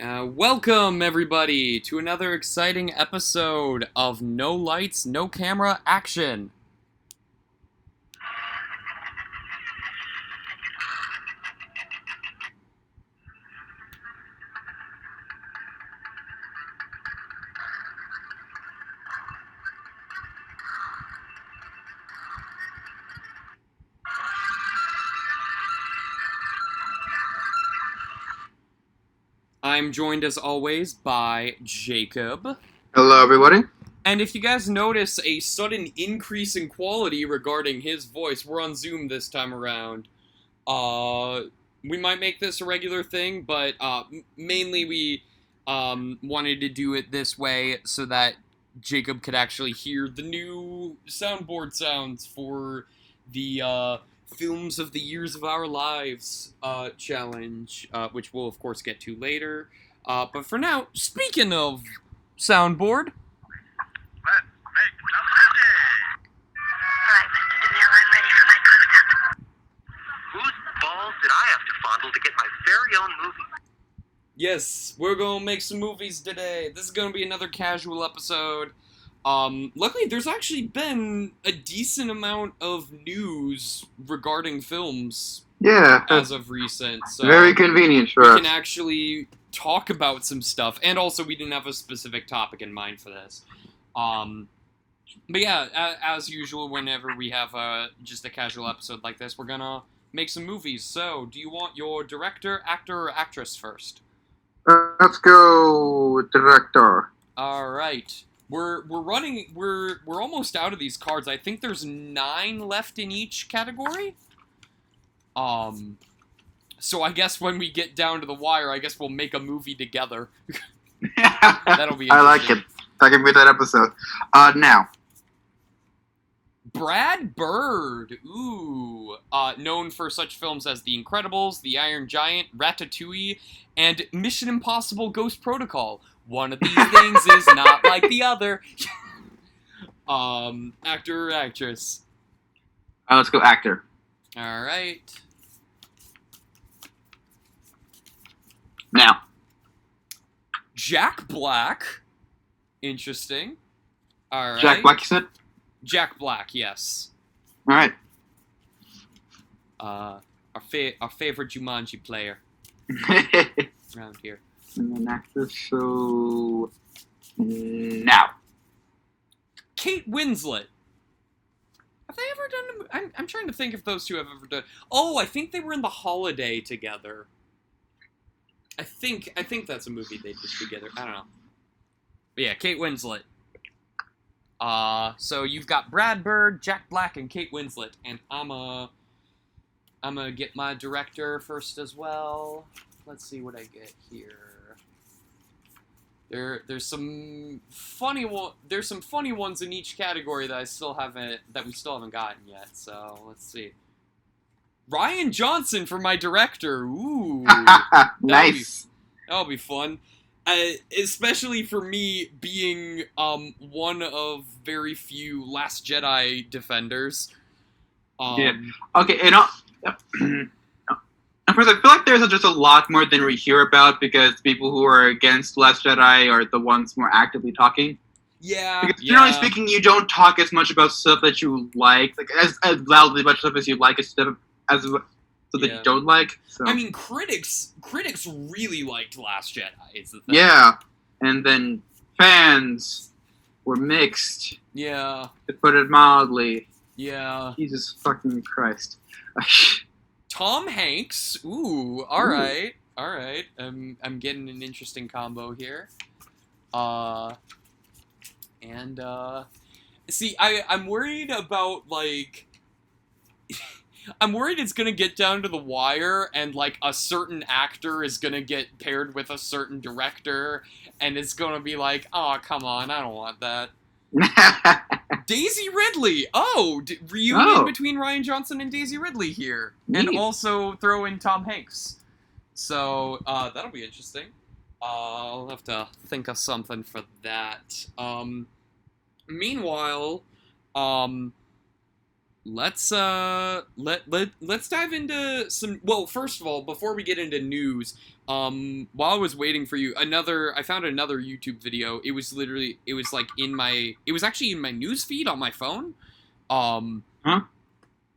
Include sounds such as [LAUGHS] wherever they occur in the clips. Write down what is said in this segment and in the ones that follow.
Uh, welcome, everybody, to another exciting episode of No Lights, No Camera Action. I'm joined as always by Jacob. Hello, everybody. And if you guys notice a sudden increase in quality regarding his voice, we're on Zoom this time around. Uh, we might make this a regular thing, but uh, mainly we um, wanted to do it this way so that Jacob could actually hear the new soundboard sounds for the uh, Films of the Years of Our Lives uh, challenge, uh, which we'll, of course, get to later. Uh, but for now, speaking of soundboard, Right, Mr. DeMille, I'm ready for my close-up. Whose balls did I have to fondle to get my very own movie? Yes, we're gonna make some movies today. This is gonna be another casual episode. Um, luckily, there's actually been a decent amount of news regarding films Yeah, as of recent. So very convenient for us. we us. can actually talk about some stuff, and also we didn't have a specific topic in mind for this. Um, but yeah, as usual, whenever we have a just a casual episode like this, we're gonna make some movies. So, do you want your director, actor, or actress first? Uh, Let's go director. All right. We're we're running we're we're almost out of these cards. I think there's 9 left in each category. Um so I guess when we get down to the wire, I guess we'll make a movie together. [LAUGHS] That'll be I like it. I can be that episode. Uh, now, Brad Bird. Ooh. Uh known for such films as The Incredibles, The Iron Giant, Ratatouille, and Mission Impossible Ghost Protocol. One of these things is not like the other. [LAUGHS] um actor or actress. uh, let's go actor. All right. Now, Jack Black. Interesting. All right. Jack Black, you said. Jack Black, yes. All right. Uh, our fa- our favorite Jumanji player [LAUGHS] around here. And then actor. So now, Kate Winslet. Have they ever done? I'm I'm trying to think if those two have ever done. Oh, I think they were in The Holiday together. I think I think that's a movie they did together. I don't know. But yeah, Kate Winslet. Uh, so you've got Brad Bird, Jack Black, and Kate Winslet, and I'm a, I'm gonna get my director first as well. Let's see what I get here. There, there's some funny one. There's some funny ones in each category that I still haven't, that we still haven't gotten yet. So let's see. Rian Johnson for my director. Ooh. [LAUGHS] nice. That'll be fun. Uh, especially for me being um, one of very few Last Jedi defenders. Um, Yeah. Okay, and [CLEARS THROAT] of course, I feel like there's just a lot more than we hear about because people who are against Last Jedi are the ones more actively talking. Yeah. Because generally yeah. speaking, you don't talk as much about stuff that you like, like as, as loudly about stuff as you like, as stuff as so that Yeah. you don't like. So I mean, critics critics really liked Last Jedi. Is the thing. yeah, and then fans were mixed, Yeah. to put it mildly. Yeah. Jesus fucking Christ. [LAUGHS] Tom Hanks. Ooh. All Ooh. right. All right. I'm I'm getting an interesting combo here. Uh. And uh, see, I I'm worried about like. [LAUGHS] I'm worried it's gonna get down to the wire, and like a certain actor is gonna get paired with a certain director, and it's gonna be like, oh come on, I don't want that. [LAUGHS] Daisy Ridley. Oh, d- reunion Oh. between Rian Johnson and Daisy Ridley here, and also throw in Tom Hanks. So uh, that'll be interesting. Uh, I'll have to think of something for that. Um, meanwhile, um, let's uh let let let's dive into some well first of all before we get into news um while i was waiting for you another i found another youtube video. It was literally it was like in my it was actually in my news feed on my phone. Um Huh?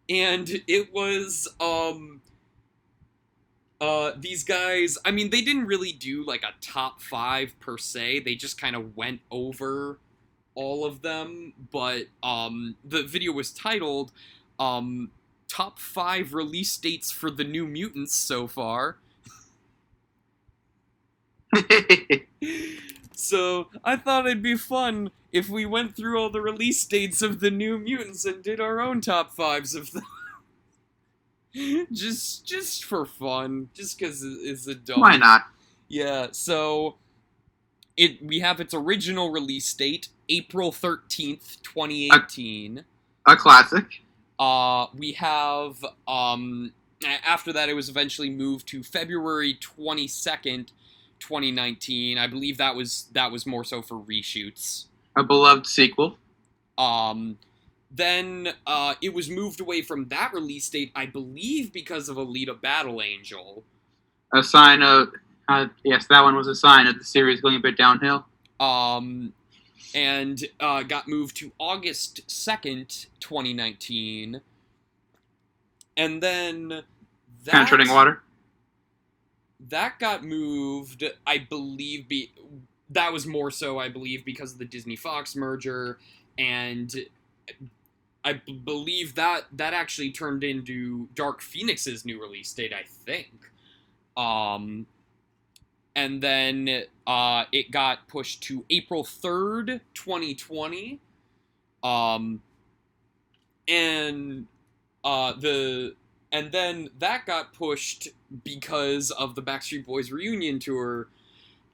and it was um uh these guys i mean they didn't really do like a top five per se. They just kind of went over all of them, but um, the video was titled um, "Top Five Release Dates for the New Mutants So Far." [LAUGHS] So I thought it'd be fun if we went through all the release dates of the New Mutants and did our own top fives of them. [LAUGHS] just, just for fun, just because it's a dumb. Why not? Yeah, so it we have its original release date, April 13th, 2018. A classic. Uh we have um after that it was eventually moved to February 22nd, 2019. I believe that was that was more so for reshoots. A beloved sequel. Um then uh, it was moved away from that release date, I believe, because of Alita Battle Angel. A sign of. Uh, yes, that one was a sign of the series going a bit downhill. um, and uh, got moved to August 2nd, 2019. And then that, Kind of treading water. that got moved, I believe, be, that was more so, I believe, because of the Disney Fox merger. And I b- believe that that actually turned into Dark Phoenix's new release date, I think. Um, and then uh, it got pushed to April 3rd, 2020. Um, and uh, the and then that got pushed because of the Backstreet Boys reunion tour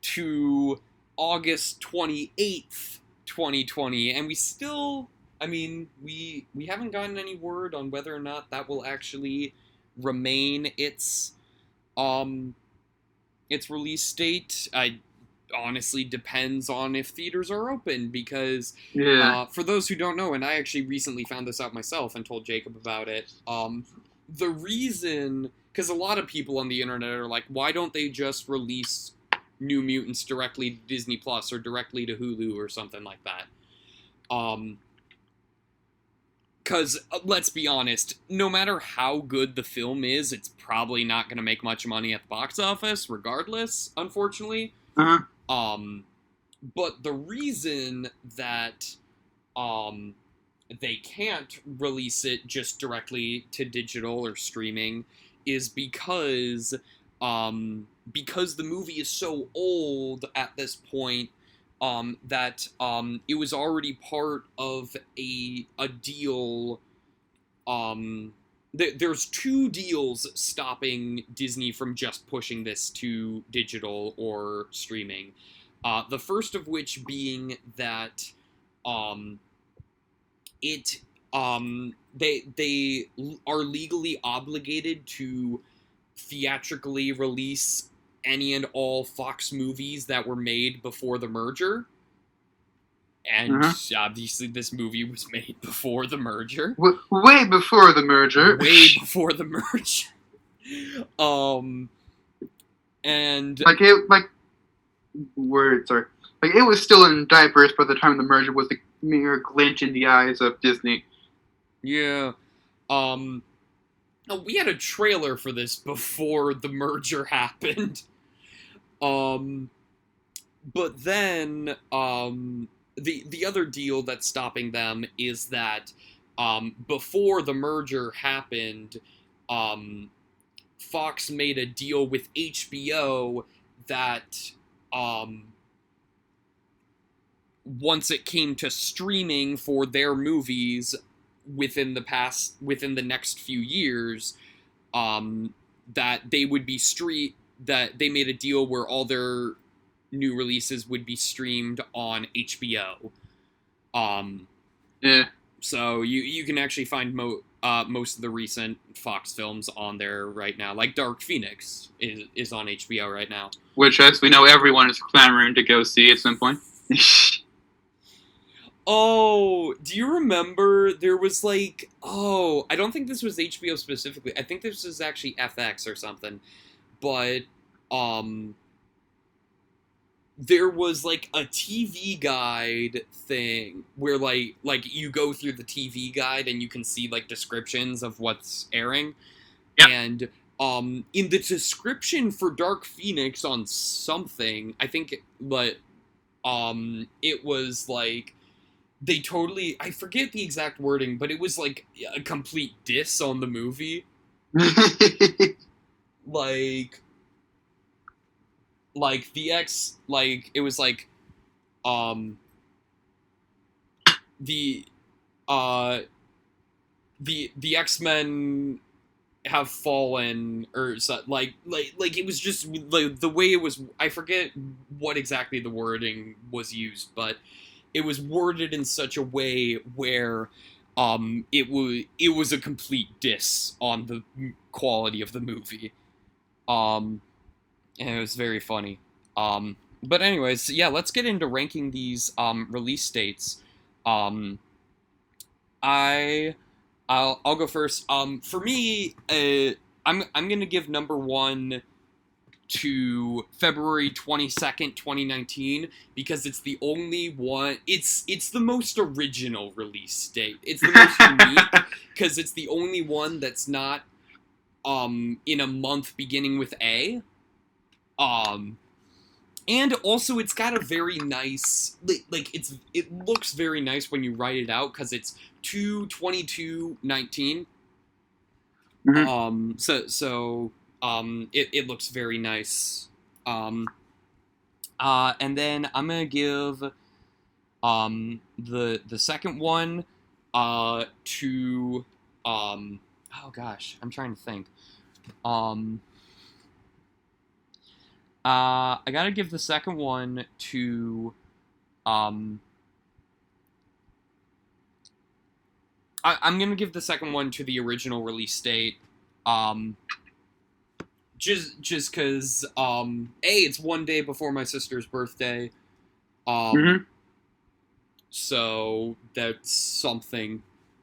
to August 28th, 2020 and we still I mean we we haven't gotten any word on whether or not that will actually remain its um its release date I honestly depends on if theaters are open because Yeah. uh, for those who don't know, and I actually recently found this out myself and told Jacob about it. Um, the reason, because a lot of people on the internet are like, why don't they just release New Mutants directly to Disney Plus or directly to Hulu or something like that? Um, because uh, let's be honest, no matter how good the film is, it's probably not going to make much money at the box office, regardless. Unfortunately. Uh-huh. Um, but the reason that um, they can't release it just directly to digital or streaming is because um, because the movie is so old at this point um, that um, it was already part of a a deal. Um, th- there's two deals stopping Disney from just pushing this to digital or streaming. Uh, the first of which being that um, it um, they they are legally obligated to theatrically release any and all Fox movies that were made before the merger. And obviously, this movie was made [LAUGHS] before the merger W- way before the merger. way [LAUGHS] before the merge. [LAUGHS] um, and like it, like words are like it was still in diapers by the time the merger was a mere glint in the eyes of Disney. yeah, um, oh, we had a trailer for this before the merger happened. Um, but then um, the the other deal that's stopping them is that um, before the merger happened, um, Fox made a deal with HBO that um, once it came to streaming for their movies within the past within the next few years, um, that they would be street that they made a deal where all their new releases would be streamed on HBO. Um, Yeah. so you you can actually find mo- uh, most of the recent Fox films on there right now. Like Dark Phoenix is is on HBO right now. Which, as we know, everyone is clamoring to go see at some point. [LAUGHS] Oh, do you remember there was like oh, I don't think this was HBO specifically. I think this was actually FX or something. But um there was like a TV guide thing where like like you go through the TV guide and you can see like descriptions of what's airing. Yep. And um in the description for Dark Phoenix on something, I think but um it was like they totally I forget the exact wording, but it was like a complete diss on the movie. [LAUGHS] Like like the X like it was like um the uh the the X-Men have fallen or like like like it was just like the way it was I forget what exactly the wording was used but it was worded in such a way where um it was it was a complete diss on the quality of the movie um and it was very funny. Um but anyways yeah let's get into ranking these um release dates. Um i i'll i'll go first. Um for me uh i'm i'm gonna give number one to February 22nd, 2019 because it's the only one it's it's the most original release date. It's the most [LAUGHS] unique because it's the only one that's not um in a month beginning with A. Um and also it's got a very nice like, it's it looks very nice when you write it out cuz it's 22219. Mhm. Um so so um it, it looks very nice. Um uh and then I'm going to give um the the second one uh to um oh gosh, I'm trying to think. Um uh I got to give the second one to um I, I'm gonna give the second one to the original release date. Um, just just because um, a it's one day before my sister's birthday. Um, Mhm. so that's something.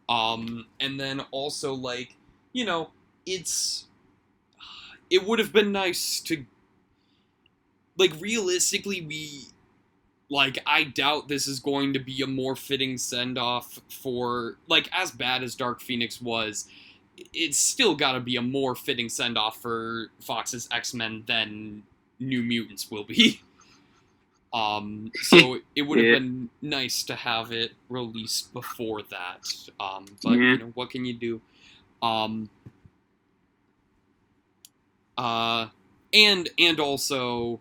Um, and then also like you know it's it would have been nice to like realistically we like I doubt this is going to be a more fitting send off for like as bad as Dark Phoenix was it's still got to be a more fitting send off for Fox's X-Men than New Mutants will be. [LAUGHS] Um, so it would have Yeah. been nice to have it released before that. Um, but Yeah. you know what can you do? Um, uh, and and also,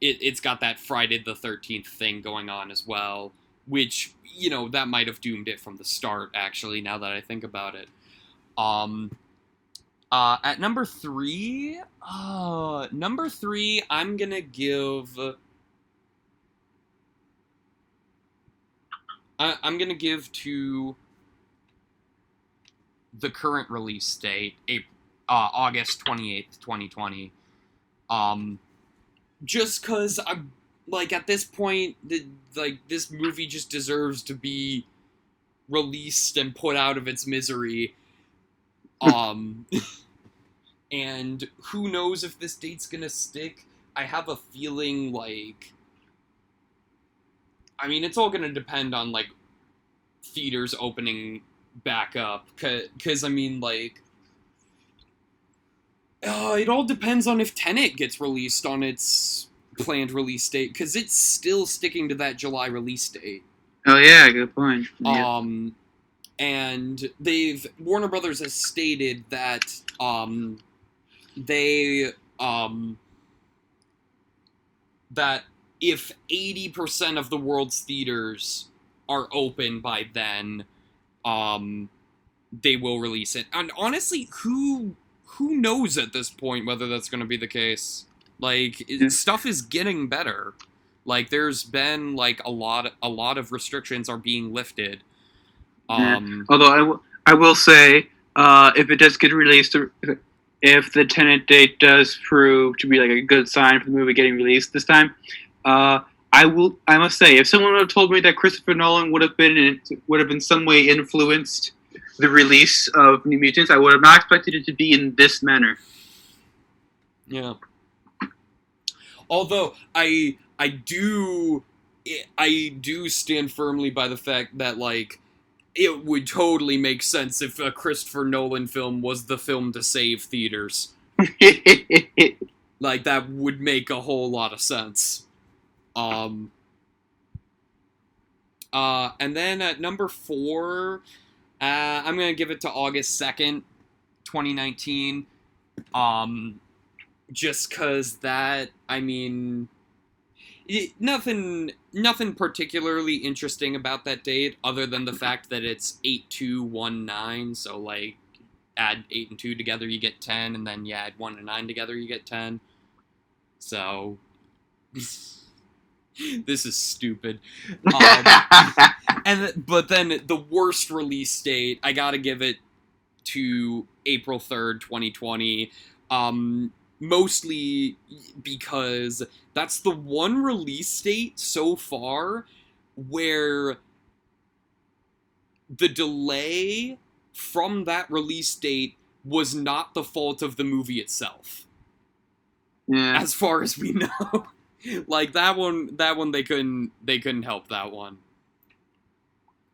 it it's got that Friday the Thirteenth thing going on as well, which you know that might have doomed it from the start. Actually, now that I think about it, um, uh, at number three, uh, number three, I'm gonna give. I, I'm gonna give to the current release date, April, uh, August twenty eighth, twenty twenty. Um, just cause I'm like at this point, the, like this movie just deserves to be released and put out of its misery. [LAUGHS] Um, and who knows if this date's gonna stick? I have a feeling like. I mean, it's all gonna depend on like theaters opening back up, because I mean, like. Uh, it all depends on if Tenet gets released on its planned release date, because it's still sticking to that July release date. Oh yeah, good point. Yeah. Um, and they've Warner Brothers has stated that um, they um, that if eighty percent of the world's theaters are open by then, um, they will release it. And honestly, who who knows at this point whether that's going to be the case? Like it- Yeah. stuff is getting better. Like there's been like a lot a lot of restrictions are being lifted. Yeah. Um Although I, w- I will say, uh, if it does get released, if the Tenet date does prove to be like a good sign for the movie getting released this time, uh, I will. I must say, if someone would have told me that Christopher Nolan would have been in, would have in some way influenced the release of New Mutants, I would have not expected it to be in this manner. Yeah. Although I I do I do stand firmly by the fact that like it would totally make sense if a Christopher Nolan film was the film to save theaters. [LAUGHS] Like that would make a whole lot of sense. Um uh and then at number 4 uh I'm to give it to August 2nd, 2019. Um just cuz that I mean it, nothing nothing particularly interesting about that date other than the fact that it's 8219 so like add 8 and 2 together you get 10 and then you add 1 and 9 together you get 10 so [LAUGHS] [LAUGHS] this is stupid. [LAUGHS] Um, and but then the worst release date i gotta give it to april 3rd 2020 um mostly because that's the one release date so far where the delay from that release date was not the fault of the movie itself. Yeah. as far as we [LAUGHS] know [LAUGHS] like that one that one they couldn't they couldn't help that one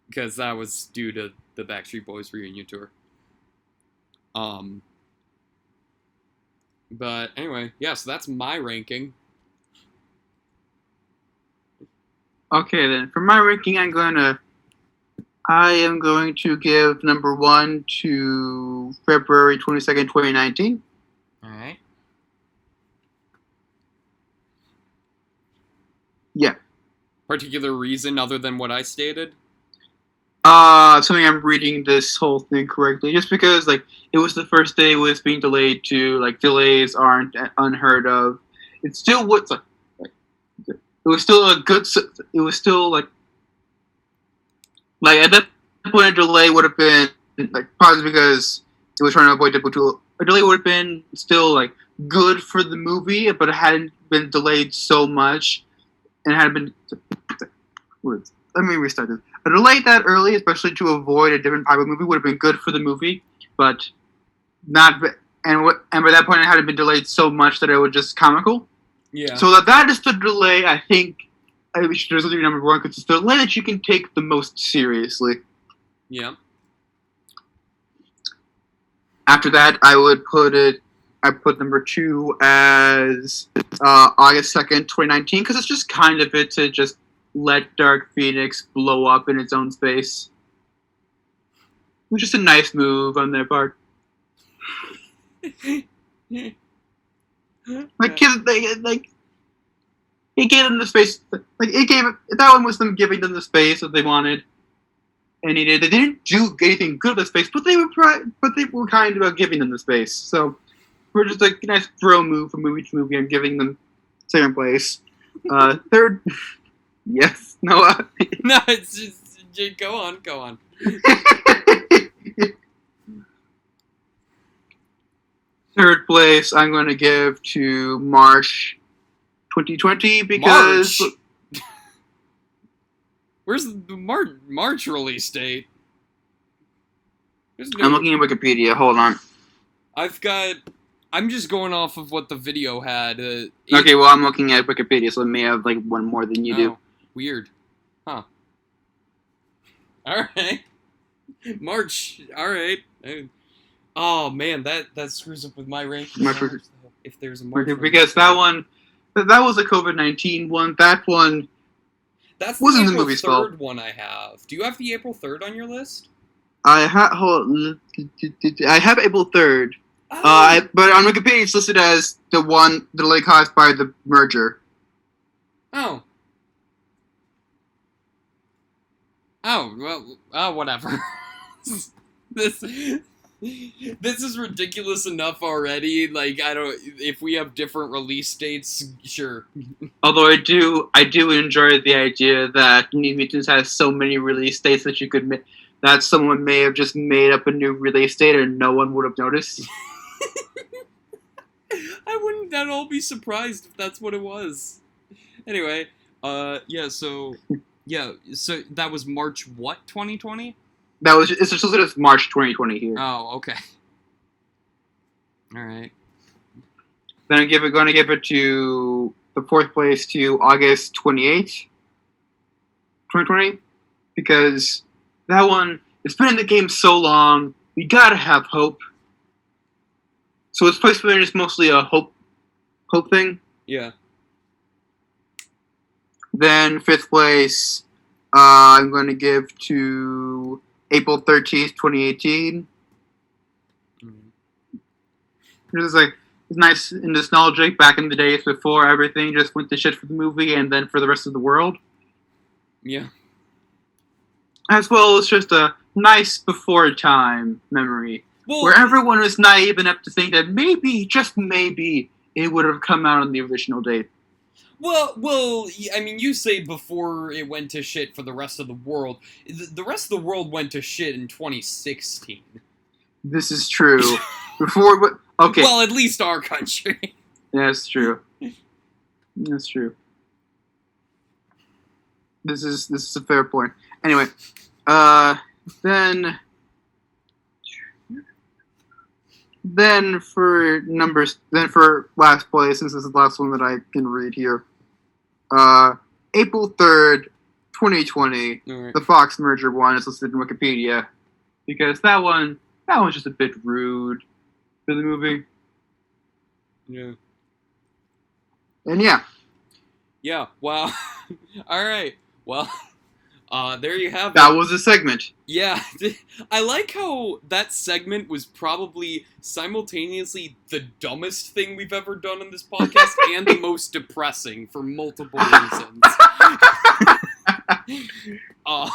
because that was due to the backstreet boys reunion tour um but anyway yeah so that's my ranking Okay, then for my ranking, I'm gonna. I am going to give number one to February twenty second, twenty nineteen. all right Yeah. Particular reason other than what i stated Uh, something I'm reading this whole thing correctly, just because like it was the first day was being delayed to like delays aren't unheard of. It still what's like, like it was still a good. It was still like like at that point a delay would have been like probably because it was trying to avoid Deadpool two. A delay would have been still like good for the movie, but it hadn't been delayed so much, and had been. Words. Let me restart this. A delay that early, especially to avoid a different of movie, would have been good for the movie, but not. And what? And by that point, it hadn't been delayed so much that it was just comical. yeah So that that is the delay. I think I should result in number one because it's the delay that you can take the most seriously. yeah After that, I would put it. I put number two as uh, August second, twenty nineteen, because it's just kind of it to just let Dark Phoenix blow up in its own space. It was just a nice move on their part. [LAUGHS] Like kids, they, like it gave them the space. Like it gave that one was them giving them the space that they wanted and needed. They didn't do anything good with the space, but they were pri- but they were kind about giving them the space. So we're just like a nice throw move from movie to movie and giving them second place. Uh, third, yes, [LAUGHS] Noah. no it's just j- go on go on [LAUGHS] Third place, I'm going to give to March 2020 because March? [LAUGHS] where's the March March release date no- I'm looking at Wikipedia. Hold on. I've got I'm just going off of what the video had uh, Okay, well, I'm looking at Wikipedia, so it may have like one more than you do. Weird. Huh. All right. March. All right. Uh, Oh man, that that screws up with my ranking. March- If there's a March because that one, that was a COVID 19 one. That one, that's wasn't the the movie's third fault. one I have. Do you have the April third on your list? I ha- hold, I have April 3rd, Oh, uh, I, but on Wikipedia it's listed as the one the delay caused by the merger. oh. Oh well. Oh whatever. [LAUGHS] this. This is ridiculous enough already. Like I don't. If we have different release dates, sure. Although I do, I do enjoy the idea that New Mutants has so many release dates that you could ma- that someone may have just made up a new release date and no one would have noticed. [LAUGHS] I wouldn't at all be surprised if that's what it was. Anyway, Uh, yeah. So, yeah. So that was March what 2020? That was it's just listed as March 2020 here. Oh, okay. All right. Then I'm give it, going to give it to the fourth place to August 28th, 2020, because that one it's been in the game so long. We gotta have hope. So its placement is mostly a hope, hope thing. Yeah. Then fifth place, uh, I'm going to give to April 13th, 2018. Mm. This is like it's nice and nostalgic back in the days before everything just went to shit for the movie and then for the rest of the world. Yeah. As well as just a nice before time memory Well, where everyone was naive enough to think that maybe, just maybe, it would have come out on the original date. Well, well, I mean, you say before it went to shit for the rest of the world. The, rest of the world went to shit in 2016. This is true. [LAUGHS] Before but Okay, Well, at least our country. [LAUGHS] yeah, that's true. That's true. This is this is a fair point. Anyway, uh, then then for numbers, then for last place, since this is the last one that I can read here. Uh, April third, twenty twenty. All right. the Fox merger one is listed in Wikipedia because that one that one's just a bit rude for the movie. Yeah. And yeah, Yeah. Wow. All right. Well, [LAUGHS] [LAUGHS] uh, there you have it. that was a segment. Yeah, [LAUGHS] I like how that segment was probably simultaneously the dumbest thing we've ever done on this podcast [LAUGHS] and the most depressing for multiple [LAUGHS] reasons. uh,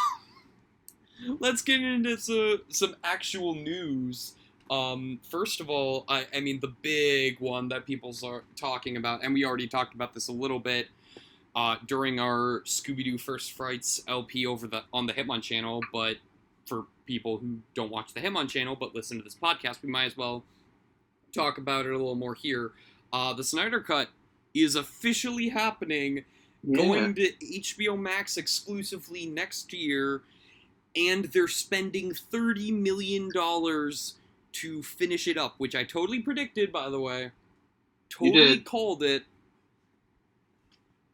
let's get into some, some actual news. Um, first of all, I, I mean, the big one that people are talking about, and we already talked about this a little bit uh, during our Scooby Doo First Frights LP over the on the Hitmon channel, but for people who don't watch the Hitmon channel but listen to this podcast, we might as well talk about it a little more here. Uh, the Snyder Cut is officially happening, going to HBO Max exclusively next year, and they're spending thirty million dollars to finish it up, which I totally predicted, by the way. Totally called it.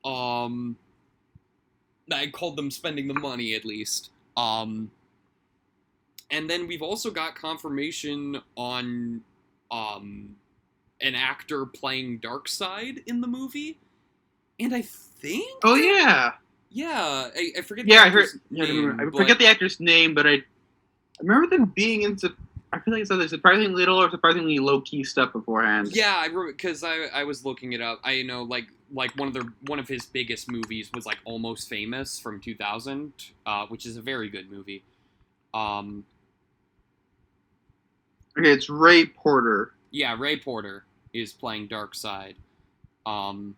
Um, I called them spending the money at least. Um, and then we've also got confirmation on um an actor playing Darkseid in the movie, and I think Oh yeah, yeah, I, I forget. yeah. the I heard. yeah, I name, I but- forget the actor's name, but I, I remember them being into. I feel like it's either surprisingly little or surprisingly low key stuff beforehand. Yeah, I because I, I was looking it up. I know like like one of their one of his biggest movies was like Almost Famous from 2000, uh, which is a very good movie. Um, Okay, it's Ray Porter. yeah, Ray Porter is playing Darkseid. Um,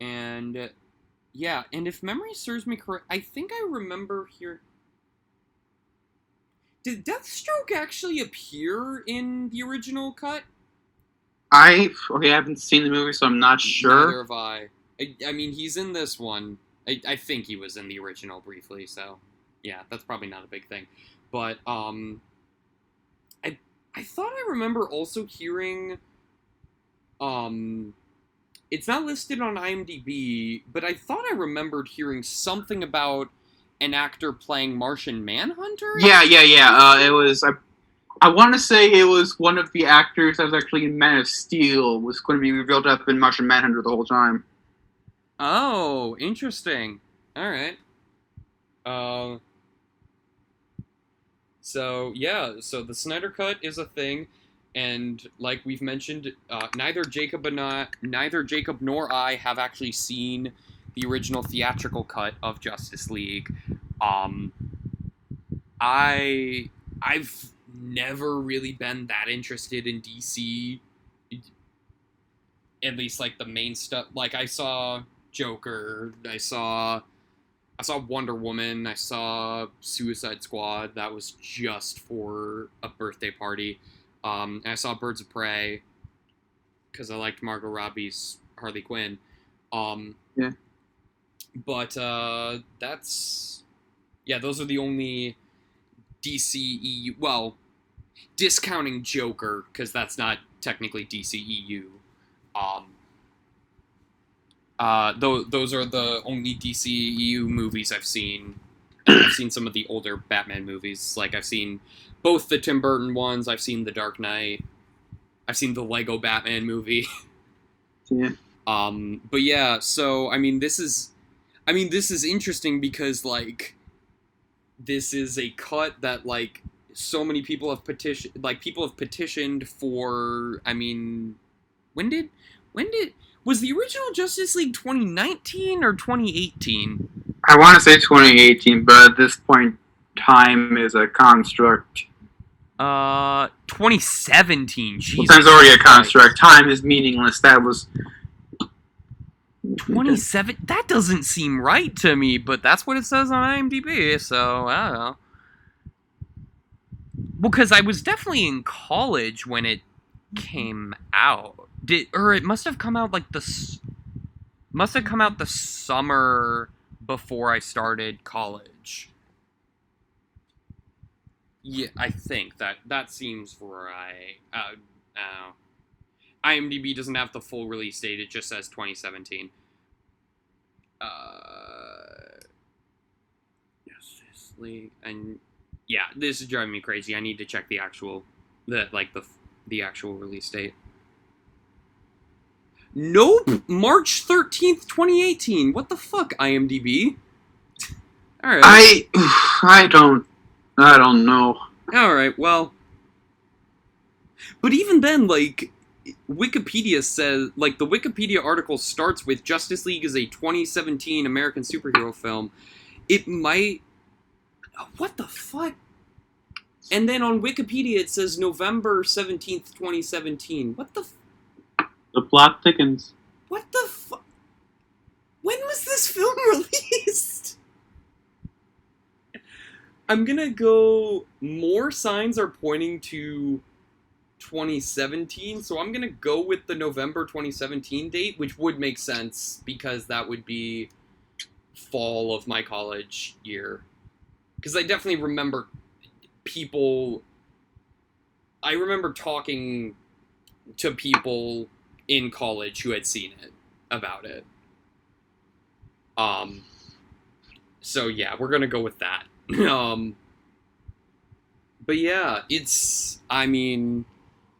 and uh, yeah, and if memory serves me correct, I think I remember here. Did Deathstroke actually appear in the original cut? I okay, I haven't seen the movie, so I'm not sure. Neither have I. I. I mean, he's in this one. I, I think he was in the original briefly, so yeah, that's probably not a big thing. But um, I I thought I remember also hearing um, it's not listed on IMDb, but I thought I remembered hearing something about an actor playing Martian Manhunter. Yeah, yeah, yeah. Uh, it was. I, I want to say it was one of the actors that was actually in Man of Steel was going to be revealed up in Martian Manhunter the whole time. Oh, interesting. All right. Uh, so yeah, so the Snyder Cut is a thing, and like we've mentioned, uh, neither Jacob and I, neither Jacob nor I have actually seen the original theatrical cut of Justice League. Um, I I've never really been that interested in DC. At least like the main stuff. Like I saw Joker. I saw I saw Wonder Woman. I saw Suicide Squad. That was just for a birthday party. Um, I saw Birds of Prey because I liked Margot Robbie's Harley Quinn. Um, Yeah. but uh, that's yeah. Those are the only DCEU. Well, discounting Joker because that's not technically DCEU. Um, uh, those those are the only DCEU movies I've seen. I've seen some of the older Batman movies. Like I've seen both the Tim Burton ones. I've seen The Dark Knight. I've seen the Lego Batman movie. [LAUGHS] Yeah. Um, but yeah, so I mean, this is, I mean, this is interesting because like, this is a cut that like so many people have petitioned, like people have petitioned for. I mean, when did, when did was the original Justice League 2019 or 2018? I want to say 2018, but at this point, time is a construct. Uh, 2017. Jesus Time's already a construct. Time is meaningless. That was 27 that doesn't seem right to me but that's what it says on imdb so i don't know. Because i was definitely in college when it came out. Did or it must have come out like the must have come out the summer before i started college. Yeah i think that that seems right. Uh, uh, imdb doesn't have the full release date it just says 2017 uh Justice League and yeah, this is driving me crazy. I need to check the actual the like the the actual release date. Nope, March 13th, 2018. What the fuck, IMDb? [LAUGHS] All right. I. [SIGHS] I don't. I don't know. All right, well. But even then, like, Wikipedia says, like, the Wikipedia article starts with Justice League is a 2017 American superhero film. It might. What the fuck? And then on Wikipedia it says November 17th, 2017. What the. f- The plot thickens. What the fuck? When was this film [LAUGHS] released? I'm gonna go. More signs are pointing to 2017, so I'm gonna go with the November 2017 date, which would make sense because that would be fall of my college year. Because I definitely remember people. I remember talking to people in college who had seen it about it. Um. So yeah, we're gonna go with that. [LAUGHS] um. But yeah, it's. I mean,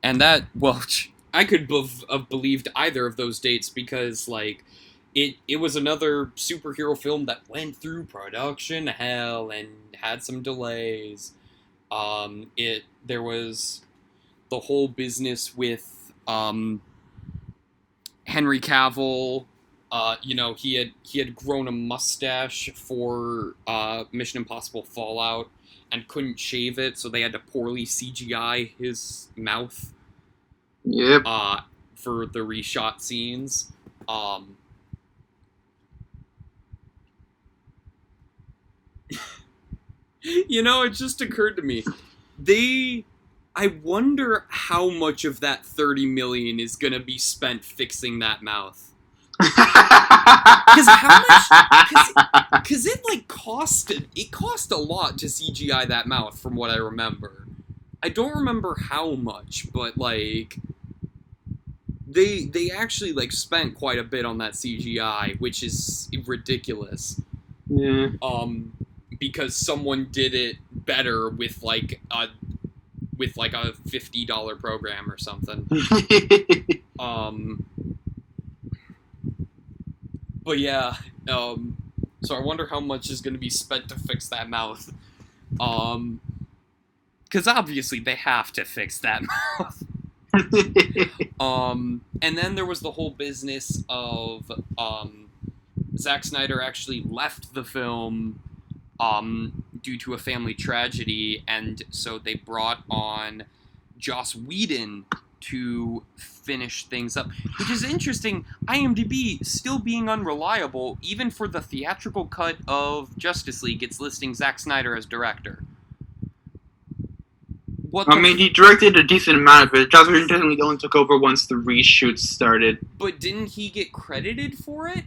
and that well, [LAUGHS] I could bev- have believed either of those dates because like. It, it was another superhero film that went through production hell and had some delays. Um, it there was the whole business with um, Henry Cavill. Uh, you know, he had he had grown a mustache for uh, Mission Impossible Fallout and couldn't shave it, so they had to poorly CGI his mouth Yep. uh, for the reshot scenes. Um, [LAUGHS] you know, it just occurred to me. They I wonder how much of that 30 million is going to be spent fixing that mouth. Because how much- [LAUGHS] Cuz it like costed it cost a lot to CGI that mouth from what I remember. I don't remember how much, but like they they actually like spent quite a bit on that CGI, which is ridiculous. Yeah. Um because someone did it better with like a with like a $50 program or something. [LAUGHS] Um, but yeah, um, so I wonder how much is going to be spent to fix that mouth. Um, because obviously they have to fix that [LAUGHS] mouth. [LAUGHS] Um, and then there was the whole business of um, Zack Snyder actually left the film um, due to a family tragedy, and so they brought on Joss Whedon to finish things up, which is interesting. IMDb still being unreliable, even for the theatrical cut of Justice League, it's listing Zack Snyder as director. What I mean, he directed a decent amount of it. Joss Whedon only took over once the reshoots started. But didn't he get credited for it?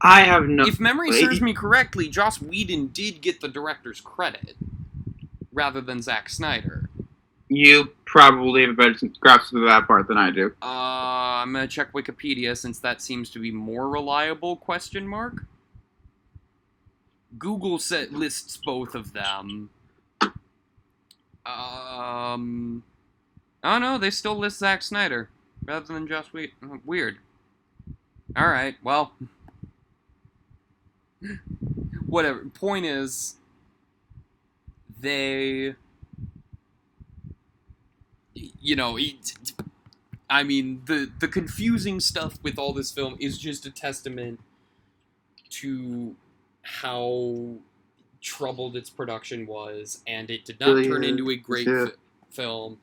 I have no. if memory serves me correctly, Joss Whedon did get the director's credit rather than Zack Snyder. You probably have a better grasp of that part than I do. Uh, I'm gonna check Wikipedia since that seems to be more reliable. Question mark. Google set lists both of them. Um. Oh no, they still list Zack Snyder rather than Joss Whedon. Weird. All right. Well. [LAUGHS] Whatever. Point is, they you know, it, I mean, the the confusing stuff with all this film is just a testament to how troubled its production was, and it did not turn into a great yeah. fi- film.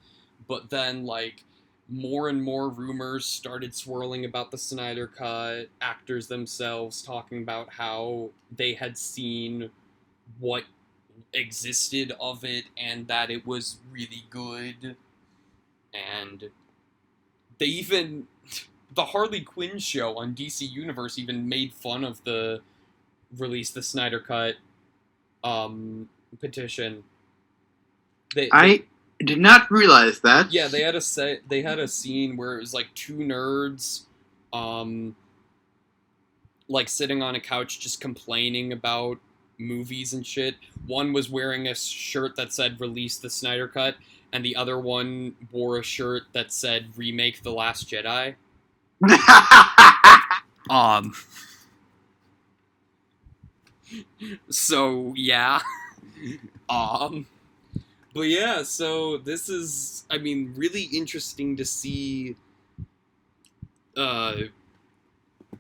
But then, like, more and more rumors started swirling about the Snyder Cut. Actors themselves talking about how they had seen what existed of it and that it was really good and they even the Harley Quinn show on DC Universe even made fun of the release the Snyder Cut um petition. They, I did not realize that. yeah, they had a set. They had a scene where it was like two nerds, um, like sitting on a couch just complaining about movies and shit. One was wearing a shirt that said "Release the Snyder Cut," and the other one wore a shirt that said "Remake the Last Jedi." [LAUGHS] Um. So yeah. um. But yeah, so this is, I mean, really interesting to see. Uh,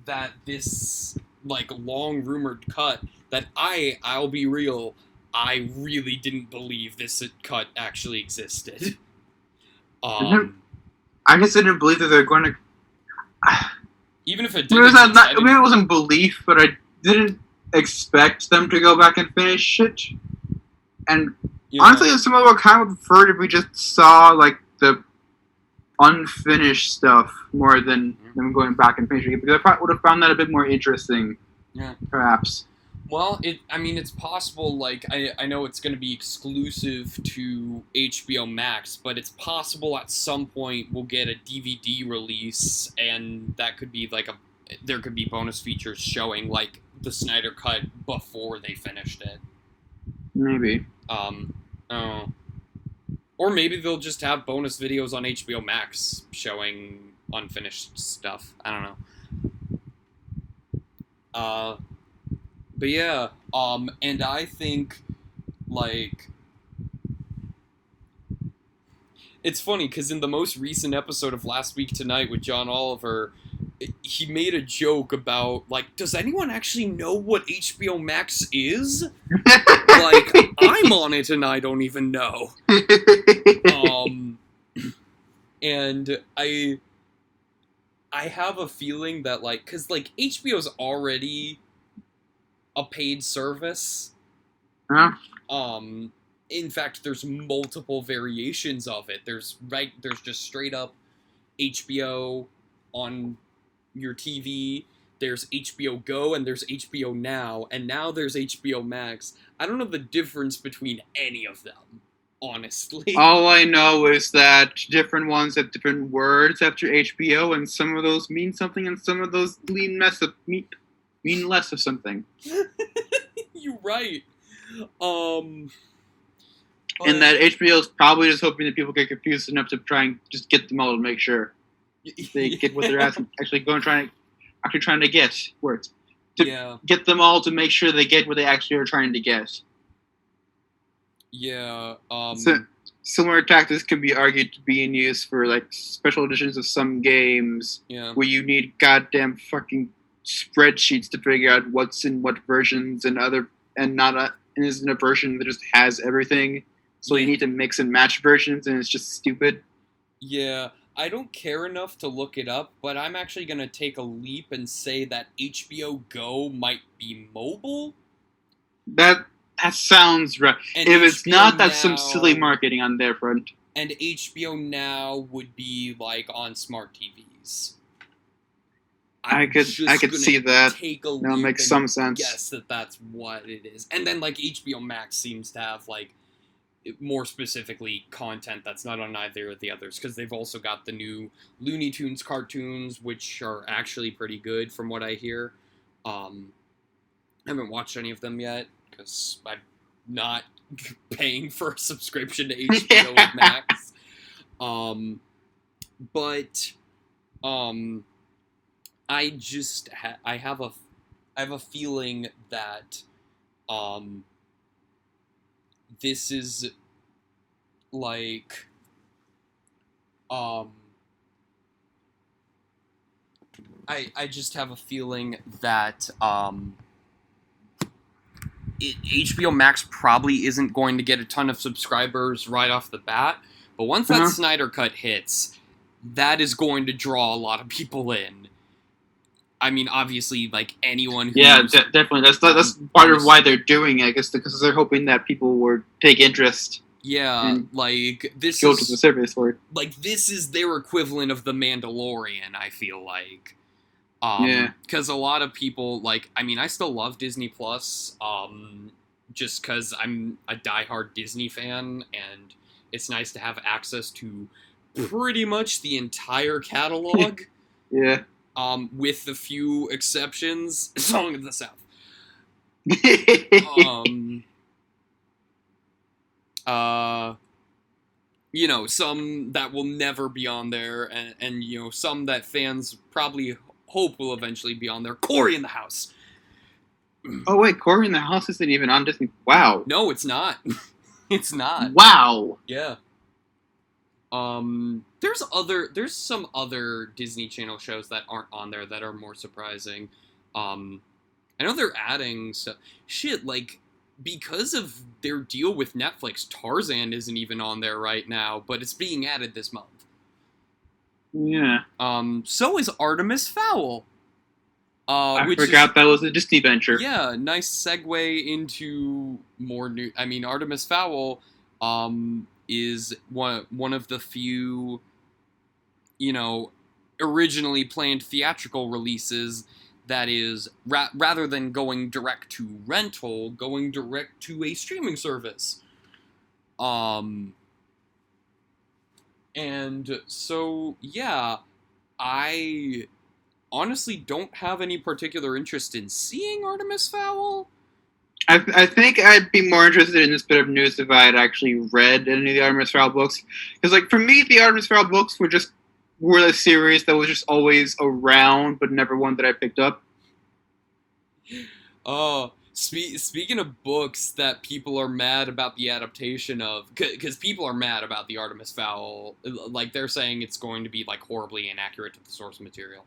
that this like long rumored cut that I I'll be real I really didn't believe this cut actually existed. Um, I just didn't believe that they're going [SIGHS] to. even if it did, was not, exist, not, maybe it wasn't belief, but I didn't expect them to go back and finish it. And yeah. honestly, some of what kind of preferred if we just saw like the unfinished stuff more than them going back and finishing it because I would have found that a bit more interesting. Yeah. Perhaps. Well, it. I mean, it's possible. Like, I, I know it's going to be exclusive to HBO Max, but it's possible at some point we'll get a DVD release, and that could be like a. There could be bonus features showing like the Snyder cut before they finished it. Maybe. Um, oh. Or maybe they'll just have bonus videos on HBO Max showing unfinished stuff. I don't know. Uh, but yeah, um, and I think, like, it's funny because in the most recent episode of Last Week Tonight with John Oliver, he made a joke about, like, does anyone actually know what HBO Max is? like I'm on it and I don't even know. Um, and I, I have a feeling that like, cause like HBO's already a paid service. Huh? Um, in fact, there's multiple variations of it. There's right, there's just straight up HBO on your TV. There's HBO Go and there's HBO Now, and now there's HBO Max. I don't know the difference between any of them, honestly. [LAUGHS] All I know is that different ones have different words after HBO, and some of those mean something, and some of those mean mess of mean, mean less of something. [LAUGHS] You're right. Um. And that HBO is probably just hoping that people get confused enough to try and just get them all to make sure they get what they're [LAUGHS] asking, actually going trying, actually trying to get words. to- yeah, Get them all to make sure they get what they actually are trying to get. yeah. Um. So- Similar tactics can be argued to be in use for like special editions of some games yeah. where you need goddamn fucking spreadsheets to figure out what's in what versions and other and not a and isn't a version that just has everything. So you need to mix and match versions, and it's just stupid. Yeah, I don't care enough to look it up, but I'm actually going to take a leap and say that HBO Go might be mobile. That that sounds right. And if it's not, that's some silly marketing on their front. And HBO Now would be like on smart TVs. I could I could see that. Take a That makes and some sense. guess that that's what it is. And then like HBO Max seems to have like more specifically content that's not on either of the others because they've also got the new Looney Tunes cartoons which are actually pretty good from what I hear. Um, I haven't watched any of them yet because I'm not [LAUGHS] paying for a subscription to [LAUGHS] HBO Max. Um, but um, I just ha- I have a I have a feeling that um this is like um I I just have a feeling that um it, HBO Max probably isn't going to get a ton of subscribers right off the bat, but once that Uh-huh. Snyder cut hits, that is going to draw a lot of people in. I mean, obviously, like anyone who Yeah, de- definitely. That's that's um, part of why they're doing it. I guess because they're hoping that people would take interest, yeah, like this go is to the service for it. like this is their equivalent of the Mandalorian. I feel like, um, Yeah. because a lot of people like. I mean, I still love Disney Plus, um, just because I'm a diehard Disney fan, and it's nice to have access to pretty much the entire catalog. [LAUGHS] Yeah. Um, with the few exceptions, [LAUGHS] Song of the South. [LAUGHS] um uh you know some that will never be on there and, and you know some that fans probably hope will eventually be on there cory in the house oh wait, Cory in the House isn't even on Disney. Wow. no it's not [LAUGHS] it's not Wow. yeah um there's other there's some other disney channel shows that aren't on there that are more surprising um i know they're adding so shit like because of their deal with netflix tarzan isn't even on there right now but it's being added this month Yeah. um so is artemis fowl uh I which is- forgot that was a Disney venture. yeah, nice segue into more new. I mean, Artemis Fowl um, is one one of the few, you know, originally planned theatrical releases that is ra- rather than going direct to rental, going direct to a streaming service. Um, and so yeah, I honestly don't have any particular interest in seeing Artemis Fowl. I, I think I'd be more interested in this bit of news if I had actually read any of the Artemis Fowl books. Because, like, for me, the Artemis Fowl books were just were a series that was just always around, but never one that I picked up. [GASPS] Oh, spe- speaking of books that people are mad about the adaptation of, because people are mad about the Artemis Fowl, like they're saying it's going to be like horribly inaccurate to the source material.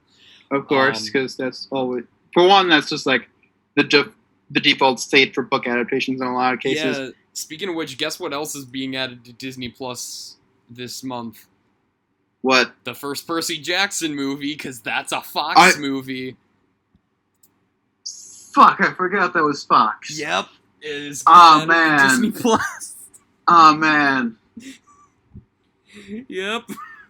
Of course, Um, because that's always for one. That's just like the de- the default state for book adaptations in a lot of cases. Yeah. Speaking of which, guess what else is being added to Disney Plus this month? What? The first Percy Jackson movie, because that's a Fox I- movie. Fuck! I forgot that was Fox. Yep. Is being added to man. Disney Plus. Oh man. [LAUGHS] yep.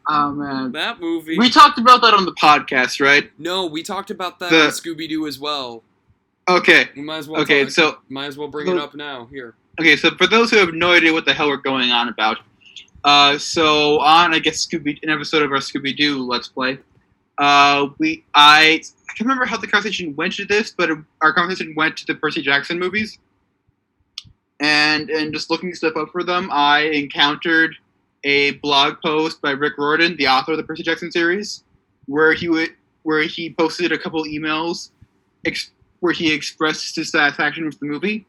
Oh man. That movie. We talked about that on the podcast, right? no, we talked about that The- on Scooby Doo as well. Okay. We might as well. Okay. talk- So might as well bring it up now. Here. Okay, so for those who have no idea what the hell we're going on about, uh, so on I guess Scooby an episode of our Scooby Doo Let's Play, uh, we I I can't remember how the conversation went to this, but our conversation went to the Percy Jackson movies, and and just looking stuff up for them, I encountered a blog post by Rick Riordan, the author of the Percy Jackson series, where he would where he posted a couple emails, ex- where he expressed his satisfaction with the movie.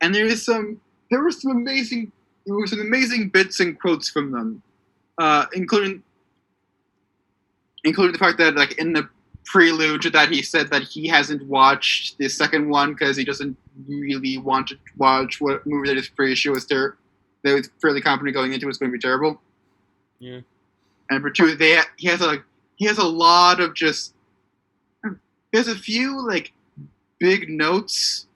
And there is some there were some amazing there were some amazing bits and quotes from them uh, including including the fact that like in the prelude to that he said that he hasn't watched the second one because he doesn't really want to watch what movie that is pretty sure was ter- that was fairly confident going into was going to be terrible. Yeah. and for two they he has a he has a lot of just there's a few like big notes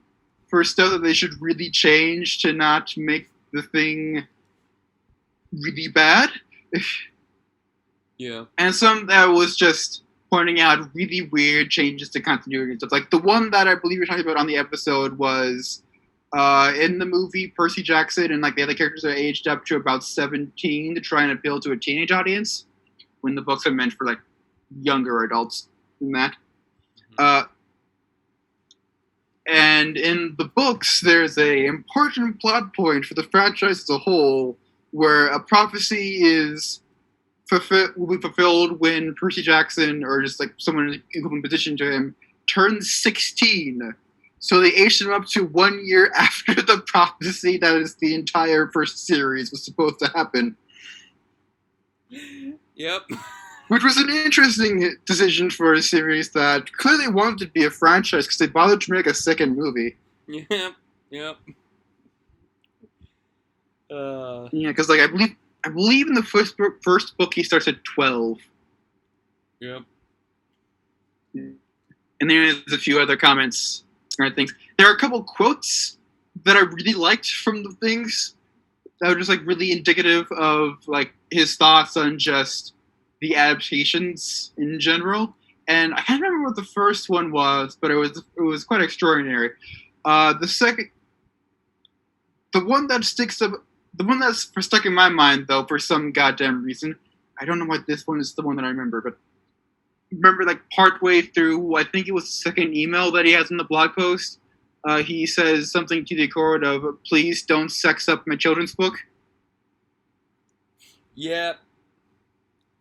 for stuff that they should really change to not make the thing really bad. Yeah. And some that was just pointing out really weird changes to continuity and stuff. Like the one that I believe you're talking about on the episode was uh, in the movie Percy Jackson and like the other characters are aged up to about 17 to try and appeal to a teenage audience, when the books are meant for like younger adults than that. Uh, and in the books, there's a important plot point for the franchise as a whole, where a prophecy is fulfill, will be fulfilled when Percy Jackson or just like someone in equivalent position to him turns 16. So they aged him up to one year [LAUGHS] after the prophecy that is the entire first series was supposed to happen, Yep. [LAUGHS] which was an interesting decision for a series that clearly wanted to be a franchise because they bothered to make a second movie. Yep. Yep. Uh, Yeah, because like I believe I believe in the first book, first book he starts at 12. yep. And there's a few other comments or things. There are a couple quotes that I really liked from the things that were just like really indicative of like his thoughts on just the adaptations in general. And I can't remember what the first one was, but it was it was quite extraordinary. Uh, the second, the one that sticks up, the one that's stuck in my mind though for some goddamn reason. I don't know why this one is the one that I remember, but remember like partway through i think it was the second email that he has in the blog post uh, he says something to the accord of please don't sex up my children's book Yep.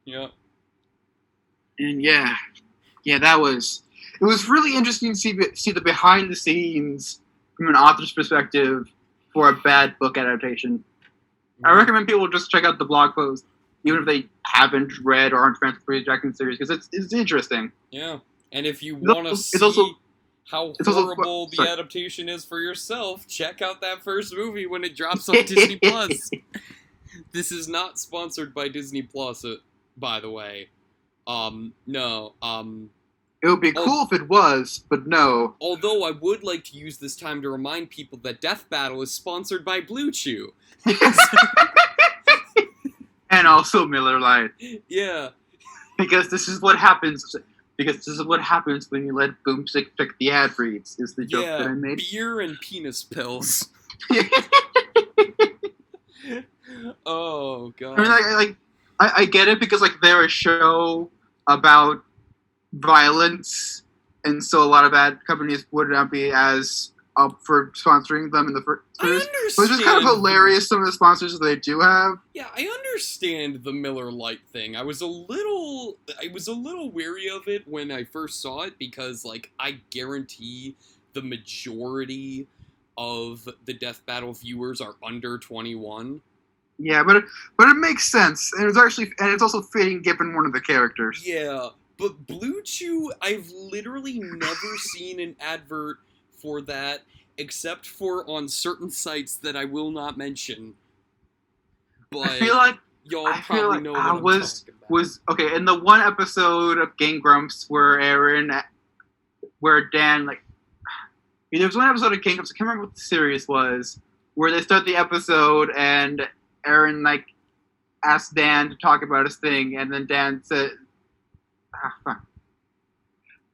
Yep. and yeah yeah that was it was really interesting to see see the behind the scenes from an author's perspective for a bad book adaptation i mm-hmm. recommend people just check out the blog post even if they haven't read or aren't fans of the Jackson series because it's, it's interesting Yeah. And if you want to see also- how it's also- horrible the adaptation is for yourself, check out that first movie when it drops on [LAUGHS] Disney Plus. This is not sponsored by Disney Plus, by the way. Um, no. Um, it would be Oh. cool if it was but no although I would like to use this time to remind people that Death Battle is sponsored by Blue Chew. [LAUGHS] and also Miller Lite. yeah. Because this is what happens. Because this is what happens when you let Boomstick pick the ad reads. Is the joke that I made? Beer and penis pills. [LAUGHS] [LAUGHS] oh god. I mean, like, like I, I get it because like they're a show about violence, and so a lot of ad companies would not be as up for sponsoring them in the first. I understand. It's just kind of hilarious some of the sponsors that they do have. Yeah, I understand the Miller Lite thing. I was a little I was a little weary of it when I first saw it because like I guarantee the majority of the Death Battle viewers are under 21. Yeah, but it, but it makes sense, and it's actually and it's also fitting given one of the characters. Yeah, but Blue Chew, I've literally never [LAUGHS] seen an advert for that except for on certain sites that I will not mention. But I feel like y'all I probably like know what I I'm was- was okay in the one episode of Game Grumps where Arin, where Dan like, [SIGHS] there was one episode of Game Grumps. I can't remember what the series was, where they start the episode and Arin like asked Dan to talk about his thing, and then Dan said, ah.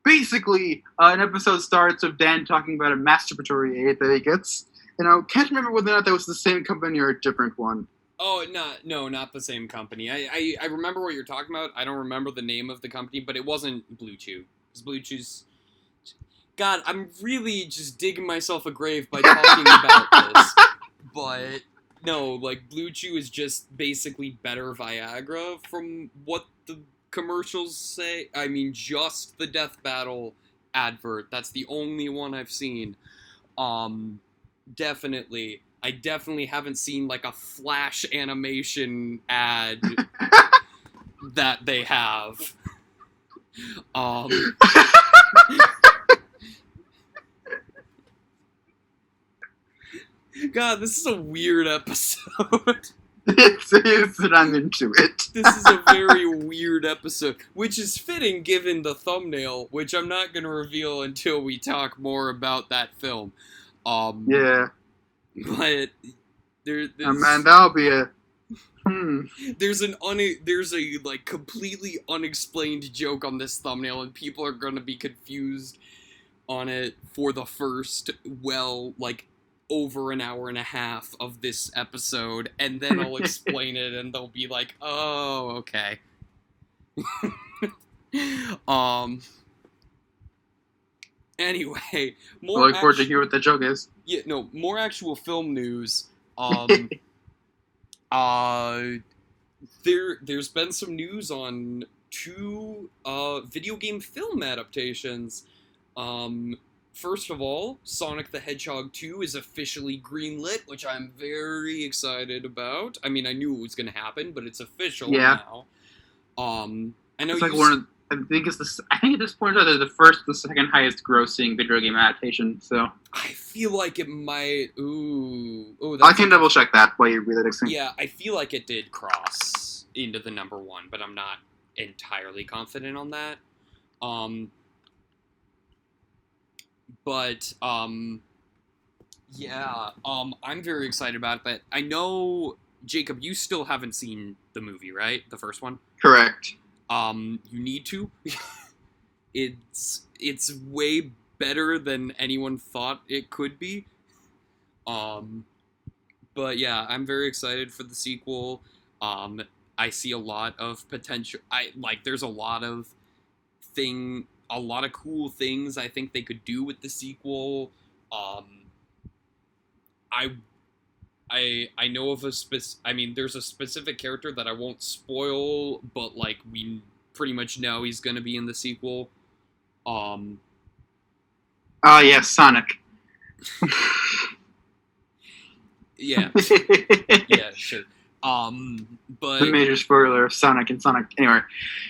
Basically, uh, an episode starts of Dan talking about a masturbatory aid that he gets, and I can't remember whether or not that was the same company or a different one. Oh, not no, not the same company. I, I I remember what you're talking about. I don't remember the name of the company, but it wasn't Blue Chew. Because Blue Chew's. God, I'm really just digging myself a grave by talking about this. [LAUGHS] But no, like Blue Chew is just basically better Viagra from what the commercials say. I mean, just the Death Battle advert. That's the only one I've seen. Um, definitely. I definitely haven't seen like a flash animation ad [LAUGHS] that they have. Um, [LAUGHS] God, this is a weird episode. [LAUGHS] it's, it's I'm into it. this is a very [LAUGHS] weird episode, which is fitting given the thumbnail, which I'm not going to reveal until we talk more about that film. Um, Yeah, but there, oh, there's, man, that'll be a Hmm. there's an un there's a like completely unexplained joke on this thumbnail and people are going to be confused on it for the first well like over an hour and a half of this episode and then I'll explain it and they'll be like, "Oh, okay." [LAUGHS] um Anyway, more I look forward to hear what the joke is. yeah, no, more actual film news. [LAUGHS] Um, uh, there, there's been some news on two uh, video game film adaptations. Um, first of all, Sonic the Hedgehog 2 is officially greenlit, which I'm very excited about. I mean, I knew it was going to happen, but it's official Yeah. now. Um, I know It's like one of. I think it's the. I think at this point they're the first, the second highest grossing video game adaptation. So I feel like it might. Ooh, ooh. I can double check that while you read that. Explain. Yeah, I feel like it did cross into the number one, but I'm not entirely confident on that. Um, but um, yeah, um, I'm very excited about it. But I know Jacob, you still haven't seen the movie, right? The first one. Correct. Um, you need to. [LAUGHS] it's it's way better than anyone thought it could be. Um, but yeah, I'm very excited for the sequel. Um, I see a lot of potential. I like. There's a lot of thing, a lot of cool things I think they could do with the sequel. Um, I I I know of a spec. I mean, there's a specific character that I won't spoil, but like we pretty much know he's gonna be in the sequel. Um, Ah, yes, Sonic. [LAUGHS] yeah, [LAUGHS] yeah, sure. Um, but the major spoiler of Sonic and Sonic. Anyway,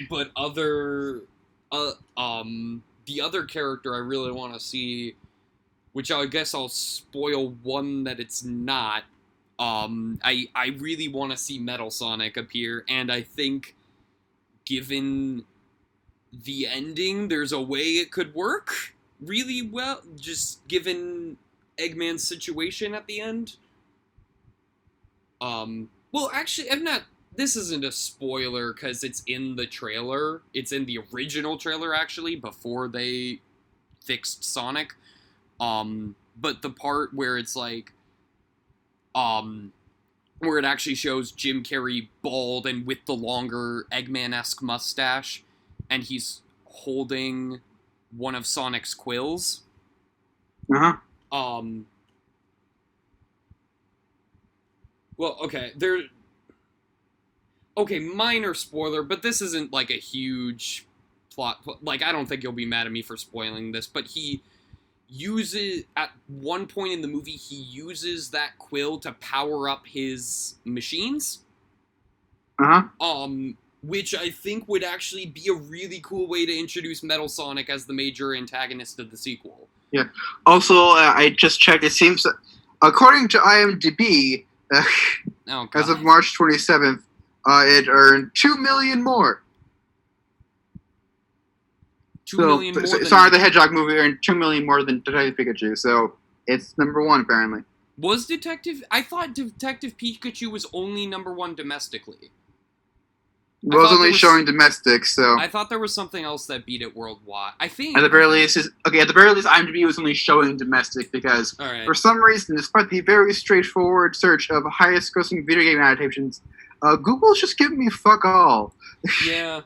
but other, uh, um, the other character I really want to see, which I guess I'll spoil one that it's not. Um, I I really want to see Metal Sonic appear, and I think, given the ending, there's a way it could work really well. Just given Eggman's situation at the end. Um, well, actually, I'm not this isn't a spoiler because it's in the trailer. It's in the original trailer actually before they fixed Sonic. Um, but the part where it's like, um, where it actually shows Jim Carrey bald and with the longer Eggman-esque mustache, and he's holding one of Sonic's quills. uh huh. Um. Well, okay, there. Okay, minor spoiler, but this isn't like a huge plot. Like, I don't think you'll be mad at me for spoiling this, but he uses at one point in the movie he uses that quill to power up his machines. Uh huh. Um, which I think would actually be a really cool way to introduce Metal Sonic as the major antagonist of the sequel. Yeah. Also, uh, I just checked. It seems, according to IMDb, uh, Oh, as of March 27th, uh, it earned two million more. two so, million more so- than sorry, the Hedgehog movie earned two million more than Detective Pikachu. So it's number one apparently. Was Detective? I thought Detective Pikachu was only number one domestically. I was only was- showing domestic, so I thought there was something else that beat it worldwide. I think. at the very least, is, okay. At the very least, IMDb was only showing domestic because right. for some reason, despite the very straightforward search of highest grossing video game adaptations, uh, Google's just giving me fuck all. [LAUGHS] Yeah.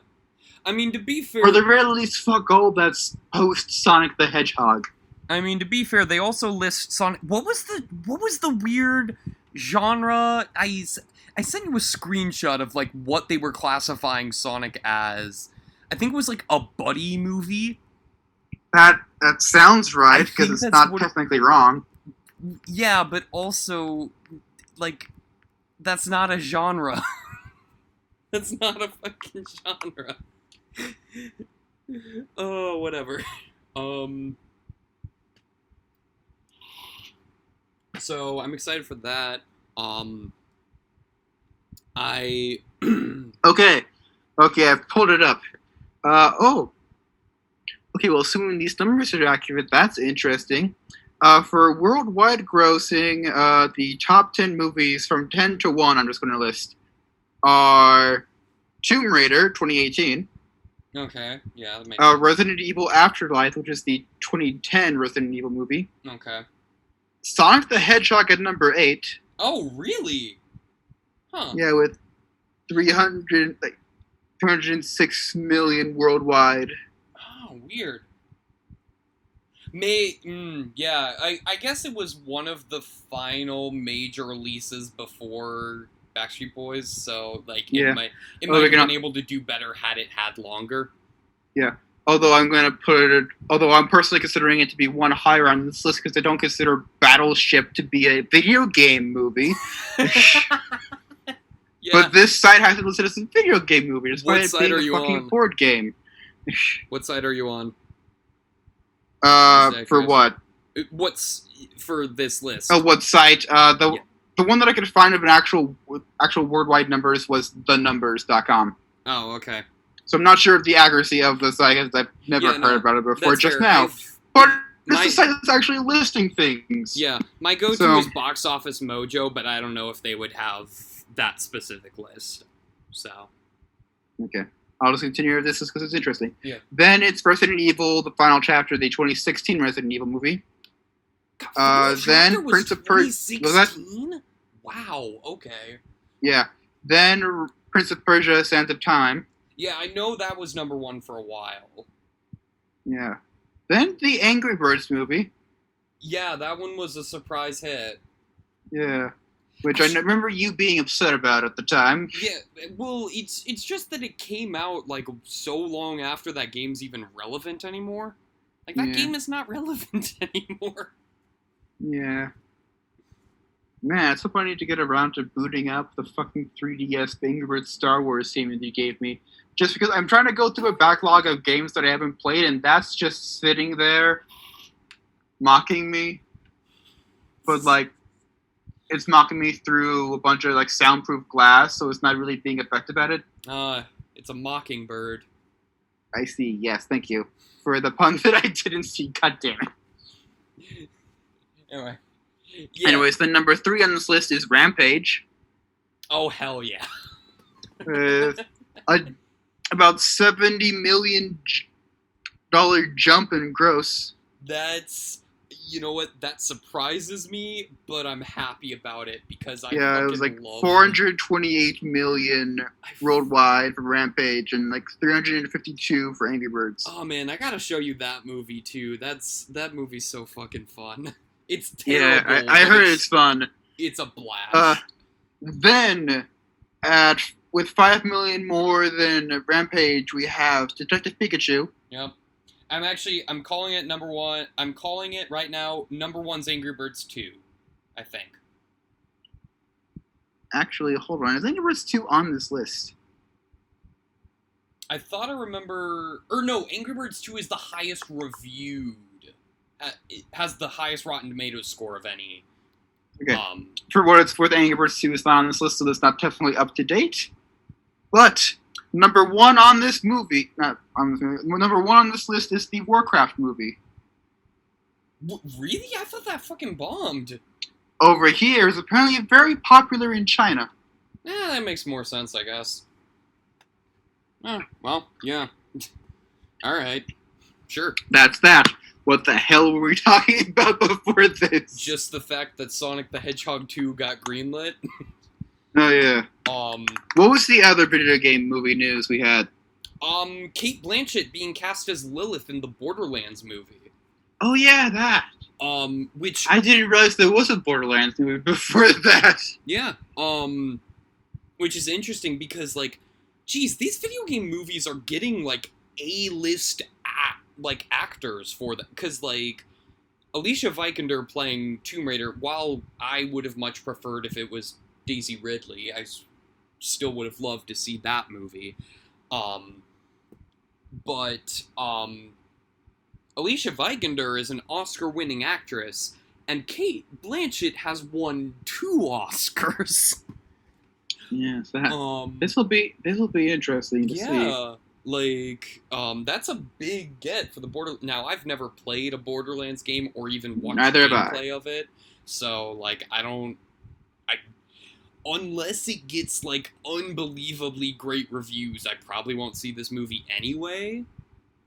I mean, to be fair, Or the very least, fuck all that's post Sonic the Hedgehog. I mean, to be fair, they also list Sonic. What was the what was the weird genre? I I sent you a screenshot of like what they were classifying Sonic as. I think it was like a buddy movie. That that sounds right because it's not technically wrong. Yeah, but also like that's not a genre. [LAUGHS] that's not a fucking genre. [LAUGHS] oh, whatever. Um So, I'm excited for that. Um I [CLEARS THROAT] Okay, okay, I've pulled it up. Uh oh. Okay, well, assuming these numbers are accurate, that's interesting. Uh, for worldwide grossing, uh, the top ten movies from ten to one, I'm just going to list. are Tomb Raider 2018, Okay. Yeah. That makes uh, Resident Evil Afterlife, which is the 2010 Resident Evil movie, Okay. Sonic the Hedgehog at number eight. Oh, really? Huh. Yeah, with 300 like 306 million worldwide. Oh, weird. May mm, yeah, I, I guess it was one of the final major releases before Backstreet Boys, so like Yeah. it might it Oh, might have been gonna- able to do better had it had longer. Yeah. Although I'm going to put it, although I'm personally considering it to be one higher on this list because I don't consider Battleship to be a video game movie. [LAUGHS] yeah. But this site has it listed as a video game movie, What side are you fucking on? board game. what side are you on? Uh, Is for what? Uh, What's for this list? Oh, what site? Uh, the Yeah. the one that I could find of an actual actual worldwide numbers was thenumbers.com. Oh, okay. So I'm not sure of the accuracy of the site because I've never Yeah, heard no, about it before just fair. now. I've- But it's my- a site that's actually listing things. Yeah, my go-to So- is Box Office Mojo, but I don't know if they would have that specific list. So Okay. I'll just continue this because it's interesting. Yeah. Then it's Resident Evil, the final chapter, the 2016 Resident Evil movie. God, Uh, then Prince of Persia. was that- 2016? Wow. Okay. Yeah. Then R- Prince of Persia: Sands of Time. Yeah, I know that was number one for a while. Yeah. Then the Angry Birds movie. Yeah, that one was a surprise hit. Yeah. Which I remember you being upset about at the time. Yeah, well, it's it's just that it came out like so long after that game's even relevant anymore. Like that Yeah. game is not [LAUGHS] relevant anymore. Yeah. Man, at some point I need to get around to booting up the fucking 3DS Angry Birds Star Wars theme that you gave me. Just because I'm trying to go through a backlog of games that I haven't played, and that's just sitting there mocking me. But, like, it's mocking me through a bunch of, like, soundproof glass, so it's not really being effective at it. Uh, it's a mockingbird. I see. Yes, thank you. For the pun that I didn't see. God damn it. [LAUGHS] Anyway. Yeah. Anyways, the number three on this list is Rampage. Oh hell yeah. [LAUGHS] with a about seventy million dollar jump in gross. That's you know what that surprises me, but I'm happy about it because I yeah, it was like fucking love four hundred twenty-eight million I f- worldwide for Rampage and like three hundred and fifty-two for Angry Birds. Oh man, I gotta show you that movie too. That's that movie's so fucking fun. [LAUGHS] It's yeah, terrible. I, I heard it's, it's fun. it's a blast. Uh, Then, at with five million more than Rampage, we have Detective Pikachu. Yep. I'm actually I'm calling it number one. I'm calling it right now. Number one's Angry Birds two, I think. Actually, hold on, is Angry Birds two on this list? I thought I remember, or no, Angry Birds two is the highest reviewed. Uh, It has the highest Rotten Tomatoes score of any. Okay. Um, for what it's worth, Angry Birds 2 is not on this list, so that's not definitely up to date. But number one on this movie, not on this movie, number one on this list is the Warcraft movie. w- really? I thought that fucking bombed. Over here is apparently very popular in China. Yeah, that makes more sense, I guess. Oh, well, yeah. [LAUGHS] All right, sure. That's that. What the hell were we [LAUGHS] talking about before this? Just the fact that Sonic the Hedgehog 2 got greenlit. [LAUGHS] oh yeah. Um, What was the other video game movie news we had? um, Cate Blanchett being cast as Lilith in the Borderlands movie. Oh yeah, that. Um, which I didn't realize there was a Borderlands movie [LAUGHS] before that. Yeah. Um which is interesting because like geez, these video game movies are getting like A-list like actors for them cuz like Alicia Vikander playing Tomb Raider, while I would have much preferred if it was Daisy Ridley, I still would have loved to see that movie. Um but um Alicia Vikander is an Oscar-winning actress and Cate Blanchett has won two [LAUGHS] Oscars. Yes, that. Um, This will be this will be interesting to see. yeah, like um, that's a big get for the border. Now I've never played a Borderlands game or even watched Neither gameplay of it, so like I don't. Unless it gets like unbelievably great reviews, I probably won't see this movie anyway.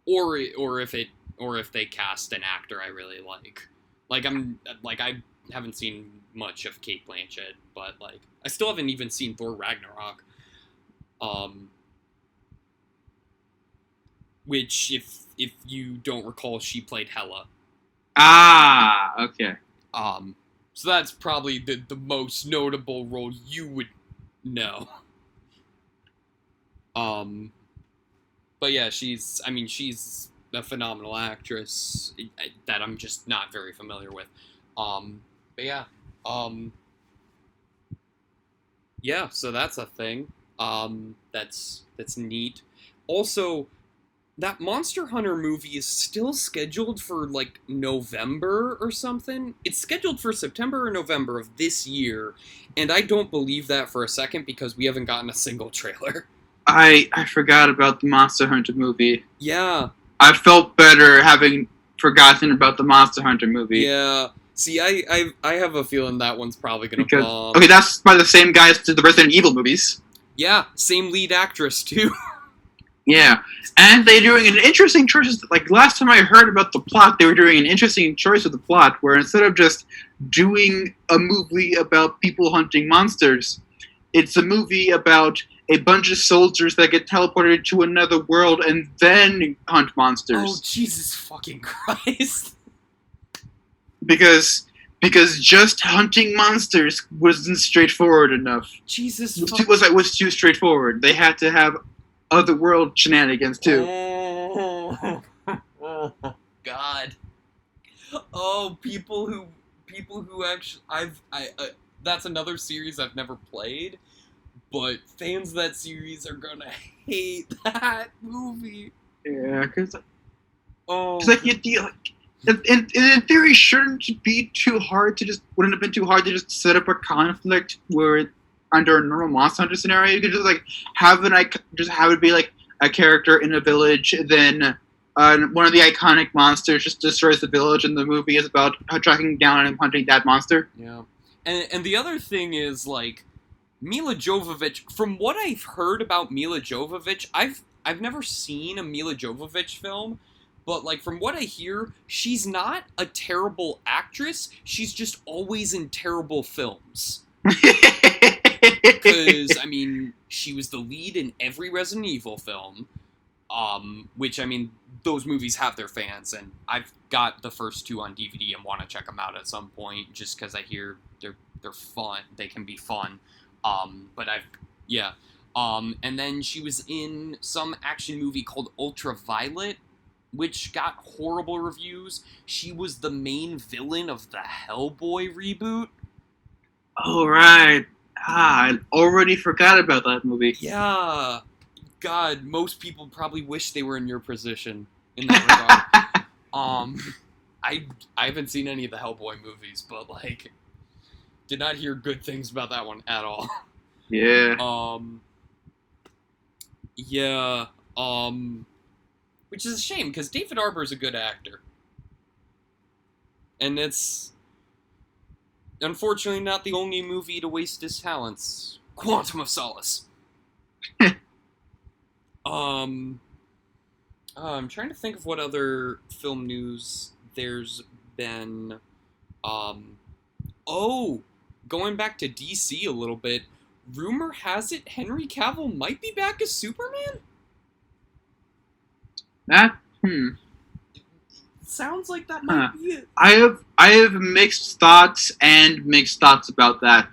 Or or if it or if they cast an actor I really like. Like I'm like I haven't seen much of Cate Blanchett, but like I still haven't even seen Thor Ragnarok. Um which if if you don't recall she played Hela. Ah, okay. Um, so that's probably the, the most notable role you would know. Um, but yeah, she's, I mean, she's a phenomenal actress that I'm just not very familiar with. Um, but yeah, um, yeah, so that's a thing. Um, that's, that's neat. Also, that Monster Hunter movie is still scheduled for like November or something. It's scheduled for September or November of this year, and I don't believe that for a second because we haven't gotten a single [LAUGHS] trailer. I I forgot about the Monster Hunter movie. Yeah, I felt better having forgotten about the Monster Hunter movie. yeah. See, I I, I have a feeling that one's probably gonna Because bomb. okay, that's by the same guys to the Resident Evil movies. Yeah, same lead actress too. [LAUGHS] Yeah, and they're doing an interesting choice. Like last time I heard about the plot, they were doing an interesting choice of the plot, where instead of just doing a movie about people hunting monsters, it's a movie about a bunch of soldiers that get teleported to another world and then hunt monsters. oh Jesus fucking [LAUGHS] Christ! because because just hunting monsters wasn't straightforward enough. Jesus Was was, was too straightforward. They had to have other world shenanigans too. Oh, [LAUGHS] God. Oh, people who people who actually I've I uh, that's another series I've never played, but fans of that series are gonna hate [LAUGHS] that movie. Yeah, because Oh, like you, you like, in, in, in theory, shouldn't be too hard to just wouldn't have been too hard to just set up a conflict where it, under a normal monster hunter scenario you could just like have an ic- just have it be like a character in a village, then uh, one of the iconic monsters just destroys the village, and the movie is about tracking down and hunting that monster. Yeah, and and the other thing is like Milla Jovovich. From what I've heard about Milla Jovovich, I've I've never seen a Milla Jovovich film, but like from what I hear, she's not a terrible actress. She's just always in terrible films. [LAUGHS] Because I mean, she was the lead in every Resident Evil film. Um, which I mean, those movies have their fans, and I've got the first two on DVD and want to check them out at some point, just because I hear they're they're fun. They can be fun. Um, but I've yeah. Um, and then she was in some action movie called Ultraviolet, which got horrible reviews. She was the main villain of the Hellboy reboot. oh right. Ah, I already forgot about that movie. Yeah. God, most people probably wish they were in your position in that regard. [LAUGHS] um I I haven't seen any of the Hellboy movies, but like did not hear good things about that one at all. Yeah. Um Yeah, um which is a shame because David Harbour is a good actor. And it's unfortunately not the only movie to waste his talents. Quantum of Solace. [LAUGHS] um uh, I'm trying to think of what other film news there's been. Um, oh, going back to DC a little bit, rumor has it Henry Cavill might be back as Superman. That hmm. Sounds like that might Huh. be it. I have I have mixed thoughts and mixed thoughts about that.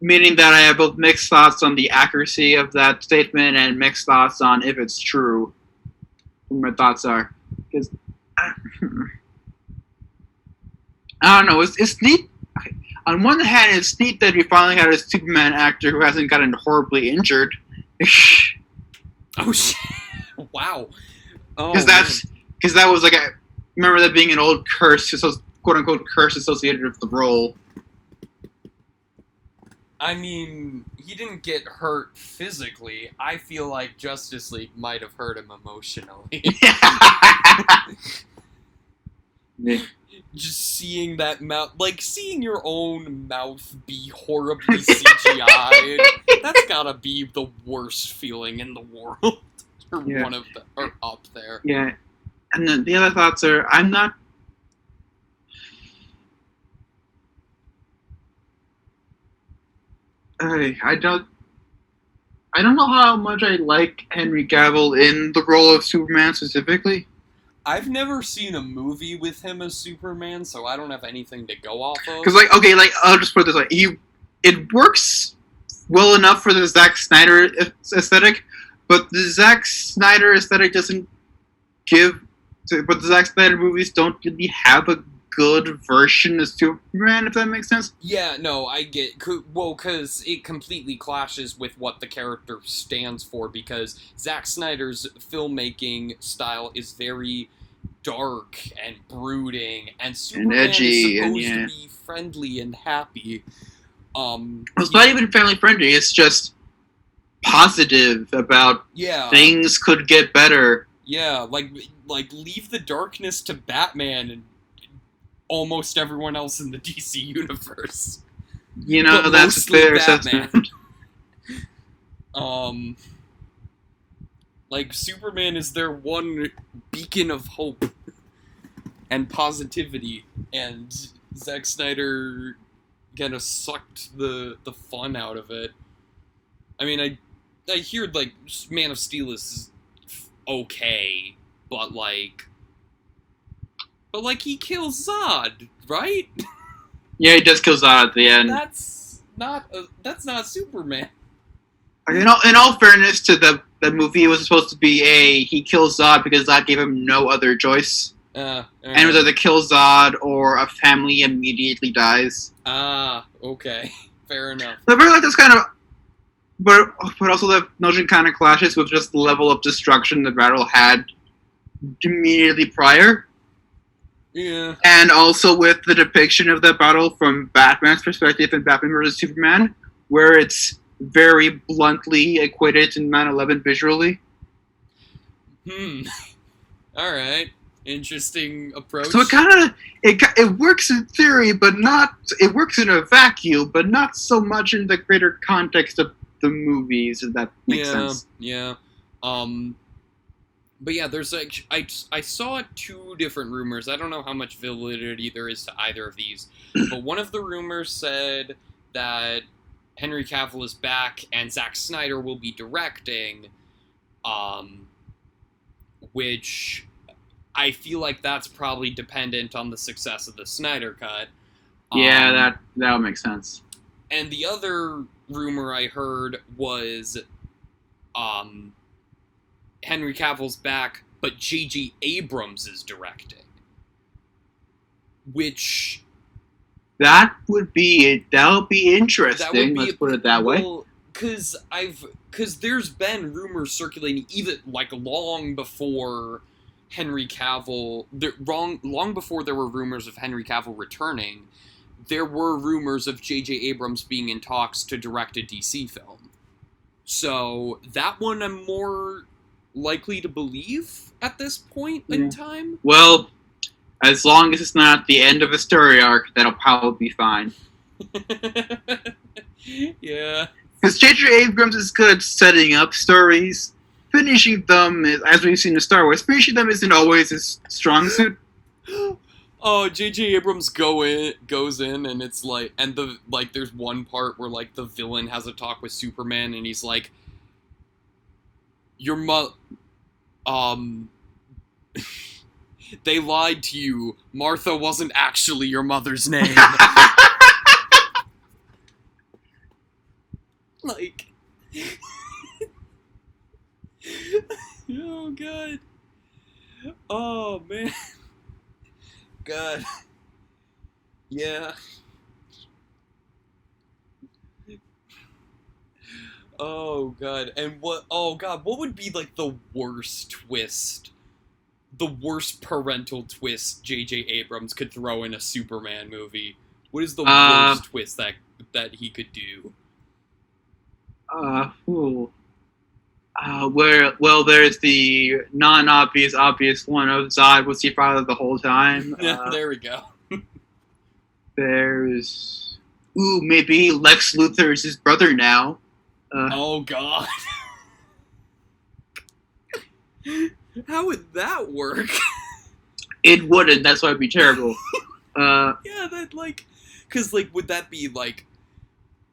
Meaning that I have both mixed thoughts on the accuracy of that statement and mixed thoughts on if it's true. What my thoughts are. Because [LAUGHS] I don't know, it's, it's neat. On one hand, it's neat that we finally had a Superman actor who hasn't gotten horribly injured. [LAUGHS] Oh shit! [LAUGHS] wow. Oh, Because that's because that was like a remember that being an old curse, quote unquote curse associated with the role. I mean, he didn't get hurt physically. I feel like Justice League might have hurt him emotionally. [LAUGHS] [LAUGHS] Just seeing that mouth, like seeing your own mouth be horribly CGI, [LAUGHS] that's gotta be the worst feeling in the world. or Yeah. one of the, or up there. Yeah, and then the other thoughts are I'm not. I I don't. I don't know how much I like Henry Cavill in the role of Superman specifically. I've never seen a movie with him as Superman, so I don't have anything to go off of. Because like okay, like I'll just put it this way: he it works well enough for the Zack Snyder aesthetic, but the Zack Snyder aesthetic doesn't give. But the Zack Snyder movies don't really have a good version of Superman, if that makes sense. Yeah, no, I get. Well, because it completely clashes with what the character stands for. Because Zack Snyder's filmmaking style is very dark and brooding, and Superman edgy, is and supposed yeah. to be friendly and happy. Um, It's not even family friendly. It's just positive about yeah, things could get better. Yeah, like like leave the darkness to Batman and almost everyone else in the [LAUGHS] DC universe. You know, But that's fair Batman. assessment. [LAUGHS] Um, like Superman is their one beacon of hope and positivity, and Zack Snyder kind of sucked the the fun out of it. I mean, I I hear like Man of Steel is okay, but like, but like he kills Zod, right? [LAUGHS] Yeah, he does kill Zod at the end. That's not a, that's not Superman. In all, in all fairness to the, the movie, it was supposed to be a he kills Zod because Zod gave him no other choice. Uh, And it was either kill Zod or a family immediately dies. Ah, okay. [LAUGHS] Fair enough. So I feel like that's kind of. But, but also the notion kind of clashes with just the level of destruction the battle had immediately prior. Yeah. and also with the depiction of the battle from Batman's perspective in Batman vs Superman, where it's very bluntly equated to 9/11 visually. Hmm. [LAUGHS] All right. Interesting approach. So it kind of it it works in theory, but not it works in a vacuum, but not so much in the greater context of the movies. If that makes yeah. sense. Yeah. Um. But yeah, there's like I I saw two different rumors. I don't know how much validity there is to either of these, [CLEARS THROAT] but one of the rumors said that Henry Cavill is back and Zack Snyder will be directing. Um. Which I feel like that's probably dependent on the success of the Snyder cut. Yeah, Um, that that would make sense. and the other rumor I heard was um Henry Cavill's back, but J.J. Abrams is directing. Which That would be it. that would be interesting. would be let's put it that way. Well, cuz I've cuz there's been rumors circulating even like long before Henry Cavill there, wrong long before there were rumors of Henry Cavill returning. There were rumors of J.J. Abrams being in talks to direct a DC film. So that one I'm more likely to believe at this point Yeah. in time. Well, as long as it's not the end of a story arc, that'll probably be fine. [LAUGHS] yeah. Because J.J. Abrams is good at setting up stories. Finishing them, is, as we've seen in Star Wars, finishing them isn't always his strong suit. [GASPS] [GASPS] [GASPS] Oh, J.J. Abrams go in, goes in, and it's like, and the like. There's one part where like the villain has a talk with Superman, and he's like, "Your mo, um, [LAUGHS] they lied to you. Martha wasn't actually your mother's name." [LAUGHS] like, [LAUGHS] oh god, oh man. God. Yeah. Oh god. And what oh god, what would be like the worst twist? The worst parental twist JJ Abrams could throw in a Superman movie. What is the Uh, worst twist that that he could do? uh, ooh. Uh, where, well, there's the non-obvious, obvious one of Zod was your father the whole time. [LAUGHS] Yeah, Uh, there we go. There's ooh maybe Lex Luthor is his brother now. Uh, Oh god. [LAUGHS] How would that work? It wouldn't. That's why it'd be terrible. [LAUGHS] Uh, yeah, that like cuz like would that be like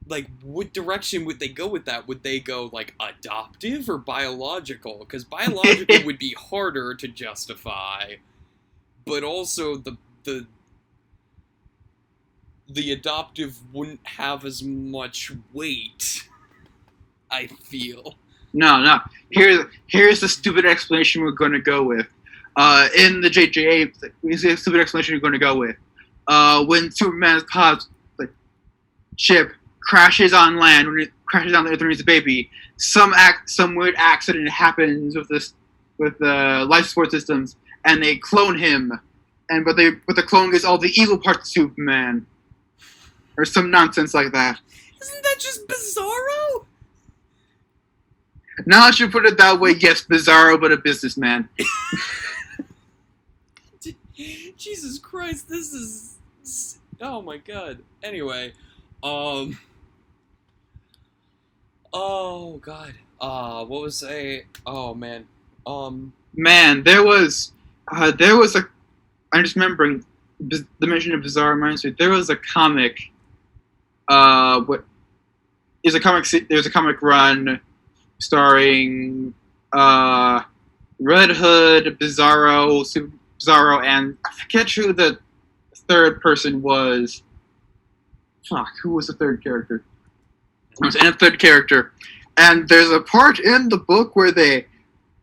like what direction would they go with that? Would they go like adoptive or biological? Cuz [LAUGHS] biological would be harder to justify. But also the the the adoptive wouldn't have as much weight. I feel. no, no. Here's here's the stupid explanation we're going to go with. Uh, in the JJA, here's the stupid explanation we're going to go with. Uh, when Superman's pops like ship crashes on land, when it crashes on the Earth when he's a baby, some act, some weird accident happens with this with the life support systems, and they clone him, and but they but the clone gets all the evil parts of Superman, or some nonsense like that. Isn't that just bizarro? Now that you put it that way, yes, Bizarro, but a businessman. [LAUGHS] Jesus Christ, this is oh my god. Anyway, um Oh god. Uh what was a oh man. Um Man, there was, uh, there was a. I'm just remembering the mention of Bizarro reminds me. There was a comic. Uh, what? There's a comic. There's a comic run, starring, uh, Red Hood, Bizarro, Super Bizarro, and I forget who the third person was. Fuck, who was the third character? It was and a third character, and there's a part in the book where they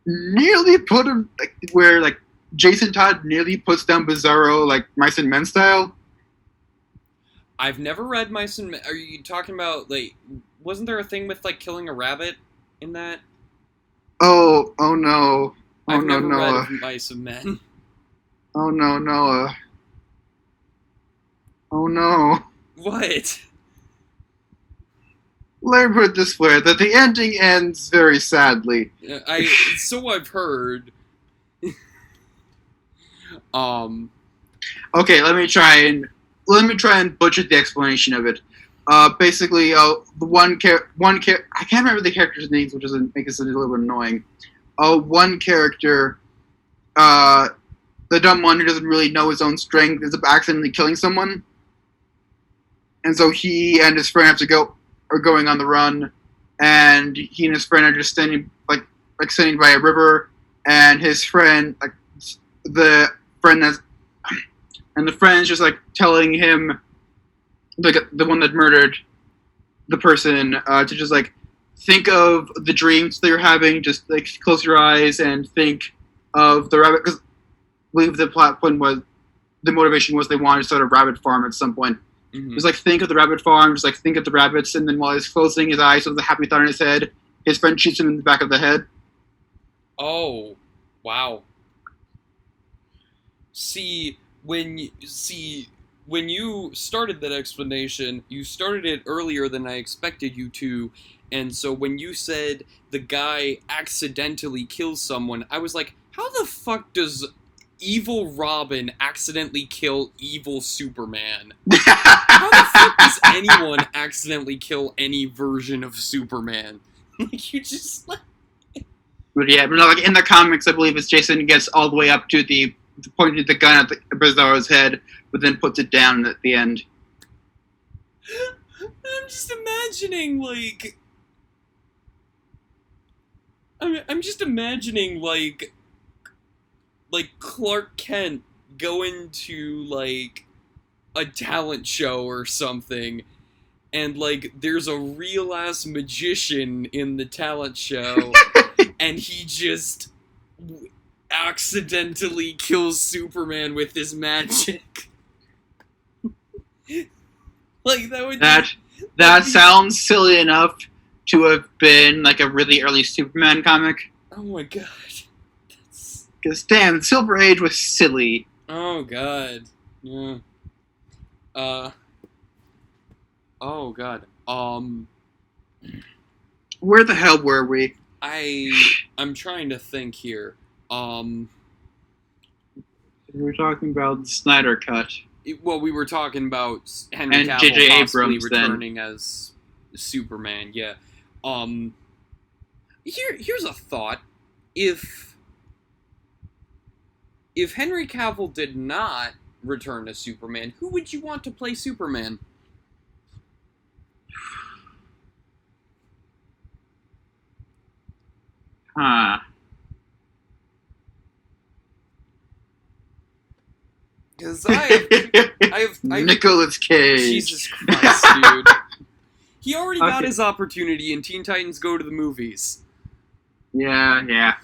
nearly put him like where like Jason Todd nearly puts down Bizarro like Mice and Men style. I've never read Mice and Men. Are you talking about like wasn't there a thing with like killing a rabbit in that? Oh, oh no, oh I've no, never Noah, read Mice and Men. oh no, Noah, oh no. [LAUGHS] What? Let me put it this way: that the ending ends very sadly. I so I've heard. [LAUGHS] um Okay, let me try and let me try and butcher the explanation of it. Uh, basically, uh, the one char- one char- I can't remember the characters' names, which doesn't make this a little bit annoying. Uh, one character, uh, the dumb one who doesn't really know his own strength, ends up accidentally killing someone, and so he and his friend have to go are going on the run, and he and his friend are just standing like like standing by a river, and his friend like the friend that's and the friend's just like telling him like the one that murdered the person uh, to just like think of the dreams that you're having just like close your eyes and think of the rabbit because I believe the plot point was the motivation was they wanted to start a rabbit farm at some point mhm. just like think of the rabbit farm just like think of the rabbits and then while he's closing his eyes with a happy thought in his head his friend shoots him in the back of the head Oh, wow. See, when see when you started that explanation, you started it earlier than I expected you to, and so when you said the guy accidentally kills someone, I was like, how the fuck does evil Robin accidentally kill evil Superman? [LAUGHS] How the fuck does anyone accidentally kill any version of Superman? [LAUGHS] Like you just like But yeah, but no, like in the comics, I believe it's Jason gets all the way up to the pointed the gun at the Bizarro's head, but then puts it down at the end. [GASPS] I'm just imagining like I'm I'm just imagining like like Clark Kent going to like a talent show or something and like there's a real ass magician in the talent show [LAUGHS] and he just w- accidentally kills Superman with his magic. [LAUGHS] like that would That that sounds silly enough to have been like a really early Superman comic. Oh my god. Because damn, Silver Age was silly. Oh god. Yeah. Uh Oh god. Um Where the hell were we? I I'm trying to think here. Um We were talking about the Snyder Cut. well, we were talking about Henry And Cavill J.J. possibly Abrams, then. returning as Superman. Yeah. Um. Here, here's a thought: if if Henry Cavill did not return as Superman, who would you want to play Superman? Huh. Because I I have, [LAUGHS] I have Nicolas Cage. Jesus Christ, dude. He already got his opportunity in Teen Titans Go to the Movies. Yeah, yeah.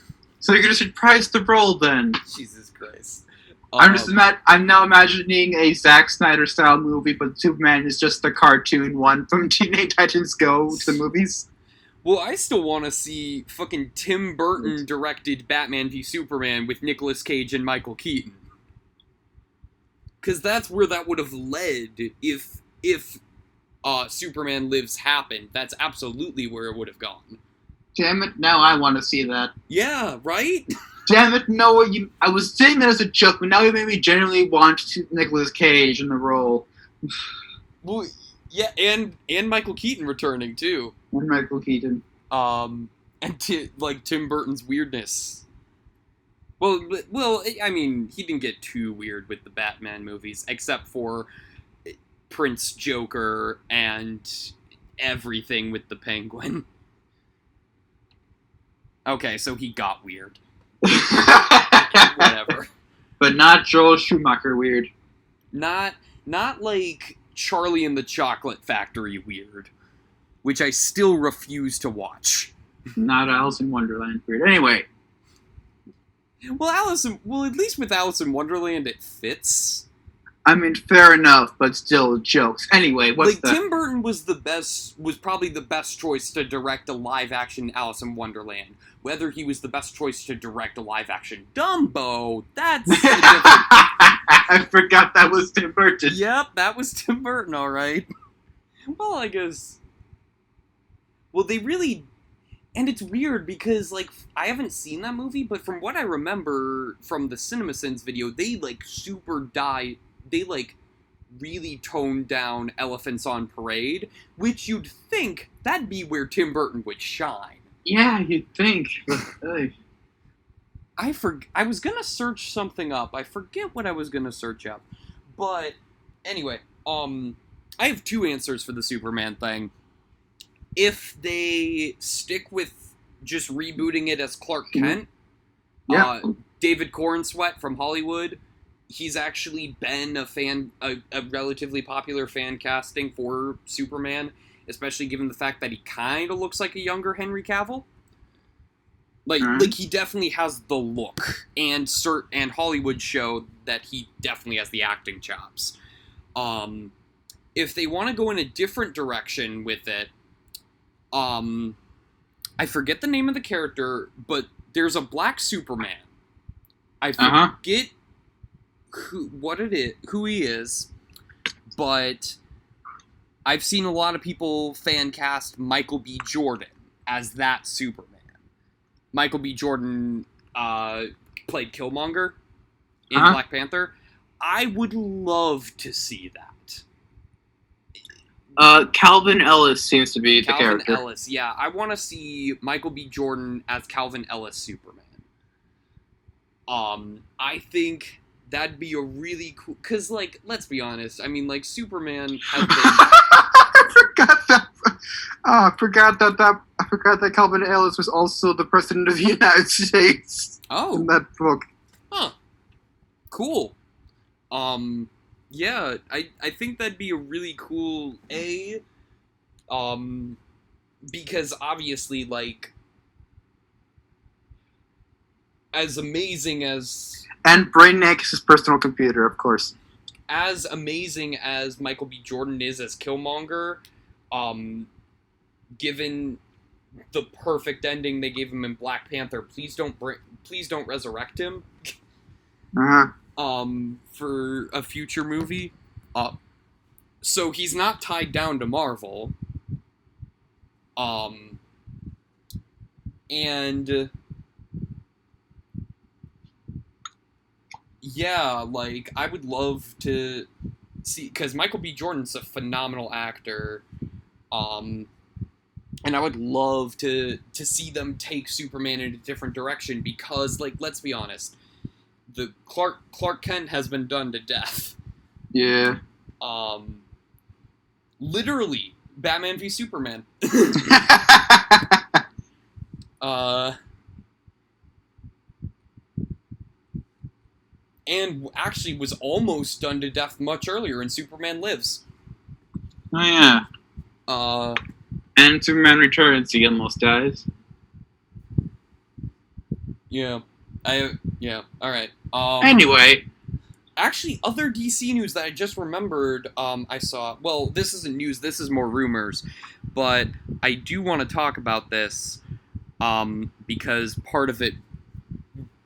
So you're gonna surprise the role then? Jesus Christ. I'm just Um, ima- I'm now imagining a Zack Snyder style movie, but Superman is just the cartoon one from [LAUGHS] Teenage Titans Go to the movies. Well, I still want to see fucking Tim Burton directed Batman v Superman with Nicolas Cage and Michael Keaton. Cause that's where that would have led if if uh, Superman Lives happened. That's absolutely where it would have gone. Damn it! Now I want to see that. Yeah, right? [LAUGHS] Damn it! Noah, you. I was saying that as a joke, but now you made me genuinely want to Nicolas Cage in the role. Well, yeah, and and Michael Keaton returning too. And Michael Keaton. um, and ti like Tim Burton's weirdness. Well, well, I mean, he didn't get too weird with the Batman movies, except for eh, Prince Joker and everything with the Penguin. [LAUGHS] Okay, so he got weird. [LAUGHS] Whatever. but not Joel Schumacher weird. not not like Charlie and the Chocolate Factory weird, which I still refuse to watch. Not Alice in Wonderland weird. Anyway, Well, Alice, in, well, at least with Alice in Wonderland, it fits. I mean, fair enough, but still jokes. Anyway, what's like the? Tim Burton was the best, was probably the best choice to direct a live action Alice in Wonderland. Whether he was the best choice to direct a live action Dumbo, that's different. [LAUGHS] I forgot that was Tim Burton. yep, that was Tim Burton, all right. well, I guess. Well, they really, and it's weird because like I haven't seen that movie, but from what I remember from the CinemaSins video, they like super die. They like really toned down Elephants on Parade, which you'd think that'd be where Tim Burton would shine. Yeah, you'd think. [LAUGHS] I for I was gonna search something up. I forget what I was gonna search up, but anyway, um, I have two answers for the Superman thing. If they stick with just rebooting it as Clark Mhm. Kent, Yeah. uh, David Corenswet from Hollywood, he's actually been a fan, a, a relatively popular fan casting for Superman, especially given the fact that he kind of looks like a younger Henry Cavill. Like, Alright. like he definitely has the look, and cert and Hollywood show that he definitely has the acting chops. Um, if they want to go in a different direction with it, um, I forget the name of the character, but there's a black Superman. I Uh huh. Who what it is, who he is, but I've seen a lot of people fan cast Michael B. Jordan as that Superman. Michael B. Jordan uh, played Killmonger in Uh-huh. Black Panther. I would love to see that. Uh, Calvin Ellis seems to be the Calvin character. Ellis, yeah, I want to see Michael B. Jordan as Calvin Ellis Superman. Um, I think that'd be a really cool. Cause, like, let's be honest. I mean, like, Superman. [LAUGHS] I forgot that. Oh, I forgot that that I forgot that Calvin Ellis was also the president of the United [LAUGHS] States oh, in that book. Huh. Cool. Um yeah, I I think that'd be a really cool A um because obviously like as amazing as And Brainiac is personal computer, of course. as amazing as Michael B. Jordan is as Killmonger, um, given the perfect ending they gave him in Black Panther, please don't bring, please don't resurrect him. Uh-huh. um, for a future movie. Uh, so he's not tied down to Marvel. Um, and yeah, like I would love to. see because Michael B. Jordan's a phenomenal actor, um, and I would love to to see them take Superman in a different direction because, like, let's be honest, the Clark Clark Kent has been done to death. Yeah. Um, literally, Batman v Superman. [LAUGHS] Uh, and actually was almost done to death much earlier in Superman Lives. oh yeah. Uh, And Superman Returns, he almost dies. yeah, I yeah. All right. Um, Anyway, actually, other DC news that I just remembered, um, I saw. Well, this isn't news. This is more rumors, but I do want to talk about this, um, because part of it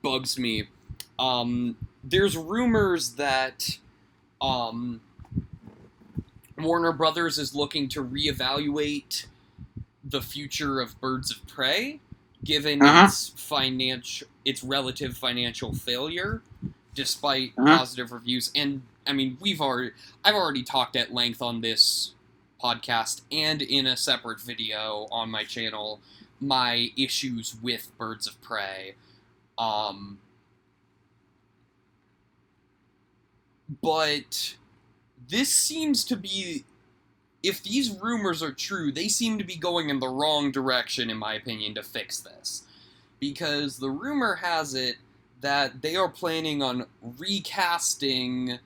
bugs me. Um, there's rumors that, um, Warner Brothers is looking to reevaluate the future of Birds of Prey, given Uh-huh. its financial, its relative financial failure, despite Uh-huh. positive reviews. And I mean, we've already, I've already talked at length on this podcast and in a separate video on my channel my issues with Birds of Prey. Um, but this seems to be if these rumors are true, they seem to be going in the wrong direction, in my opinion, to fix this. Because the rumor has it that they are planning on recasting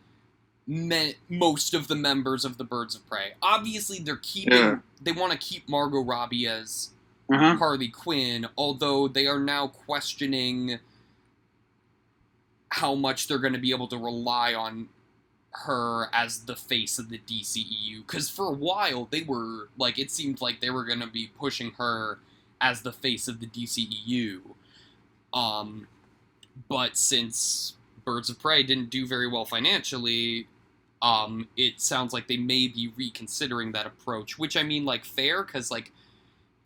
me- most of the members of the Birds of Prey. Obviously, they're keeping. Yeah. They want to keep Margot Robbie as uh huh. Harley Quinn, although they are now questioning how much they're going to be able to rely on her as the face of the DCEU. Because for a while, they were, like, it seemed like they were going to be pushing her as the face of the DCEU. Um, but since Birds of Prey didn't do very well financially, um, it sounds like they may be reconsidering that approach, which I mean, like, fair, because, like,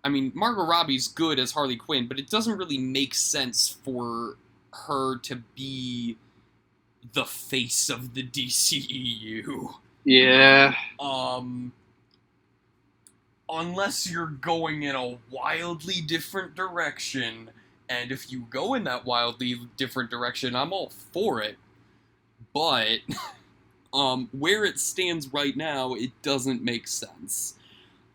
I mean, Margot Robbie's good as Harley Quinn, but it doesn't really make sense for her to be the face of the DCEU. Yeah. Um unless you're going in a wildly different direction, and if you go in that wildly different direction, I'm all for it. But [LAUGHS] um where it stands right now, it doesn't make sense.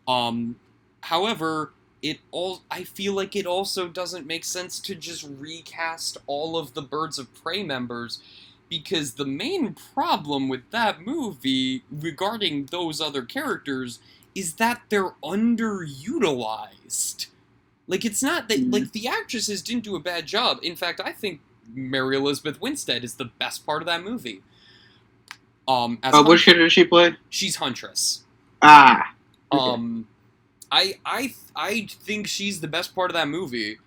Um however, it all I feel like it also doesn't make sense to just recast all of the Birds of Prey members because the main problem with that movie regarding those other characters is that they're underutilized. Like it's not that Mhm. like the actresses didn't do a bad job. In fact, I think Mary Elizabeth Winstead is the best part of that movie. Um, as Oh, which Hunt- character does she play? she's Huntress. Ah. Okay. Um, I I I think she's the best part of that movie.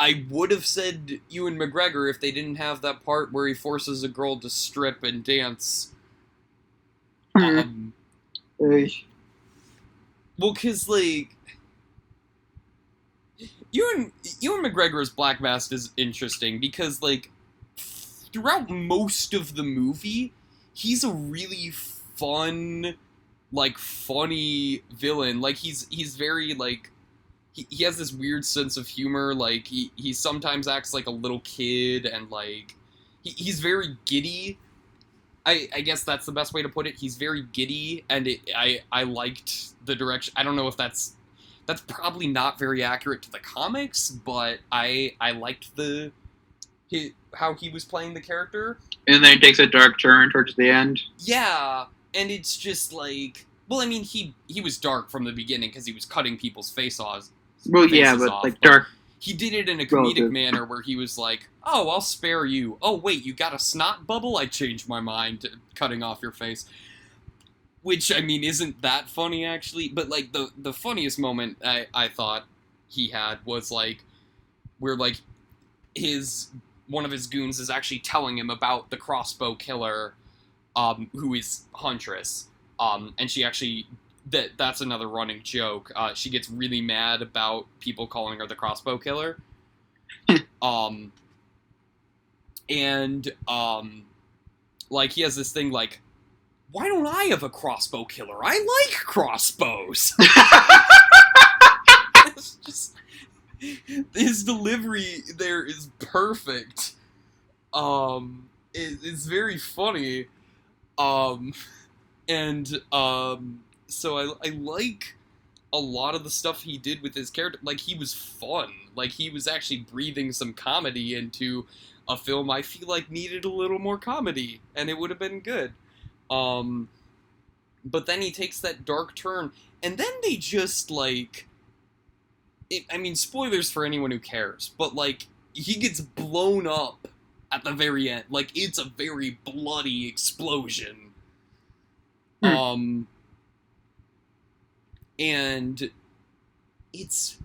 I would have said Ewan McGregor if they didn't have that part where he forces a girl to strip and dance. Hmm. Um, well, cause like Ewan Ewan McGregor's Black Mask is interesting because like throughout most of the movie, he's a really fun, like funny villain. Like he's he's very like he, he has this weird sense of humor. Like he he sometimes acts like a little kid and like he, he's very giddy. I, I guess that's the best way to put it. He's very giddy, and it, I I liked the direction. I don't know if that's that's probably not very accurate to the comics, but I I liked the how he was playing the character. and then it takes a dark turn towards the end. Yeah, and it's just like, well, I mean, he he was dark from the beginning because he was cutting people's face offs. Well, yeah, but off, like but- dark. He did it in a comedic Relative. manner where he was like, "Oh, I'll spare you. Oh, wait, you got a snot bubble? I changed my mind, to cutting off your face." Which I mean, isn't that funny actually? But like the the funniest moment I I thought he had was like, where like his one of his goons is actually telling him about the crossbow killer, um, who is Huntress, um, and she actually that that's another running joke. Uh, she gets really mad about people calling her the crossbow killer. [LAUGHS] um, and um, like he has this thing like why don't I have a crossbow killer? I like crossbows. [LAUGHS] [LAUGHS] it's just his delivery there is perfect. Um, it, it's very funny. Um, and um, so I I like a lot of the stuff he did with his character. Like he was fun. Like he was actually breathing some comedy into a film I feel like needed a little more comedy, and it would have been good. Um, but then he takes that dark turn, and then they just like. It, I mean, spoilers for anyone who cares, but like he gets blown up at the very end. Like it's a very bloody explosion. Hmm. Um, and it's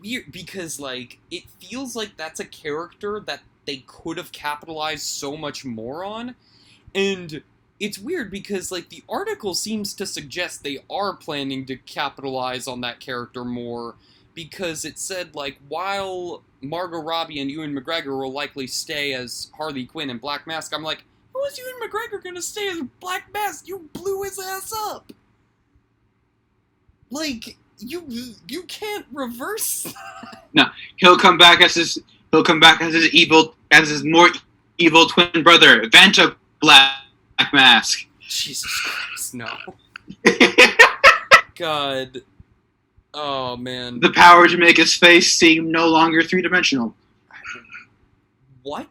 weird because like it feels like that's a character that they could have capitalized so much more on. And it's weird because like the article seems to suggest they are planning to capitalize on that character more because it said like while Margot Robbie and Ewan McGregor will likely stay as Harley Quinn and Black Mask I'm like how is Ewan McGregor gonna stay as Black Mask? You blew his ass up like you you can't reverse [LAUGHS] No. He'll come back as his. He'll come back as his evil, as his more evil twin brother, Vanta Black Mask. Jesus Christ, no. [LAUGHS] God. Oh man. the power to make his face seem no longer three dimensional. What?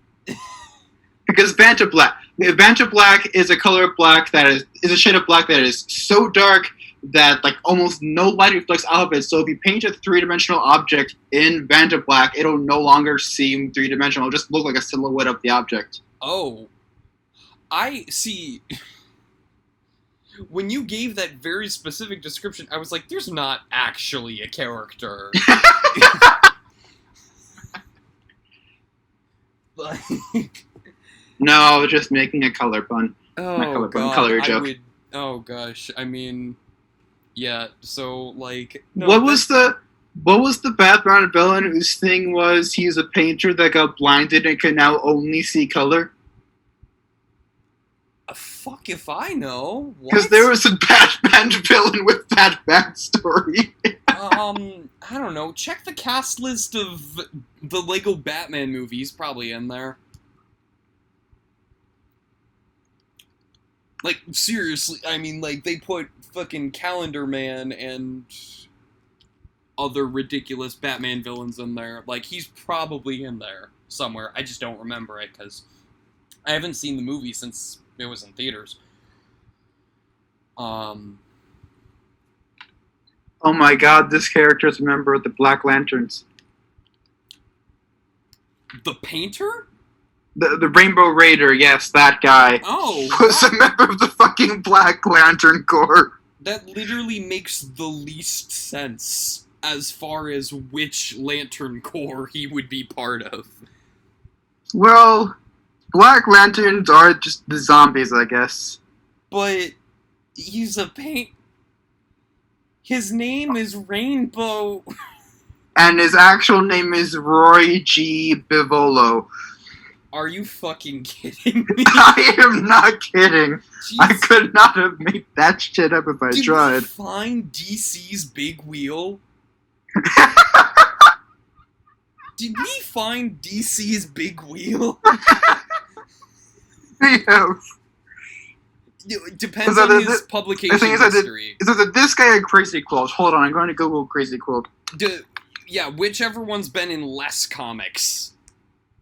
Because Vanta Black, Vanta Black is a color of black that is is a shade of black that is so dark that like almost no light reflects out of it. So if you paint a three dimensional object in Vanta Black, it'll no longer seem three dimensional. It'll just look like a silhouette of the object. Oh. I see. [LAUGHS] When you gave that very specific description, I was like, there's not actually a character. like, [LAUGHS] [LAUGHS] No, I was just making a color pun. oh color pun, god, color I joke. would. Oh gosh, I mean, yeah. So like, no, what was the what was the Batman villain whose thing was he's a painter that got blinded and can now only see color? Uh, fuck if I know. Because there was a [LAUGHS] Batman villain with that backstory. um, I don't know. Check the cast list of the Lego Batman movies. Probably in there. Like seriously, I mean, like they put fucking Calendar Man and other ridiculous Batman villains in there. Like he's probably in there somewhere. I just don't remember it because I haven't seen the movie since it was in theaters. Um. oh my god, this character is a member of the Black Lanterns. The painter? The, the Rainbow Raider, yes, that guy. Oh, [LAUGHS] Was a member of the fucking Black Lantern Corps. That literally makes the least sense as far as which Lantern Corps he would be part of. Well, Black Lanterns are just the zombies, I guess. But he's a paint. His name is Rainbow. [LAUGHS] And his actual name is Roy G. Bivolo. Are you fucking [LAUGHS] kidding me? [LAUGHS] I am not kidding. I could not have made that shit up if I Did we tried. find DC's big wheel? [LAUGHS] Did we find DC's big wheel? yeah. It depends So on the- his the- publication thing is I did- history. So that this guy had Crazy Quilts. Hold on, I'm going to Google Crazy Quilt. D- yeah, whichever one's been in less comics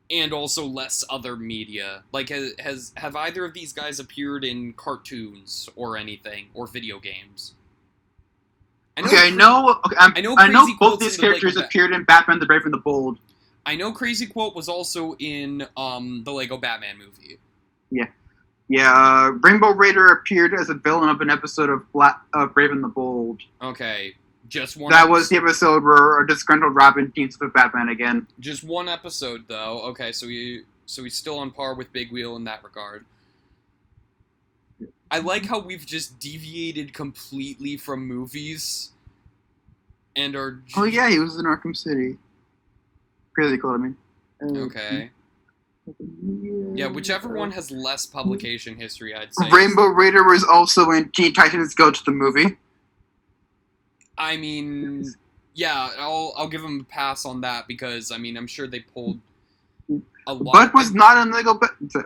and also less other media. Like, has, has have either of these guys appeared in cartoons or anything or video games? okay, I know. Okay, I know I know both these in the characters appeared in Batman: The Brave and the Bold. I know Crazy Quilt was also in um the Lego Batman movie. Yeah, uh, Rainbow Raider appeared as a villain of an episode of Black of Brave and the Bold. Okay, just one. That was the episode where a disgruntled Robin teams with Batman again. just one episode though. Okay, so he so he's still on par with Big Wheel in that regard. I like how we've just deviated completely from movies and are j- Oh yeah, he was in Arkham City. Crazy Quilt, I mean. Uh, okay. Yeah, whichever one has less publication history, I'd say. Rainbow Raider was also in Teen Titans Go to the movie. I mean, yeah, I'll I'll give them a pass on that because I mean I'm sure they pulled a lot. But was not in Lego.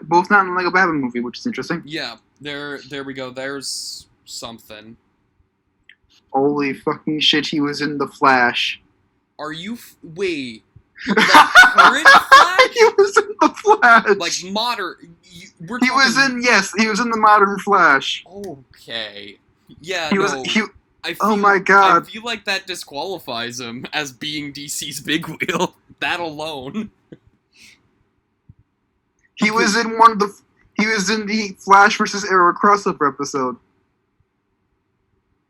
Both not in Lego Batman movie, which is interesting. yeah, there there we go. There's something. Holy fucking shit! He was in the Flash. Are you f- wait? [LAUGHS] The current Flash? he was in the Flash. Like modern? You, we're he was in yes, he was in the modern Flash. Okay. Yeah. He no, was he. I Oh my God. I feel like that disqualifies him as being DC's big wheel. [LAUGHS] That alone. He was in one of the. He was in the Flash versus Arrow crossover episode.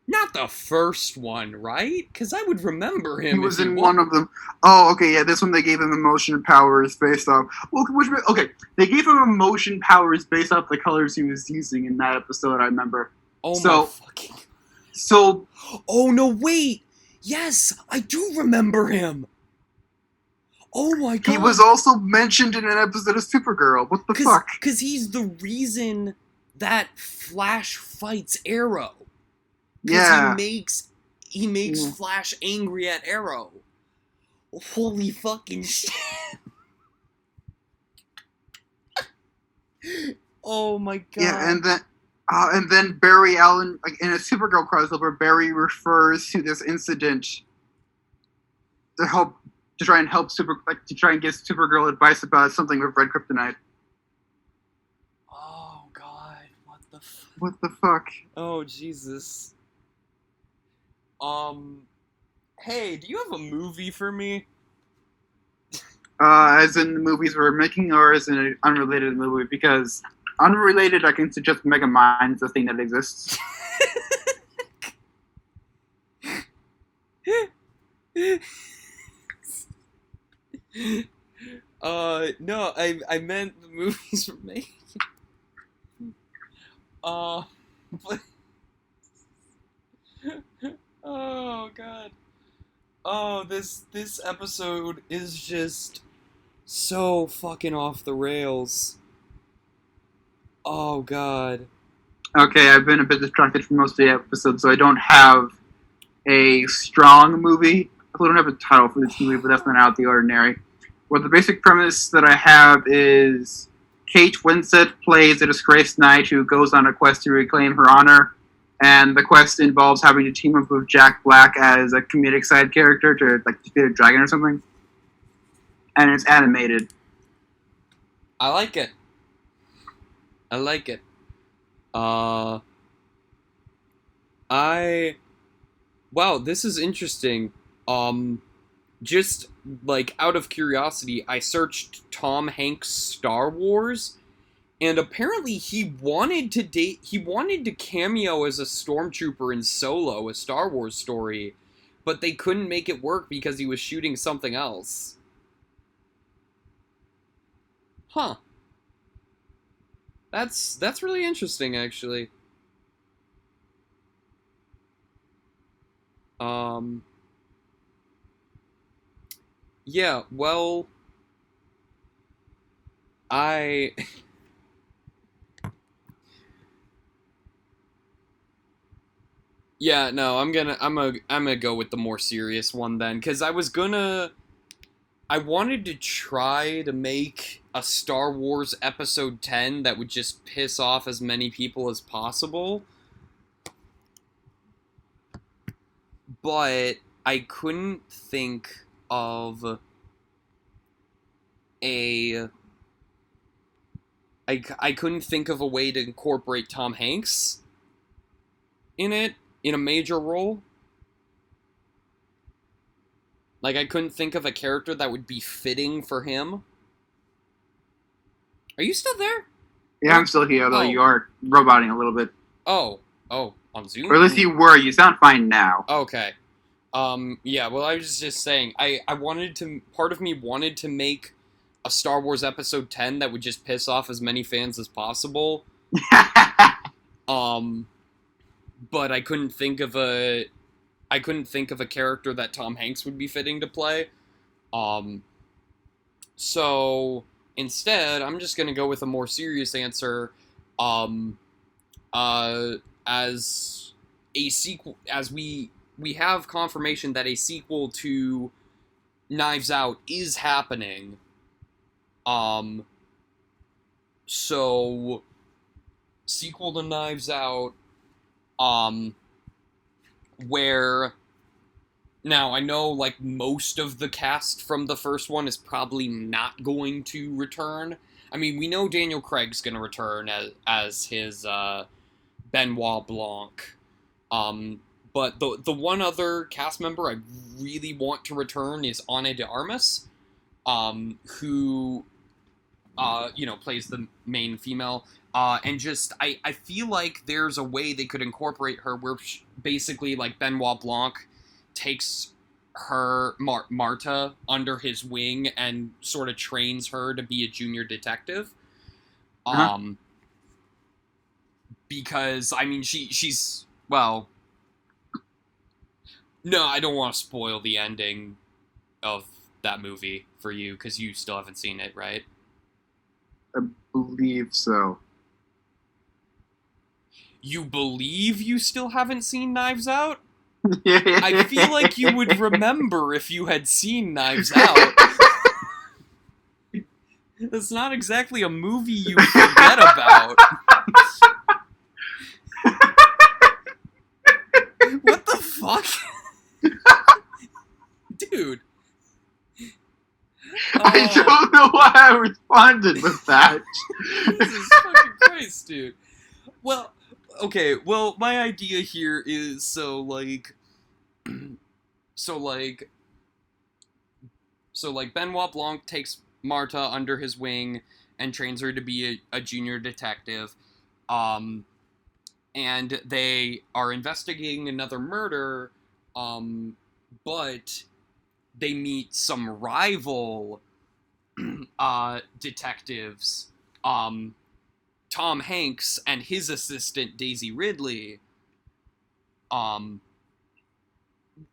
Not the first one, right? Because I would remember him. He was in one of them. Oh, okay, yeah. This one they gave him emotion powers based off. Well, which okay, they gave him emotion powers based off the colors he was using in that episode. I remember. Oh so- my fucking. So Oh no! Wait. Yes, I do remember him. Oh my god. he was also mentioned in an episode of Supergirl. What the Cause, fuck? Because he's the reason that Flash fights Arrow. Yeah. He makes he makes. Flash angry at Arrow. Holy fucking [LAUGHS] shit. oh my god. Yeah, and then. Uh, and then Barry Allen, like in a Supergirl crossover, Barry refers to this incident to help to try and help Super, like to try and give Supergirl advice about something with Red Kryptonite. oh god. What the f- What the fuck? Oh Jesus. Um Hey, do you have a movie for me? Uh, as in the movies we're making, or as in an unrelated movie? Because unrelated, I can suggest Megamind's a thing that exists. [LAUGHS] uh, no, I I meant the movies [LAUGHS] were making. Uh, [LAUGHS] oh god, oh this this episode is just so fucking off the rails. Oh god. Okay, I've been a bit distracted for most of the episode, so I don't have a strong movie. I don't have a title for this movie, but that's not out of the ordinary. Well, the basic premise that I have is Kate Winslet plays a disgraced knight who goes on a quest to reclaim her honor, and the quest involves having to team up with Jack Black as a comedic side character to like defeat a dragon or something. And it's animated. I like it. I like it. Uh I Wow, this is interesting. Um just like out of curiosity, I searched Tom Hanks Star Wars and apparently he wanted to date he wanted to cameo as a stormtrooper in Solo, a Star Wars story, but they couldn't make it work because he was shooting something else. Huh. That's that's really interesting actually. Um Yeah, well I [LAUGHS] Yeah, no, I'm gonna I'm a I'm gonna go with the more serious one then cuz I was gonna I wanted to try to make a Star Wars episode 10 that would just piss off as many people as possible. But I couldn't think of a I, I couldn't think of a way to incorporate Tom Hanks in it in a major role. Like I couldn't think of a character that would be fitting for him. Are you still there? Yeah, I'm still here, although Oh. you are roboting a little bit. Oh, oh, on Zoom. Or at least you were. You sound fine now. Okay. Um, yeah, well, I was just saying, I, I wanted to, part of me wanted to make a Star Wars Episode 10 that would just piss off as many fans as possible. [LAUGHS] Um, but I couldn't think of a, I couldn't think of a character that Tom Hanks would be fitting to play. Um, so instead, I'm just gonna go with a more serious answer. Um, uh, as a sequel, as we we have confirmation that a sequel to Knives Out is happening. Um, so sequel to Knives Out, um, where now I know like most of the cast from the first one is probably not going to return. I mean, we know Daniel Craig's going to return as as his uh, Benoit Blanc. Um, but the the one other cast member I really want to return is Ana de Armas, um, who, uh, you know, plays the main female. Uh, and just I, I feel like there's a way they could incorporate her where sh- basically like Benoit Blanc takes her Mar- Marta under his wing and sort of trains her to be a junior detective. Uh-huh. Um, because I mean she she's well. No, I don't want to spoil the ending of that movie for you because you still haven't seen it, right? I believe so. You believe you still haven't seen Knives Out? [LAUGHS] I feel like you would remember if you had seen Knives Out. It's not exactly a movie you forget about. what the fuck? Dude. I Oh, don't know why I responded with that. Jesus fucking Christ, dude. Well, okay, well, my idea here is so, like. [CLEARS THROAT] so, like. So, like, Benoit Blanc takes Marta under his wing and trains her to be a, a junior detective. Um, and they are investigating another murder, um, but they meet some rival [CLEARS THROAT] uh, detectives, um, Tom Hanks and his assistant Daisy Ridley. Um,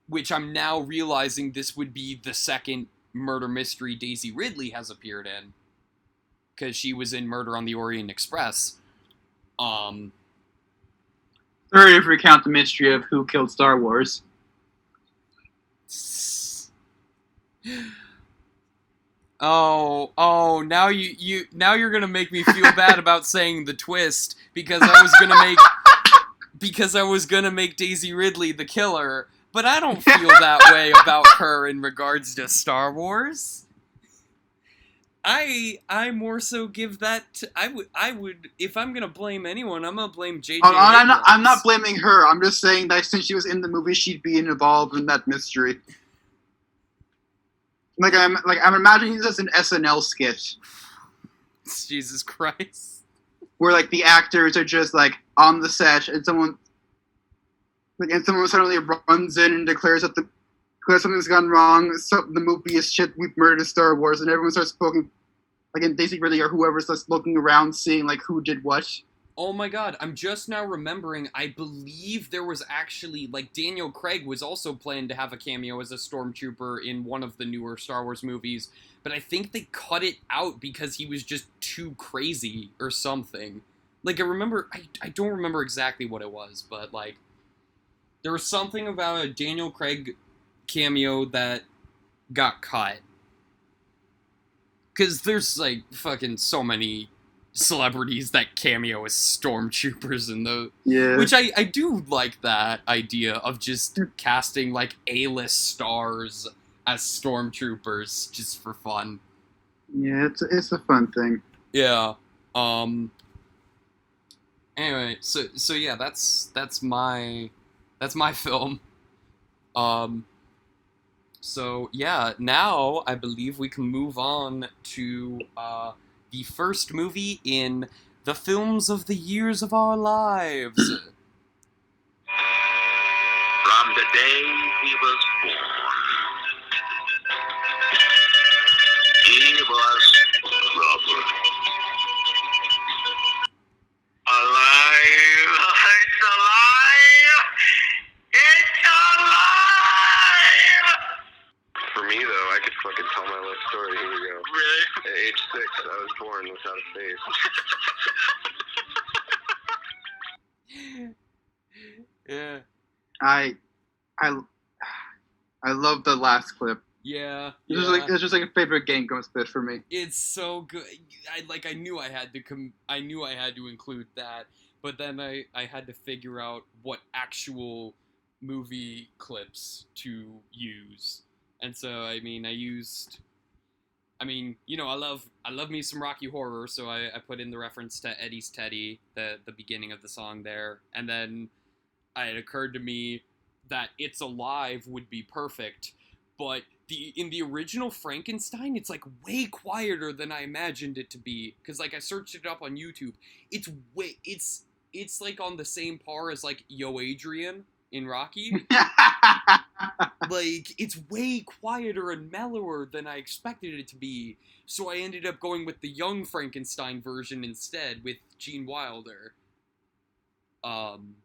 which I'm now realizing this would be the second murder mystery Daisy Ridley has appeared in, because she was in Murder on the Orient Express. Um, Third, if we count the mystery of who killed Star Wars. [LAUGHS] Oh, oh, now you you now you're gonna make me feel bad [LAUGHS] about saying the twist because I was gonna make because I was gonna make Daisy Ridley the killer, but I don't feel that way about her in regards to Star Wars. I I more so give that to, I would I would if I'm gonna blame anyone I'm gonna blame JJ. Oh, I'm, not, I'm not blaming her. I'm just saying that since she was in the movie, she'd be involved in that mystery. Like I'm like I'm imagining this as an SNL skit Jesus Christ. where like the actors are just like on the set and someone like and someone suddenly runs in and declares that the because something's gone wrong. So the movie is shit. We've murdered Star Wars, and everyone starts poking. Like and Daisy Ridley or whoever starts looking around, seeing like who did what. Oh my god, I'm just now remembering. I believe there was actually, like, Daniel Craig was also planned to have a cameo as a stormtrooper in one of the newer Star Wars movies, but I think they cut it out because he was just too crazy or something. Like, I remember, I, I don't remember exactly what it was, but, like, there was something about a Daniel Craig cameo that got cut. Because there's, like, fucking so many celebrities that cameo as stormtroopers in the Yeah. which I, I do like that idea of just casting like A-list stars as stormtroopers just for fun. yeah, it's it's a fun thing. Yeah. Um anyway, so so yeah, that's that's my that's my [LAUGHS] film. Um so yeah, now I believe we can move on to uh the first movie in the films of the years of our lives. From the day I was born without a face. [LAUGHS] yeah. I, I, I love the last clip. Yeah. This is yeah. like it's just like a favorite Game Grumps bit for me. it's so good. I like I knew I had to com- I knew I had to include that, but then I I had to figure out what actual movie clips to use. And so I mean I used I mean, you know, I love I love me some Rocky Horror, so I, I put in the reference to Eddie's Teddy, the the beginning of the song there, and then it occurred to me that It's Alive would be perfect, but the in the original Frankenstein, it's like way quieter than I imagined it to be. Cause like I searched it up on YouTube, it's way it's it's like on the same par as like Yo Adrian in Rocky. [LAUGHS] like it's way quieter and mellower than I expected it to be. So I ended up going with the young Frankenstein version instead with Gene Wilder. Um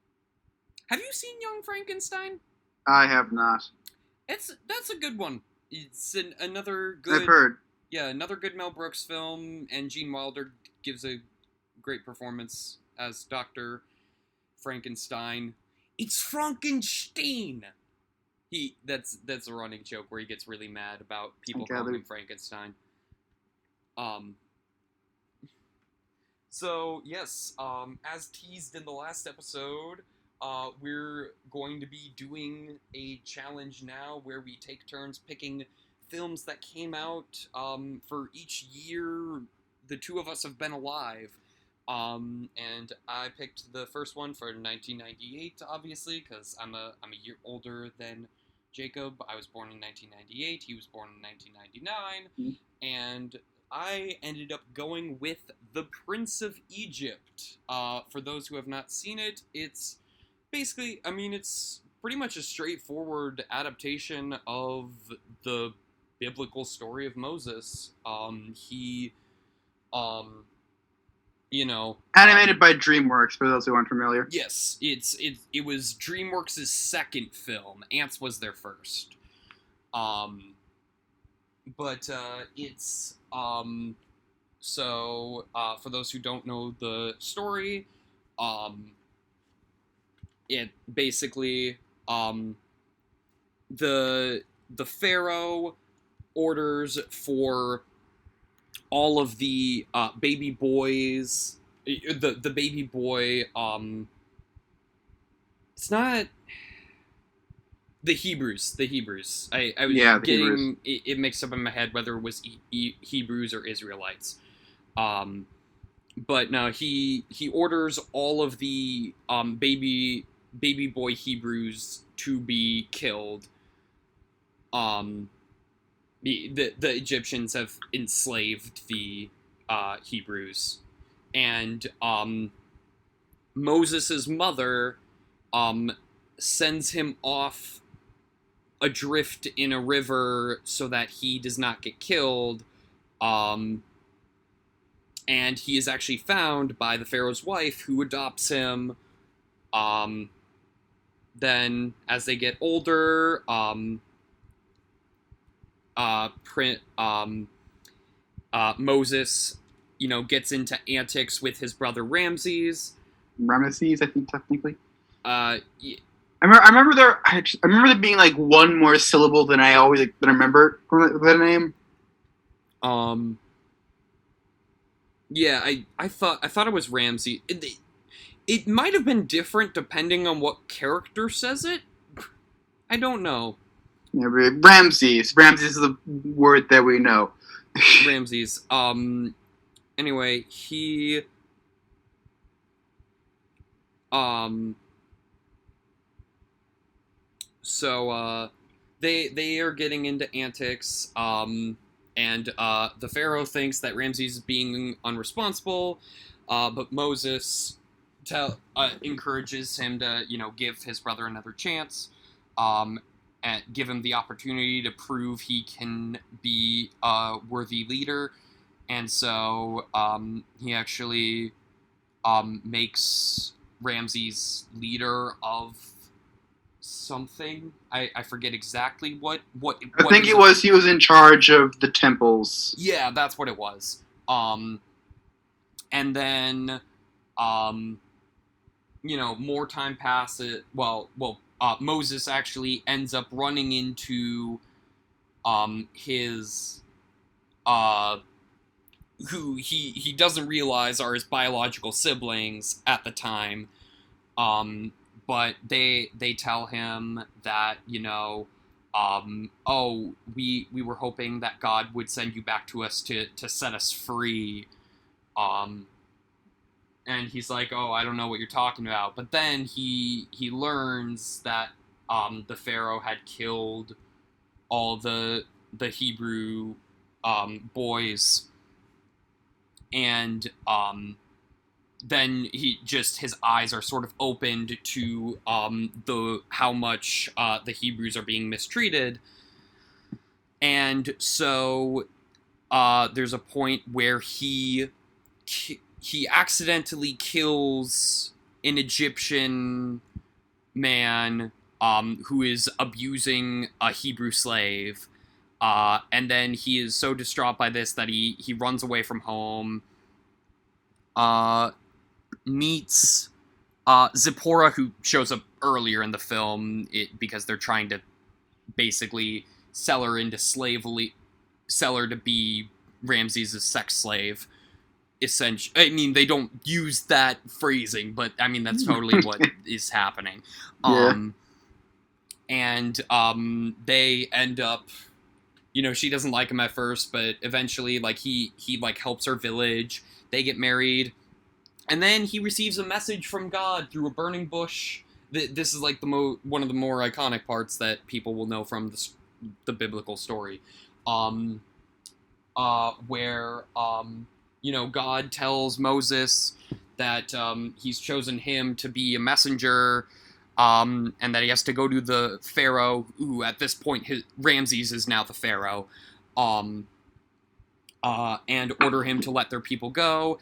Have you seen Young Frankenstein? I have not. It's that's a good one. It's an, another I've good heard. yeah, another good Mel Brooks film, and Gene Wilder gives a great performance as Doctor Frankenstein. It's Frankenstein. He that's that's a running joke where he gets really mad about people calling him Frankenstein. Um. So yes, um, as teased in the last episode, uh, we're going to be doing a challenge now where we take turns picking films that came out um, for each year the two of us have been alive. Um, and I picked the first one for 1998, obviously, because I'm a I'm a year older than Jacob. I was born in 1998. He was born in 1999, Mhm. and I ended up going with The Prince of Egypt. Uh, for those who have not seen it, it's basically, I mean, it's pretty much a straightforward adaptation of the biblical story of Moses. Um, he, um, you know, Animated um, by DreamWorks, for those who aren't familiar. Yes, it's it it was DreamWorks' second film. Antz was their first. Um but uh it's um so uh for those who don't know the story, um it basically um the the pharaoh orders for all of the uh, baby boys the the baby boy um it's not the hebrews the hebrews. I, I was Yeah, getting it, it mixed up in my head whether it was e- e- hebrews or israelites. Um but no he he orders all of the um baby baby boy hebrews to be killed. Um the the, egyptians have enslaved the uh hebrews and um, Moses' mother um, sends him off adrift in a river so that he does not get killed. Um, and he is actually found by the Pharaoh's wife, who adopts him. Um, then, as they get older, um, uh, print, um, uh, Moses you know, gets into antics with his brother Ramses. Ramesses, I think technically. Uh, I remember, I remember there. I, just, I remember there being like one more syllable than I always than I remember from the, the name. um, yeah, I, I thought I thought it was Ramsey. It, it might have been different depending on what character says it. I don't know. Ramses. Ramses is the word that we know. [LAUGHS] Ramses. Um. Anyway, he. Um. So uh, they they are getting into antics. Um, and uh, the pharaoh thinks that Ramses is being unresponsible, uh, but Moses tell uh, encourages him to you know give his brother another chance. Um, and give him the opportunity to prove he can be a worthy leader. And so um, he actually um, makes Ramses leader of something. I, I forget exactly what what. I what think it was he was in charge of the temples. Yeah, that's what it was. Um, and then, um, you know, more time passes. Well, well, uh, Moses actually ends up running into, um, his, uh, who he he doesn't realize are his biological siblings at the time. Um, but they they tell him that you know um, oh, we we were hoping that God would send you back to us to to set us free. Um, and he's like, oh, I don't know what you're talking about. But then he he learns that um, the Pharaoh had killed all the the Hebrew um, boys, and um, then he just his eyes are sort of opened to um, the how much uh, the Hebrews are being mistreated, and so uh, there's a point where he ki- he accidentally kills an Egyptian man um, who is abusing a Hebrew slave. Uh, and then he is so distraught by this that he, he runs away from home. Uh, meets uh, Zipporah, who shows up earlier in the film it, because they're trying to basically sell her into slavery, sell her to be Ramses' sex slave. Essentially, I mean, they don't use that phrasing, but I mean that's totally what [LAUGHS] is happening. Yeah. Um, and um, they end up you know she doesn't like him at first but eventually like he he like helps her village they get married and then he receives a message from god through a burning bush Th- this is like the mo- one of the more iconic parts that people will know from the, the biblical story um uh where um you know god tells moses that um, he's chosen him to be a messenger um, and that he has to go to the pharaoh who at this point his, ramses is now the pharaoh um, uh, and order him to let their people go.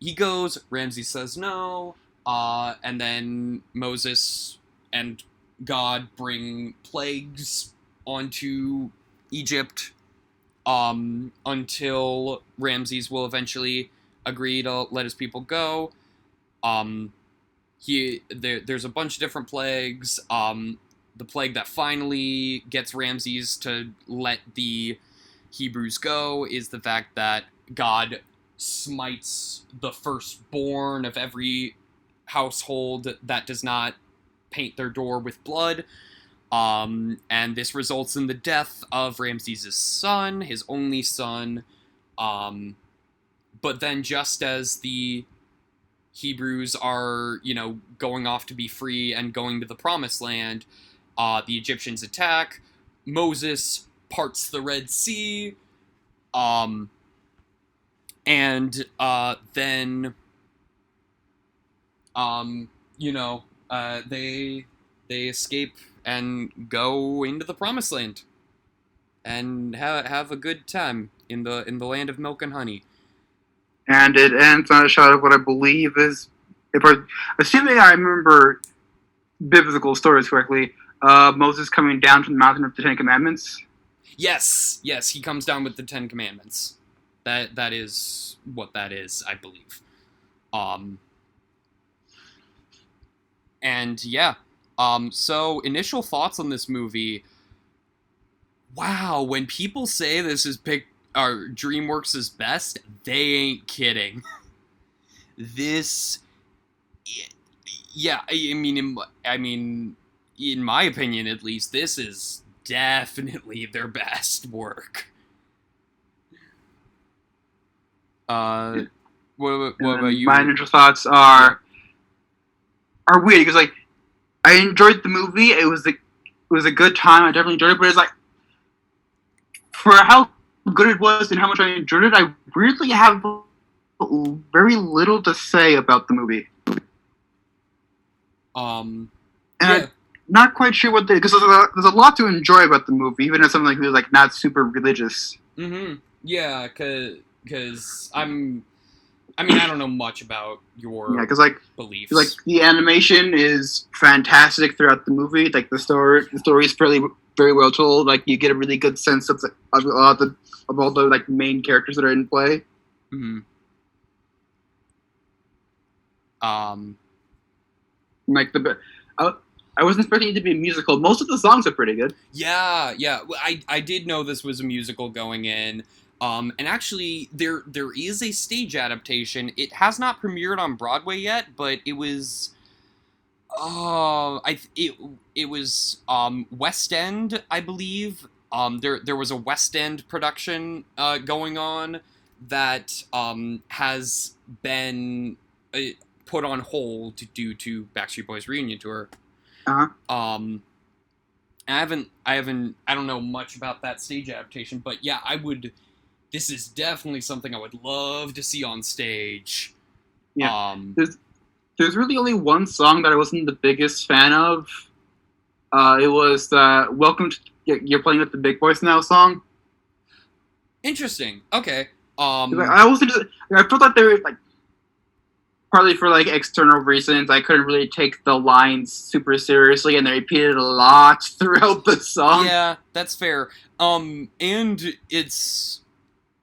He goes ramses says no uh, and then moses and god bring plagues onto egypt um, until ramses will eventually agree to let his people go um, he there, there's a bunch of different plagues. Um, the plague that finally gets Ramses to let the Hebrews go is the fact that God smites the firstborn of every household that does not paint their door with blood. Um, and this results in the death of Ramses' son, his only son. Um, but then, just as the Hebrews are, you know, going off to be free and going to the promised land. Uh, the Egyptians attack. Moses parts the Red Sea. Um, and uh, then, um, you know, uh, they they escape and go into the promised land and have have a good time in the in the land of milk and honey. and it ends on a shot of what I believe is, if I, assuming I remember biblical stories correctly, uh, Moses coming down from the mountain of the Ten Commandments. Yes, yes, he comes down with the Ten Commandments. That that is what that is, I believe. Um, and yeah, um, so initial thoughts on this movie. Wow, when people say this is pick or DreamWorks' best, they ain't kidding. [LAUGHS] this, yeah, I I mean, in, I mean, in my opinion, at least, this is definitely [LAUGHS] their best work. Uh, what, what, what about you? My initial thoughts are are weird because like I enjoyed the movie. It was a it was a good time. I definitely enjoyed it, but it's like for how good it was and how much I enjoyed it, I really have very little to say about the movie. Um, And yeah, I'm not quite sure what the because there's, a- there's a lot to enjoy about the movie, even as someone who's like not super religious. mm-hmm. Yeah, cause, cause I'm, I mean, I don't know much about your Yeah, because like beliefs. like the animation is fantastic throughout the movie. Like the story, the story is fairly very well told. Like you get a really good sense of the, of a lot of the of all the like main characters that are in play. Mhm. Um, Like the I, I wasn't expecting it to be a musical. Most of the songs are pretty good. yeah, yeah. I I did know this was a musical going in. Um, and actually, there there is a stage adaptation. It has not premiered on Broadway yet, but it was. Oh, I it it was um West End, I believe. Um, there there was a West End production uh, going on that um has been uh, put on hold due to Backstreet Boys reunion tour. Uh-huh. Um, I haven't I haven't I don't know much about that stage adaptation, but yeah, I would. This is definitely something I would love to see on stage. Yeah. Um, There's really only one song that I wasn't the biggest fan of. Uh, it was uh, "Welcome to You're Playing with the Big Boys Now" song. interesting. Okay. Um, I wasn't. I felt like there was like partly for like external reasons. I couldn't really take the lines super seriously, and they repeated a lot [LAUGHS] throughout the song. yeah, that's fair. Um, and it's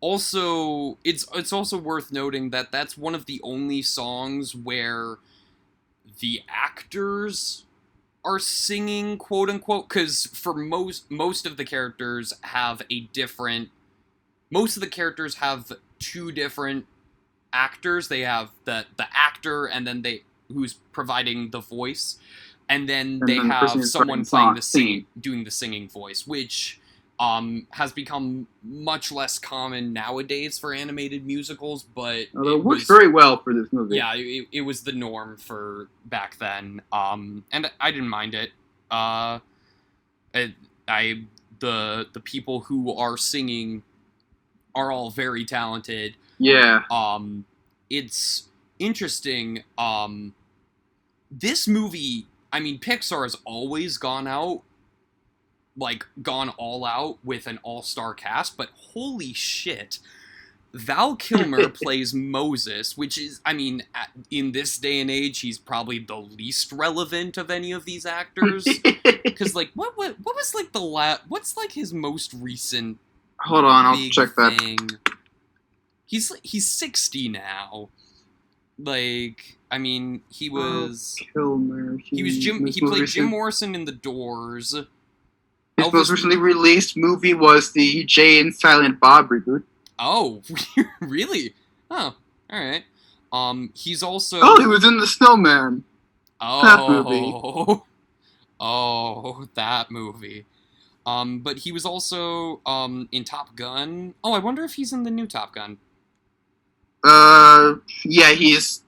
also it's it's also worth noting that that's one of the only songs where the actors are singing quote unquote because for most most of the characters have a different most of the characters have two different actors they have the the actor and then they who's providing the voice and then And they then the have someone playing the singing. doing the singing voice which um has become much less common nowadays for animated musicals but Although it it works was- very well for this movie. yeah it, it was the norm for back then um and i didn't mind it uh it, i the the people who are singing are all very talented Yeah. um it's interesting um this movie i mean pixar has always gone out like gone all out with an all-star cast but holy shit val kilmer [LAUGHS] plays moses which is i mean at, in this day and age he's probably the least relevant of any of these actors [LAUGHS] because like what, what what was like the la- what's like his most recent Hold on, I'll check that. thing. He's he's sixty now. Like, I mean, he Oh, was Kilmer. he was Jim. He played Jim Morrison in The Doors. His Elvis- most recently released movie was the Jay and Silent Bob reboot. Oh, [LAUGHS] really? Oh, all right. Um, he's also Oh, he was in The Snowman. Oh, that movie. oh [LAUGHS] oh that movie. Um, but he was also um in Top Gun. Oh, I wonder if he's in the new Top Gun. Uh, yeah, he's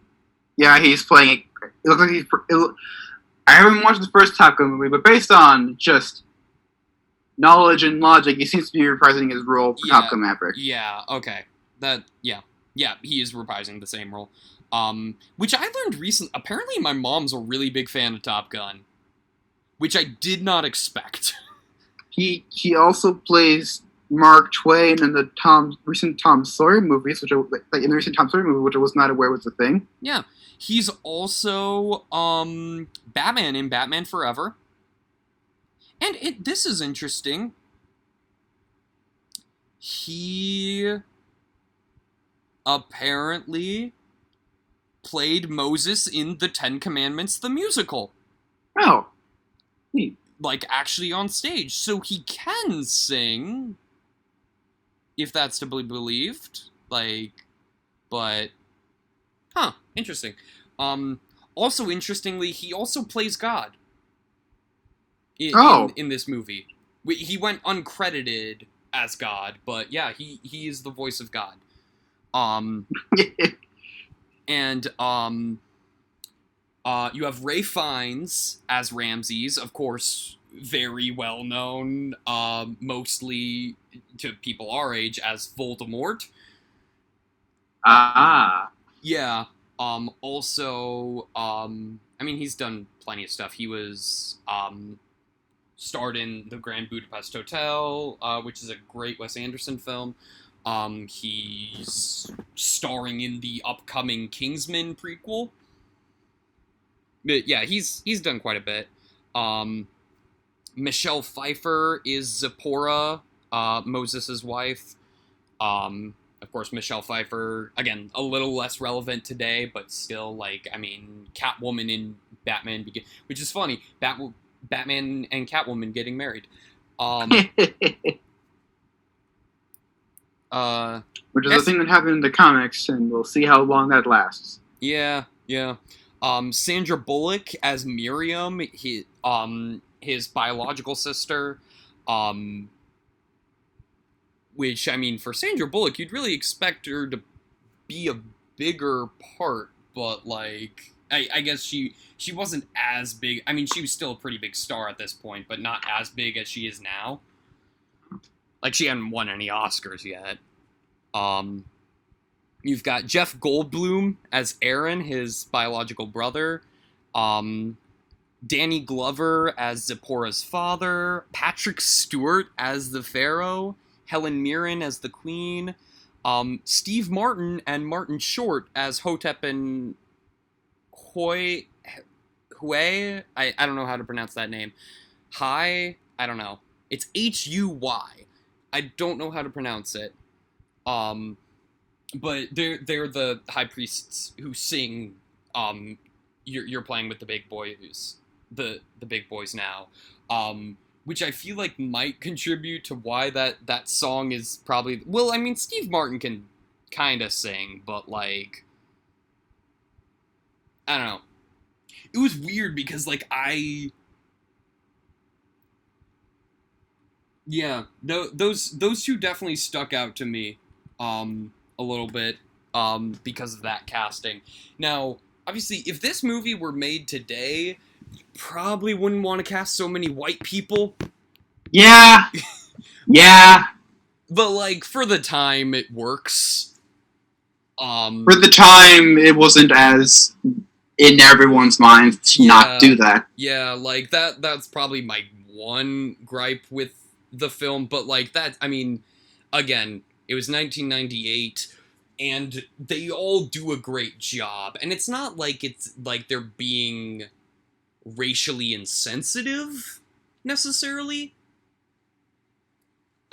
yeah he's playing. It, it looks like he's. It, I haven't watched the first Top Gun movie, but based on just knowledge and logic, he seems to be reprising his role for Yeah. Top Gun Maverick. Yeah, okay. That yeah. Yeah, he is reprising the same role. Um which I learned recent apparently my mom's a really big fan of Top Gun. Which I did not expect. [LAUGHS] He he also plays Mark Twain in the Tom recent Tom Sawyer movies, which I, like in the recent Tom Sawyer movie, which I was not aware was a thing. yeah. He's also um Batman in Batman Forever. And it this is interesting. He apparently played Moses in the Ten Commandments the musical. Oh, like actually on stage. So he can sing if that's to be believed. Like but huh interesting. Um also interestingly he also plays god in, Oh. in, in this movie We- he went uncredited as god but yeah he he is the voice of god um [LAUGHS] and um uh, you have Ralph Fiennes as Ramses, of course, very well known, um, mostly to people our age as Voldemort. ah, Yeah. Um, also, um, I mean, he's done plenty of stuff. He was um, starred in the Grand Budapest Hotel, uh, which is a great Wes Anderson film. Um, he's starring in the upcoming Kingsman prequel. But yeah, he's he's done quite a bit. Um, Michelle Pfeiffer is Zipporah, uh, Moses' wife. Um, of course, Michelle Pfeiffer, again, a little less relevant today, but still, like, I mean, Catwoman in Batman, Begin- which is funny. Bat- Batman and Catwoman getting married. Um, [LAUGHS] uh, Which is a thing that happened in the comics, and we'll see how long that lasts. Yeah, yeah. Um, Sandra Bullock as Miriam, he, um, his biological sister. Um, which I mean, for Sandra Bullock, you'd really expect her to be a bigger part, but like, I, I guess she she wasn't as big. I mean, she was still a pretty big star at this point, but not as big as she is now. Like she hadn't won any Oscars yet. Um, You've got Jeff Goldblum as Aaron, his biological brother. Um, Danny Glover as Zipporah's father. Patrick Stewart as the Pharaoh. Helen Mirren as the Queen. Um, Steve Martin and Martin Short as Hotep and Hoi. Hui? I, I don't know how to pronounce that name. Hi? I don't know. It's H U Y. I don't know how to pronounce it. Um, but they're they're the high priests who sing um you're, you're playing with the big boys the the big boys now um which i feel like might contribute to why that that song is probably well i mean steve martin can kind of sing but like i don't know it was weird because like i yeah no, those those two definitely stuck out to me um a little bit um, because of that casting. Now, obviously, if this movie were made today, you probably wouldn't want to cast so many white people. Yeah, [LAUGHS] yeah. But like for the time, it works. Um, For the time, it wasn't as in everyone's mind to Yeah. not do that. yeah, like that. That's probably my one gripe with the film. But like that, I mean, again, it was 1998. and they all do a great job and it's not like it's like they're being racially insensitive necessarily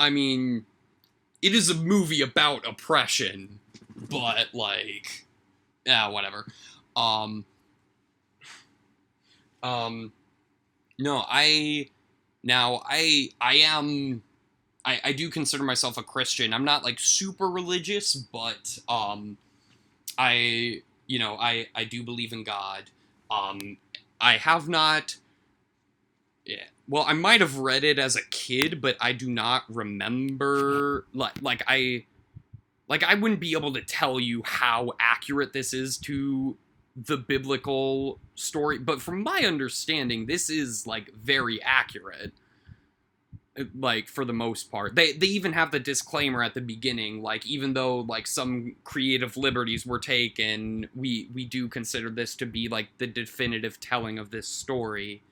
i mean it is a movie about oppression but like yeah whatever um um no i now i i am I, I do consider myself a Christian. I'm not like super religious, but um, I you know I I do believe in God. Um, I have not. Yeah. Well, I might have read it as a kid, but I do not remember. Like like I like I wouldn't be able to tell you how accurate this is to the biblical story, but from my understanding, this is like very accurate like for the most part they they even have the disclaimer at the beginning like even though like some creative liberties were taken we we do consider this to be like the definitive telling of this story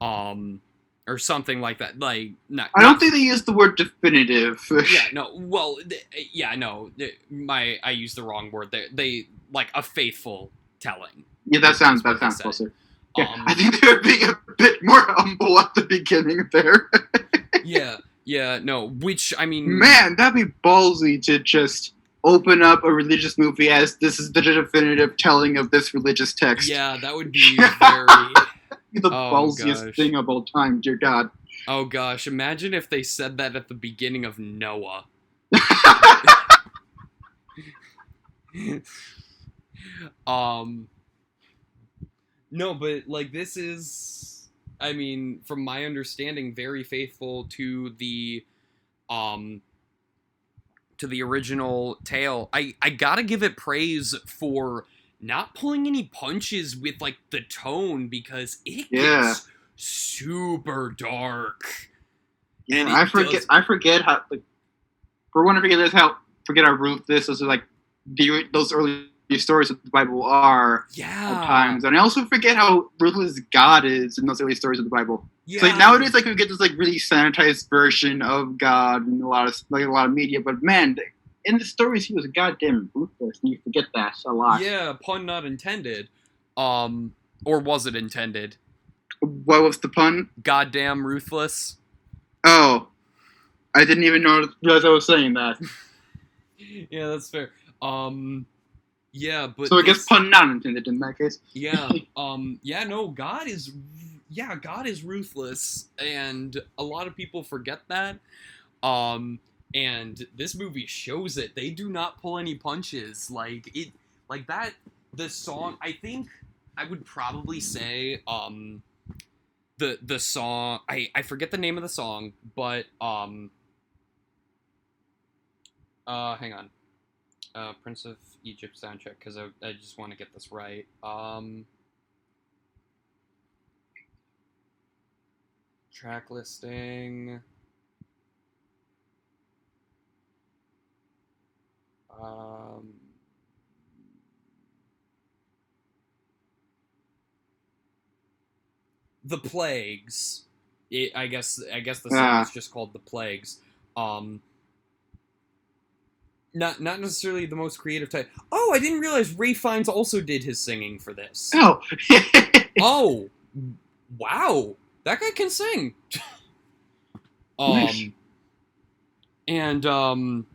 um or something like that like not, I don't think they used the word definitive. [LAUGHS] yeah no well th- yeah no th- my i used the wrong word they they like a faithful telling Yeah, that sounds that sounds closer. Yeah, Um, I think they were being a bit more [LAUGHS] humble at the beginning there. yeah yeah no which i mean Man, that'd be ballsy to just open up a religious movie as this is the definitive telling of this religious text. yeah that would be [LAUGHS] very the Oh, ballsiest gosh. thing of all time, dear God. Oh gosh, imagine if they said that at the beginning of Noah. [LAUGHS] um No, but like this is I mean, from my understanding very faithful to the um to the original tale. I I got to give it praise for not pulling any punches with like the tone because it Yeah. gets super dark. Yeah, And I forget. does- I forget how. Like, for one, I forget this how forget how ruthless those are like the those early stories of the Bible are Yeah. at times, and I also forget how ruthless God is in those early stories of the Bible. Yeah. It's like nowadays, like we get this like really sanitized version of God in a lot of like a lot of media, but man, in the stories he was goddamn ruthless, and you forget that a lot. Yeah, pun not intended. Um, or was it intended? What was the pun? Goddamn ruthless. Oh, I didn't even know realize I was saying that. [LAUGHS] yeah, that's fair. Um, yeah, but so I guess this- pun not intended in that case. yeah, [LAUGHS] um, yeah, no, God is, yeah, God is ruthless, and a lot of people forget that. Um, and this movie shows it. They do not pull any punches. Like it, like that. The song, I think, I would probably say, um, the the song. I I forget the name of the song, but um. Uh, hang on. Uh, Prince of Egypt soundtrack because I, I just want to get this right. Um, track listing. Um, the plagues. It, I guess I guess the song Ah. is just called the plagues. Um, not not necessarily the most creative type. Oh, I didn't realize Ralph Fiennes also did his singing for this. [LAUGHS] Oh, [LAUGHS] Oh, wow, that guy can sing. [LAUGHS] um, Nice. and um,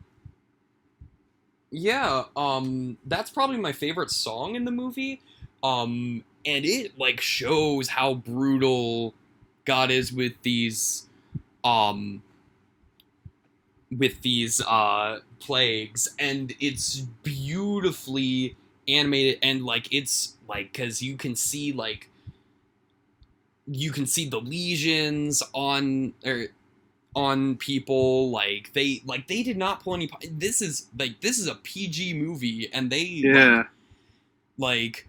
yeah, um, that's probably my favorite song in the movie. Um, and it like shows how brutal God is with these, um, with these uh plagues, and it's beautifully animated and like it's like because you can see like you can see the lesions on or on people like they like they did not pull any this is like this is a pg movie and they yeah. like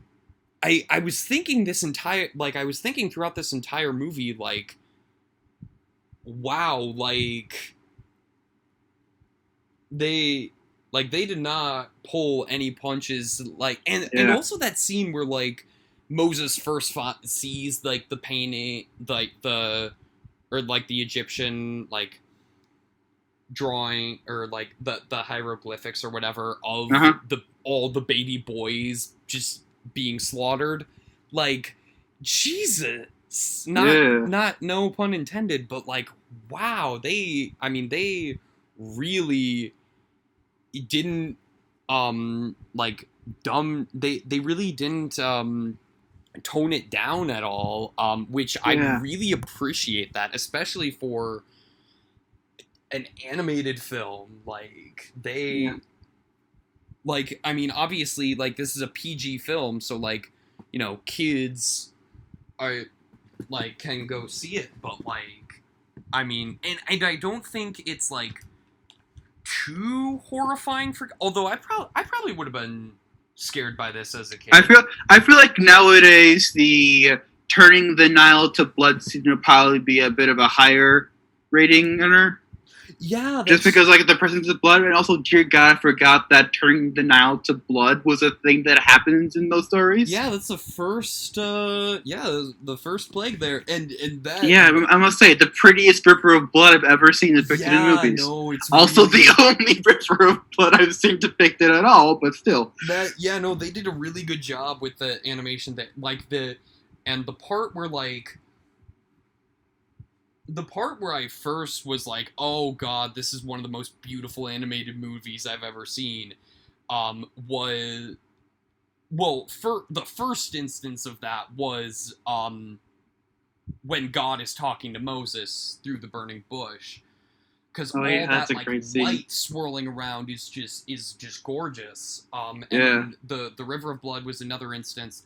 i i was thinking this entire like i was thinking throughout this entire movie like wow like they like they did not pull any punches like and and also that scene where like moses first fought, sees like the painting like the or like the egyptian like drawing or like the the hieroglyphics or whatever of Uh-huh. the all the baby boys just being slaughtered like jesus not Yeah. not no pun intended but like wow they i mean they really didn't um like dumb they they really didn't um tone it down at all um which i really appreciate that especially for an animated film like they Yeah. like i mean obviously like this is a pg film so like you know kids are like can go see it but like i mean and, and i don't think it's like too horrifying for although i probably i probably would have been scared by this as a kid I feel I feel like nowadays the turning the Nile to blood scene would probably be a bit of a higher rating earner. Yeah Just because like the presence of blood, and also, dear God, I forgot that turning the Nile to blood was a thing that happens in those stories. yeah that's the first uh yeah the first plague there and and that yeah. I- must say, the prettiest river of blood I've ever seen depicted in yeah, movies. no, it's Also, really- the only [LAUGHS] river of blood I've seen depicted at all, but still. that yeah no they did a really good job with the animation that like the and the part where like the part where i first was like oh god this is one of the most beautiful animated movies i've ever seen um was well for the first instance of that was um when god is talking to moses through the burning bush because Oh, all yeah, that like scene. light swirling around is just is just gorgeous. Um, and Yeah. the the River of Blood was another instance,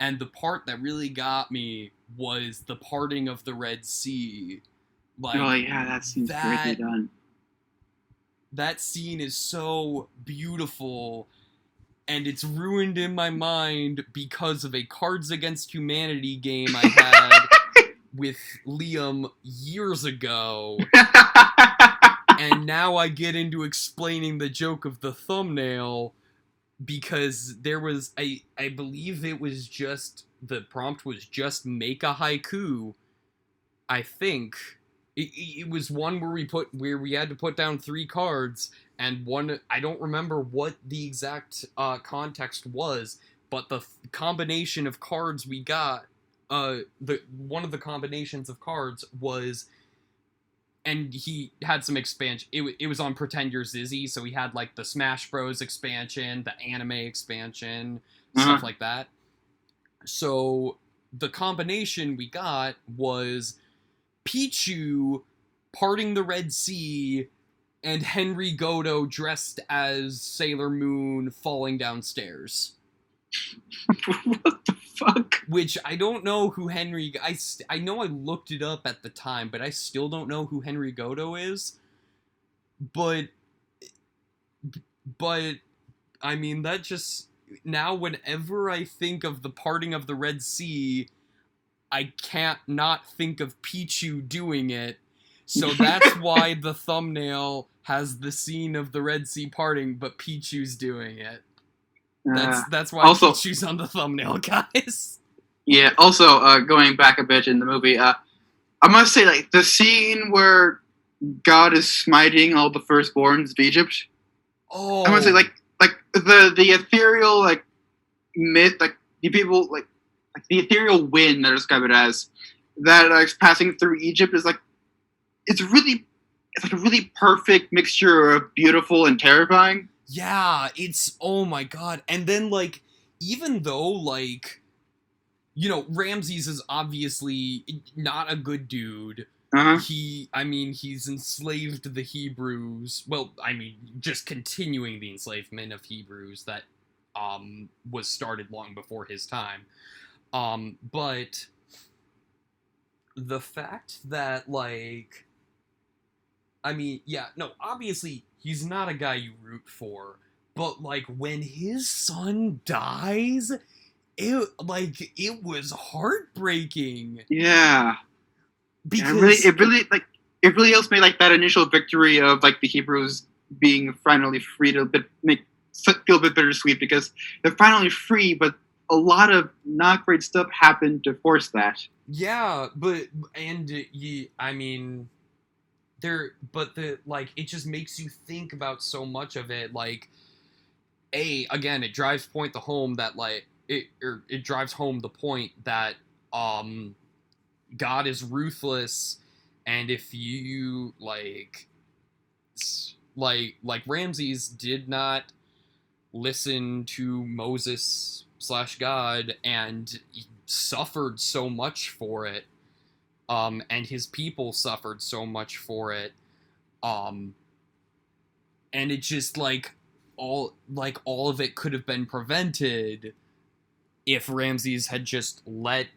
and the part that really got me was the parting of the Red Sea. Like, oh yeah, that seems that- greatly done. that scene is so beautiful and it's ruined in my mind because of a cards against humanity game i had [LAUGHS] with liam years ago [LAUGHS] and now i get into explaining the joke of the thumbnail because there was i i believe it was just the prompt was just make a haiku I think it, it was one where we put where we had to put down three cards, and one I don't remember what the exact uh, context was, but the f- combination of cards we got, uh, the one of the combinations of cards was. And he had some expansion. It, wa- it was on Pretend You're Xyzzy, so he had like the Smash Bros. expansion, the anime expansion, stuff Uh-huh. like that. So the combination we got was Pichu parting the Red Sea and Henry Godo dressed as Sailor Moon falling downstairs. what [LAUGHS] the fuck? Which I don't know who Henry. I st- I know I looked it up at the time, but I still don't know who Henry Godo is. But, but, I mean that just now whenever I think of the parting of the Red Sea, I can't not think of Pichu doing it. So [LAUGHS] that's why the thumbnail has the scene of the Red Sea parting, but Pichu's doing it. That's Uh, that's why also- Pichu's on the thumbnail, [LAUGHS] guys. yeah. Also, uh, going back a bit in the movie, uh, I must say, like the scene where God is smiting all the firstborns of Egypt. Oh, I must say like like the the ethereal like myth like the people like like the ethereal wind that I describe it as that uh, is passing through Egypt is like it's really it's like a really perfect mixture of beautiful and terrifying. Yeah, it's oh my god. And then like even though like you know, Ramses is obviously not a good dude. Uh-huh. He I mean, he's enslaved the Hebrews. Well, I mean, just continuing the enslavement of Hebrews that um was started long before his time. Um but the fact that like I mean, yeah, no, obviously he's not a guy you root for, but like when his son dies, it like it was heartbreaking Yeah. because Yeah, it really, it really like it really helps me like that initial victory of like the Hebrews being finally free to bit, make feel a bit bittersweet because they're finally free, but a lot of not great stuff happened to force that. yeah, but and you, I mean, there, but the like it just makes you think about so much of it. Like, a again, it drives point the home that like it or it drives home the point that um God is ruthless, and if you like, like like Ramses did not listen to Moses slash God and suffered so much for it, um, and his people suffered so much for it, um, and it just like all like all of it could have been prevented if Ramses had just let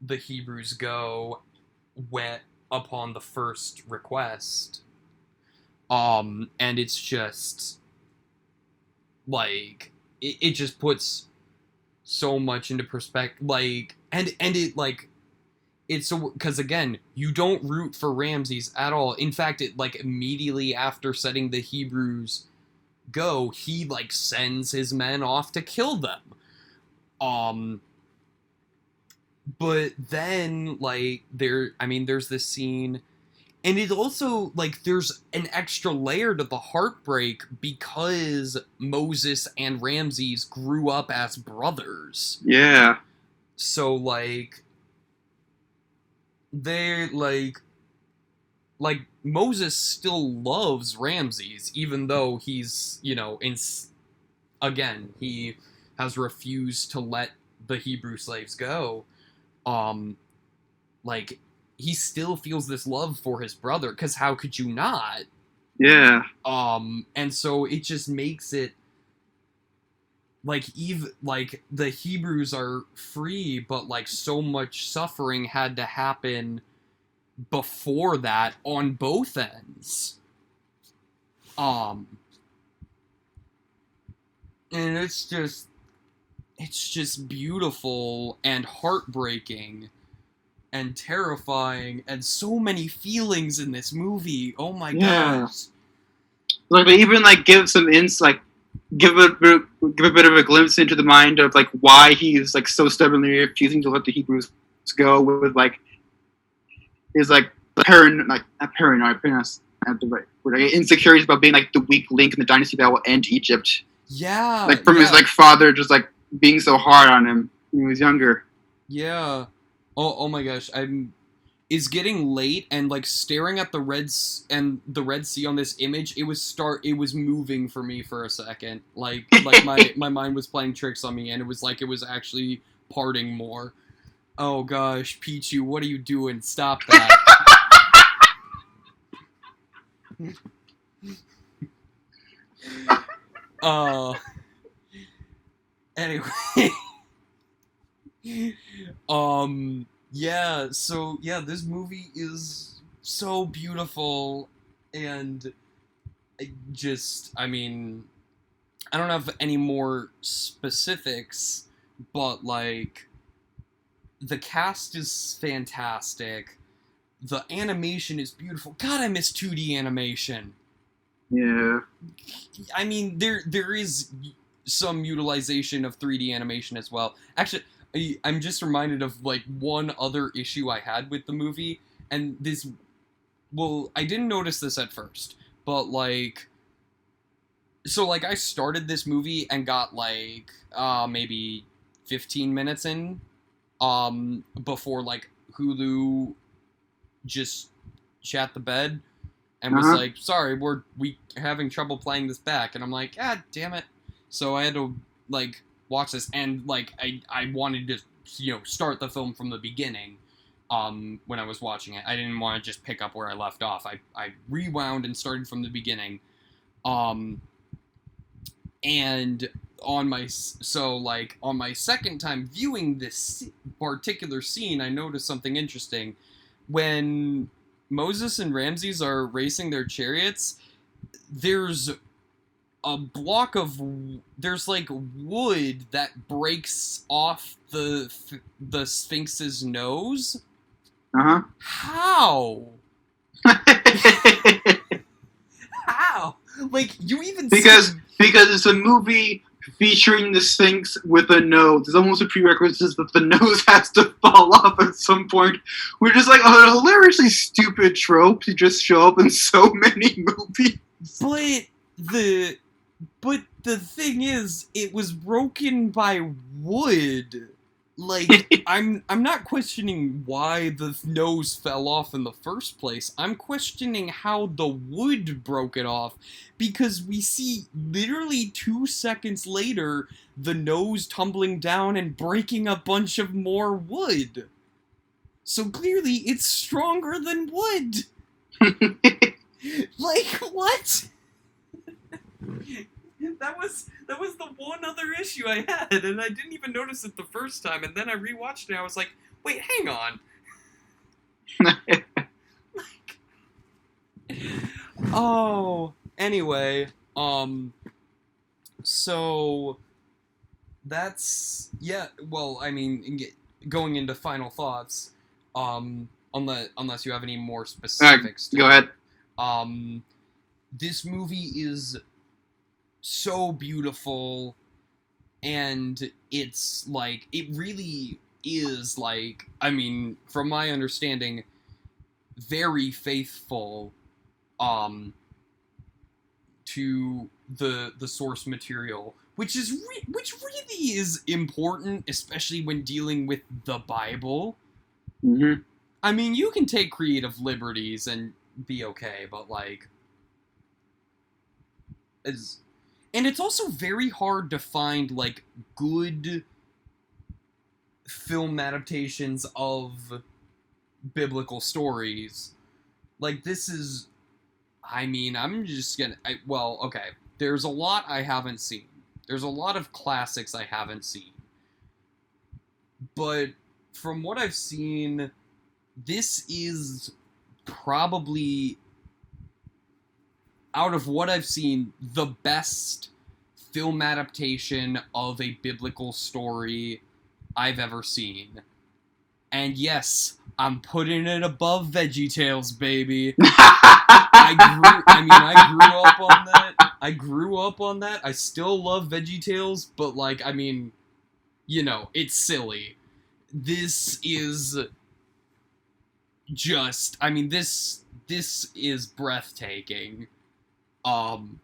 the Hebrews go went upon the first request. Um, and it's just like it, it just puts so much into perspective like and and it like it's because again you don't root for ramses at all. In fact it like immediately after setting the hebrews go he like sends his men off to kill them. Um but then like there i mean there's this scene and it also like there's an extra layer to the heartbreak because moses and ramses grew up as brothers. Yeah. so like they're like like moses still loves ramses even though he's you know in again he has refused to let the hebrew slaves go um like he still feels this love for his brother because how could you not Yeah. um and so it just makes it like even like the hebrews are free but like so much suffering had to happen before that on both ends. Um and it's just it's just beautiful and heartbreaking and terrifying and so many feelings in this movie. Oh my Yeah. gosh. Like they even like give some ins like give a bit, give a bit of a glimpse into the mind of like why he's like so stubbornly refusing to let the Hebrews go with like his like paranoid, like not paranoid, paranoid, not the right like, insecurities about being like the weak link in the dynasty that will end Egypt. Yeah. Like from his Uh, like father just like being so hard on him when he was younger. Yeah. Oh, oh my gosh. I'm is getting late and like staring at the red s- and the red sea on this image. It was start. It was moving for me for a second. Like [LAUGHS] like my my mind was playing tricks on me, and it was like it was actually parting more. Oh gosh, Pichu, what are you doing? Stop that. [LAUGHS] uh. Anyway. [LAUGHS] um yeah so yeah this movie is so beautiful and I just i mean i don't have any more specifics but like the cast is fantastic the animation is beautiful god i miss 2d animation Yeah. I mean, there there is some utilization of 3D animation as well. Actually, I, I'm just reminded of like one other issue I had with the movie, and this. Well, I didn't notice this at first, but like. So like I started this movie and got like uh maybe 15 minutes in, um before like Hulu just shat the bed and was Uh-huh. like, "Sorry, we're we having trouble playing this back," and I'm like, "Ah, damn it!" So I had to like watch this, and like I I wanted to you know start the film from the beginning. Um, when I was watching it, I didn't want to just pick up where I left off. I I rewound and started from the beginning. Um, and on my so like on my second time viewing this particular scene, I noticed something interesting when Moses and Ramses are racing their chariots, there's a block of there's like wood that breaks off the the Sphinx's nose. Uh How? huh. [LAUGHS] How? How? Like you even because see- because it's a movie featuring the Sphinx with a nose. There's almost a prerequisite that the [LAUGHS] nose has to fall off at some point. We're just like a hilariously stupid trope to just show up in so [LAUGHS] many movies. but the but the thing is, it was broken by wood. Like [LAUGHS] I'm I'm not questioning why the nose fell off in the first place. I'm questioning how the wood broke it off because we see literally 2 seconds later the nose tumbling down and breaking a bunch of more wood. So clearly it's stronger than wood. [LAUGHS] Like what? [LAUGHS] [LAUGHS] that was that was the one other issue I had, and I didn't even notice it the first time, and then I rewatched it. and I was like, wait, hang on. [LAUGHS] Oh, anyway, um, so that's yeah. Well, I mean, going into final thoughts, um, unless unless you have any more specifics. to Go ahead. Um, this movie is so beautiful, and it's like it really is like I mean, from my understanding, very faithful, um, to the the source material, which is re- which really is important, especially when dealing with the Bible. hmm I mean, you can take creative liberties and be okay, but like, as, and it's also very hard to find like good film adaptations of biblical stories. Like this is, I mean, I'm just gonna. I, well, okay. There's a lot I haven't seen. There's a lot of classics I haven't seen. But from what I've seen, this is probably out of what I've seen the best film adaptation of a biblical story I've ever seen. And yes, I'm putting it above Veggie Tales, baby. [LAUGHS] I grew I mean I grew up on that. I grew up on that. I still love Veggie Tales, but like I mean, you know, it's silly. This is just I mean this this is breathtaking. Um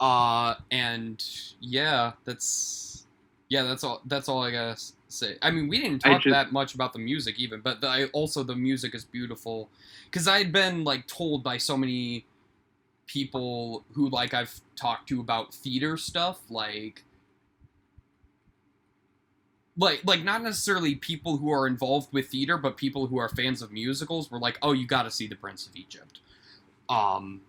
uh and yeah, that's yeah, that's all that's all I got to say. I mean, we didn't talk just- that much about the music even, but the, I, also the music is beautiful cuz I'd been like told by so many people who like I've talked to about theater stuff like like like not necessarily people who are involved with theater but people who are fans of musicals were like oh you got to see the prince of egypt um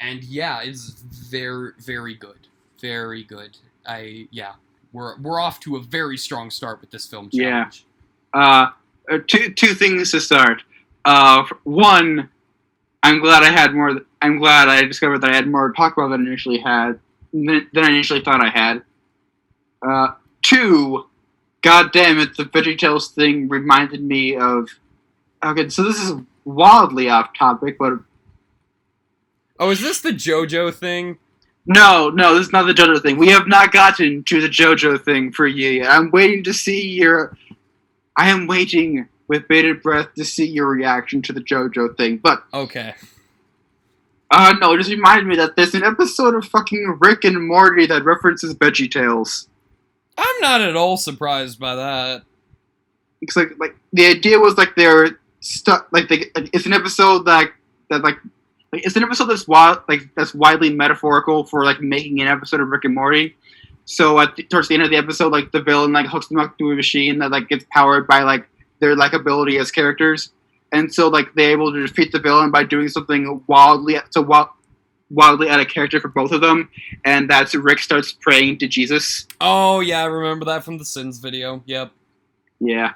and yeah it's very very good very good i yeah we're we're off to a very strong start with this film Yeah. challenge Uh, uh, two two things to start. Uh, one, I'm glad I had more. I'm glad I discovered that I had more to talk about than I initially had than, than I initially thought I had. Uh, two, god damn it, the VeggieTales thing reminded me of. Okay, so this is wildly off topic, but oh is this the jojo thing no, no, this is not the JoJo thing. We have not gotten to the JoJo thing for you yet. I'm waiting to see your. I am waiting with bated breath to see your reaction to the JoJo thing. But okay uh no, it just reminded me that there's an episode of fucking Rick and Morty that references VeggieTales. I'm not at all surprised by that It's like like the idea was like they're stuck like they like, it's an episode that that like like it's an episode that's wild like that's widely metaphorical for like making an episode of Rick and Morty. So at the, towards the end of the episode, like the villain like hooks them up to a machine that like gets powered by like their like ability as characters, and so like they're able to defeat the villain by doing something wildly so wild, wildly out of character for both of them, and that's Rick starts praying to Jesus. oh yeah i remember that from the sins video yep Yeah,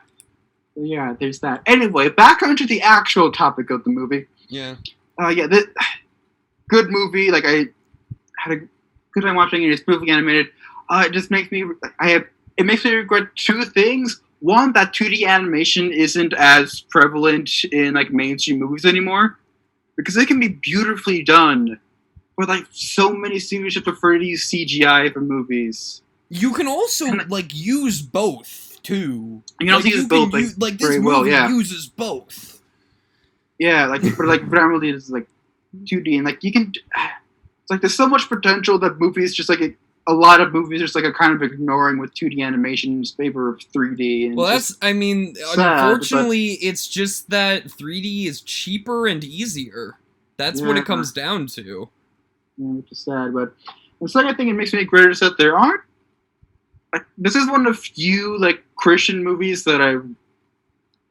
yeah. There's that. Anyway, back onto the actual topic of the movie. yeah Uh, yeah, this, [SIGHS] good movie. Like I had a good time watching it. It's beautifully animated. Uh, it just makes me. I have. It makes me regret two things. One, that 2D animation isn't as prevalent in like mainstream movies anymore, because it can be beautifully done. But like so many studios just prefer to use CGI for movies. You can also And- like use both too. You can also like, use both, like, u- like this very movie well, yeah. uses both. Yeah, like but like [LAUGHS] predominantly it's like 2D and like you can. It's like there's so much potential that movies just like a lot of movies just like are kind of ignoring with 2D animation in favor of 3D. And Well, that's I mean, sad, but- unfortunately, it's just that 3D is cheaper and easier. That's what it comes down to. Just, yeah, which is sad. But the second thing it makes me greater is that there aren't. Like, this is one of the few like Christian movies that I've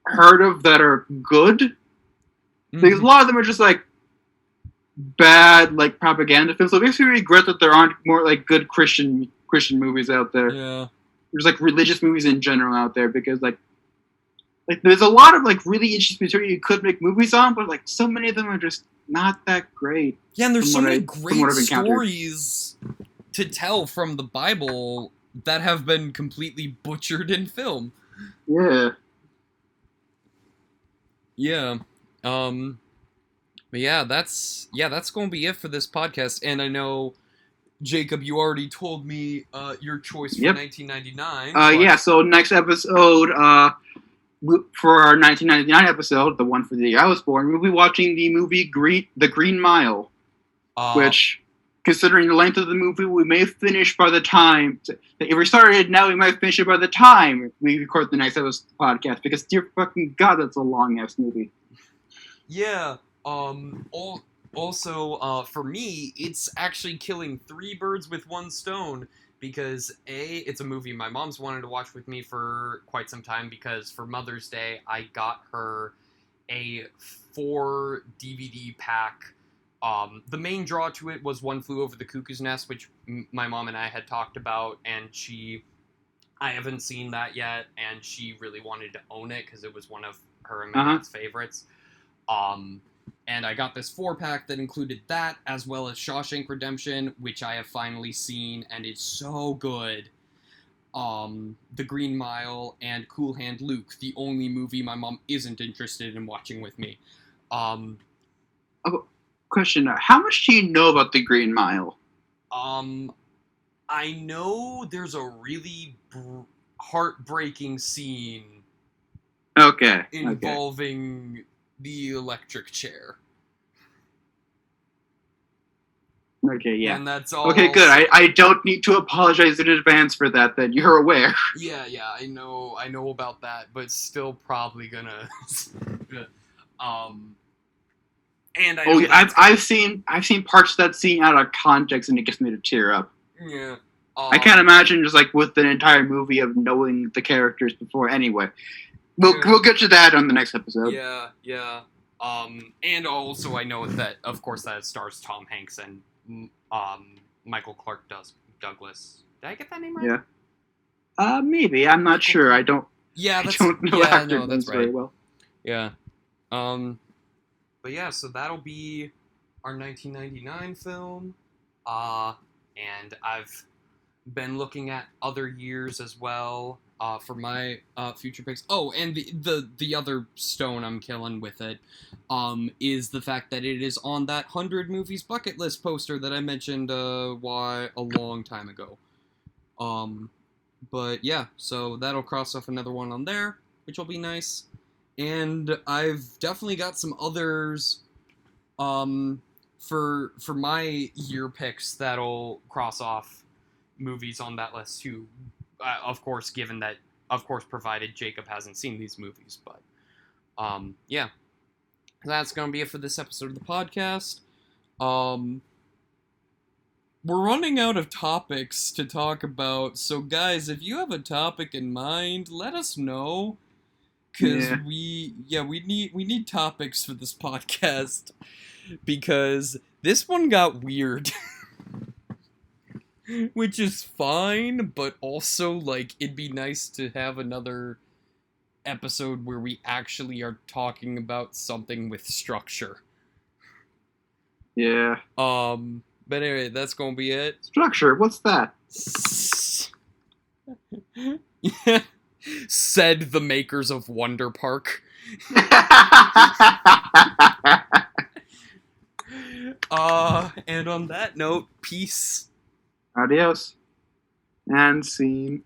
heard of that are good. Because a Mhm. lot of them are just like bad like propaganda films. So it makes me regret that there aren't more like good Christian Christian movies out there. Yeah. There's like religious movies in general out there because like like there's a lot of like really interesting material you could make movies on, but like so many of them are just not that great. Yeah, and there's so many I- great what I've encountered. stories to tell from the Bible that have been completely butchered in film. Yeah. Yeah. Um but yeah, that's yeah, that's going to be it for this podcast and I know Jacob you already told me uh your choice for Yep. 1999. Uh, but- yeah. So next episode, uh, for our 1999 episode, the one for the year I was born, we'll be watching the movie Green, The Green Mile. uh, which, considering the length of the movie, we may finish by the time. If we started now, we might finish it by the time we record the next episode podcast. Because dear fucking god, that's a long ass movie. Yeah. Um. Al- also, uh, for me, it's actually killing three birds with one stone because a, it's a movie my mom's wanted to watch with me for quite some time because for Mother's Day I got her a four DVD pack. Um, the main draw to it was One Flew Over the Cuckoo's Nest, which m- my mom and I had talked about, and she, I haven't seen that yet, and she really wanted to own it because it was one of her and my Uh-huh. dad's favorites. Um, and I got this four pack that included that as well as Shawshank Redemption, which I have finally seen and it's so good. Um, The Green Mile and Cool Hand Luke, the only movie my mom isn't interested in watching with me. Um, Question: uh, How much do you know about the Green Mile? um, I know there's a really br- heartbreaking scene Okay. Okay. The electric chair. Okay. Yeah. And that's all. Okay. Good. I, I don't need to apologize in advance for that. Then [LAUGHS] you're aware. Yeah, yeah, I know, I know about that, but still probably gonna. [LAUGHS] um. And I. Oh, yeah, I've I've seen I've seen parts of that scene out of context, and it gets me to tear up. Yeah. I um, can't imagine just like with an entire movie of knowing the characters before. Anyway, we'll we'll get to that on the next episode. Yeah, yeah. Um, and also I know that, of course, that stars Tom Hanks and um Michael Clark does Douglas. Did I get that name right? Yeah. Uh, maybe I'm not sure. I don't. Yeah, I don't know yeah, actor no, that's very right. well. Yeah. Um, but yeah, so that'll be our 1999 film. Uh, and I've been looking at other years as well uh, for my uh, future picks. Oh, and the, the the other stone I'm killing with it um, is the fact that it is on that 100 movies bucket list poster that I mentioned uh, why a long time ago. Um, but yeah, so that'll cross off another one on there, which will be nice and I've definitely got some others um for for my year picks that'll cross off movies on that list too. Uh, of course, given that of course provided Jacob hasn't seen these movies, but um yeah. That's going to be it for this episode of the podcast. Um we're running out of topics to talk about. So guys, if you have a topic in mind, let us know because Yeah. we yeah we need we need topics for this [LAUGHS] podcast because this one got weird [LAUGHS] which is fine but also like it'd be nice to have another episode where we actually are talking about something with structure Yeah. um but anyway that's gonna be it Structure. What's that? [LAUGHS] said the makers of wonder park [LAUGHS] Uh, and on that note, peace. Adios. And scene.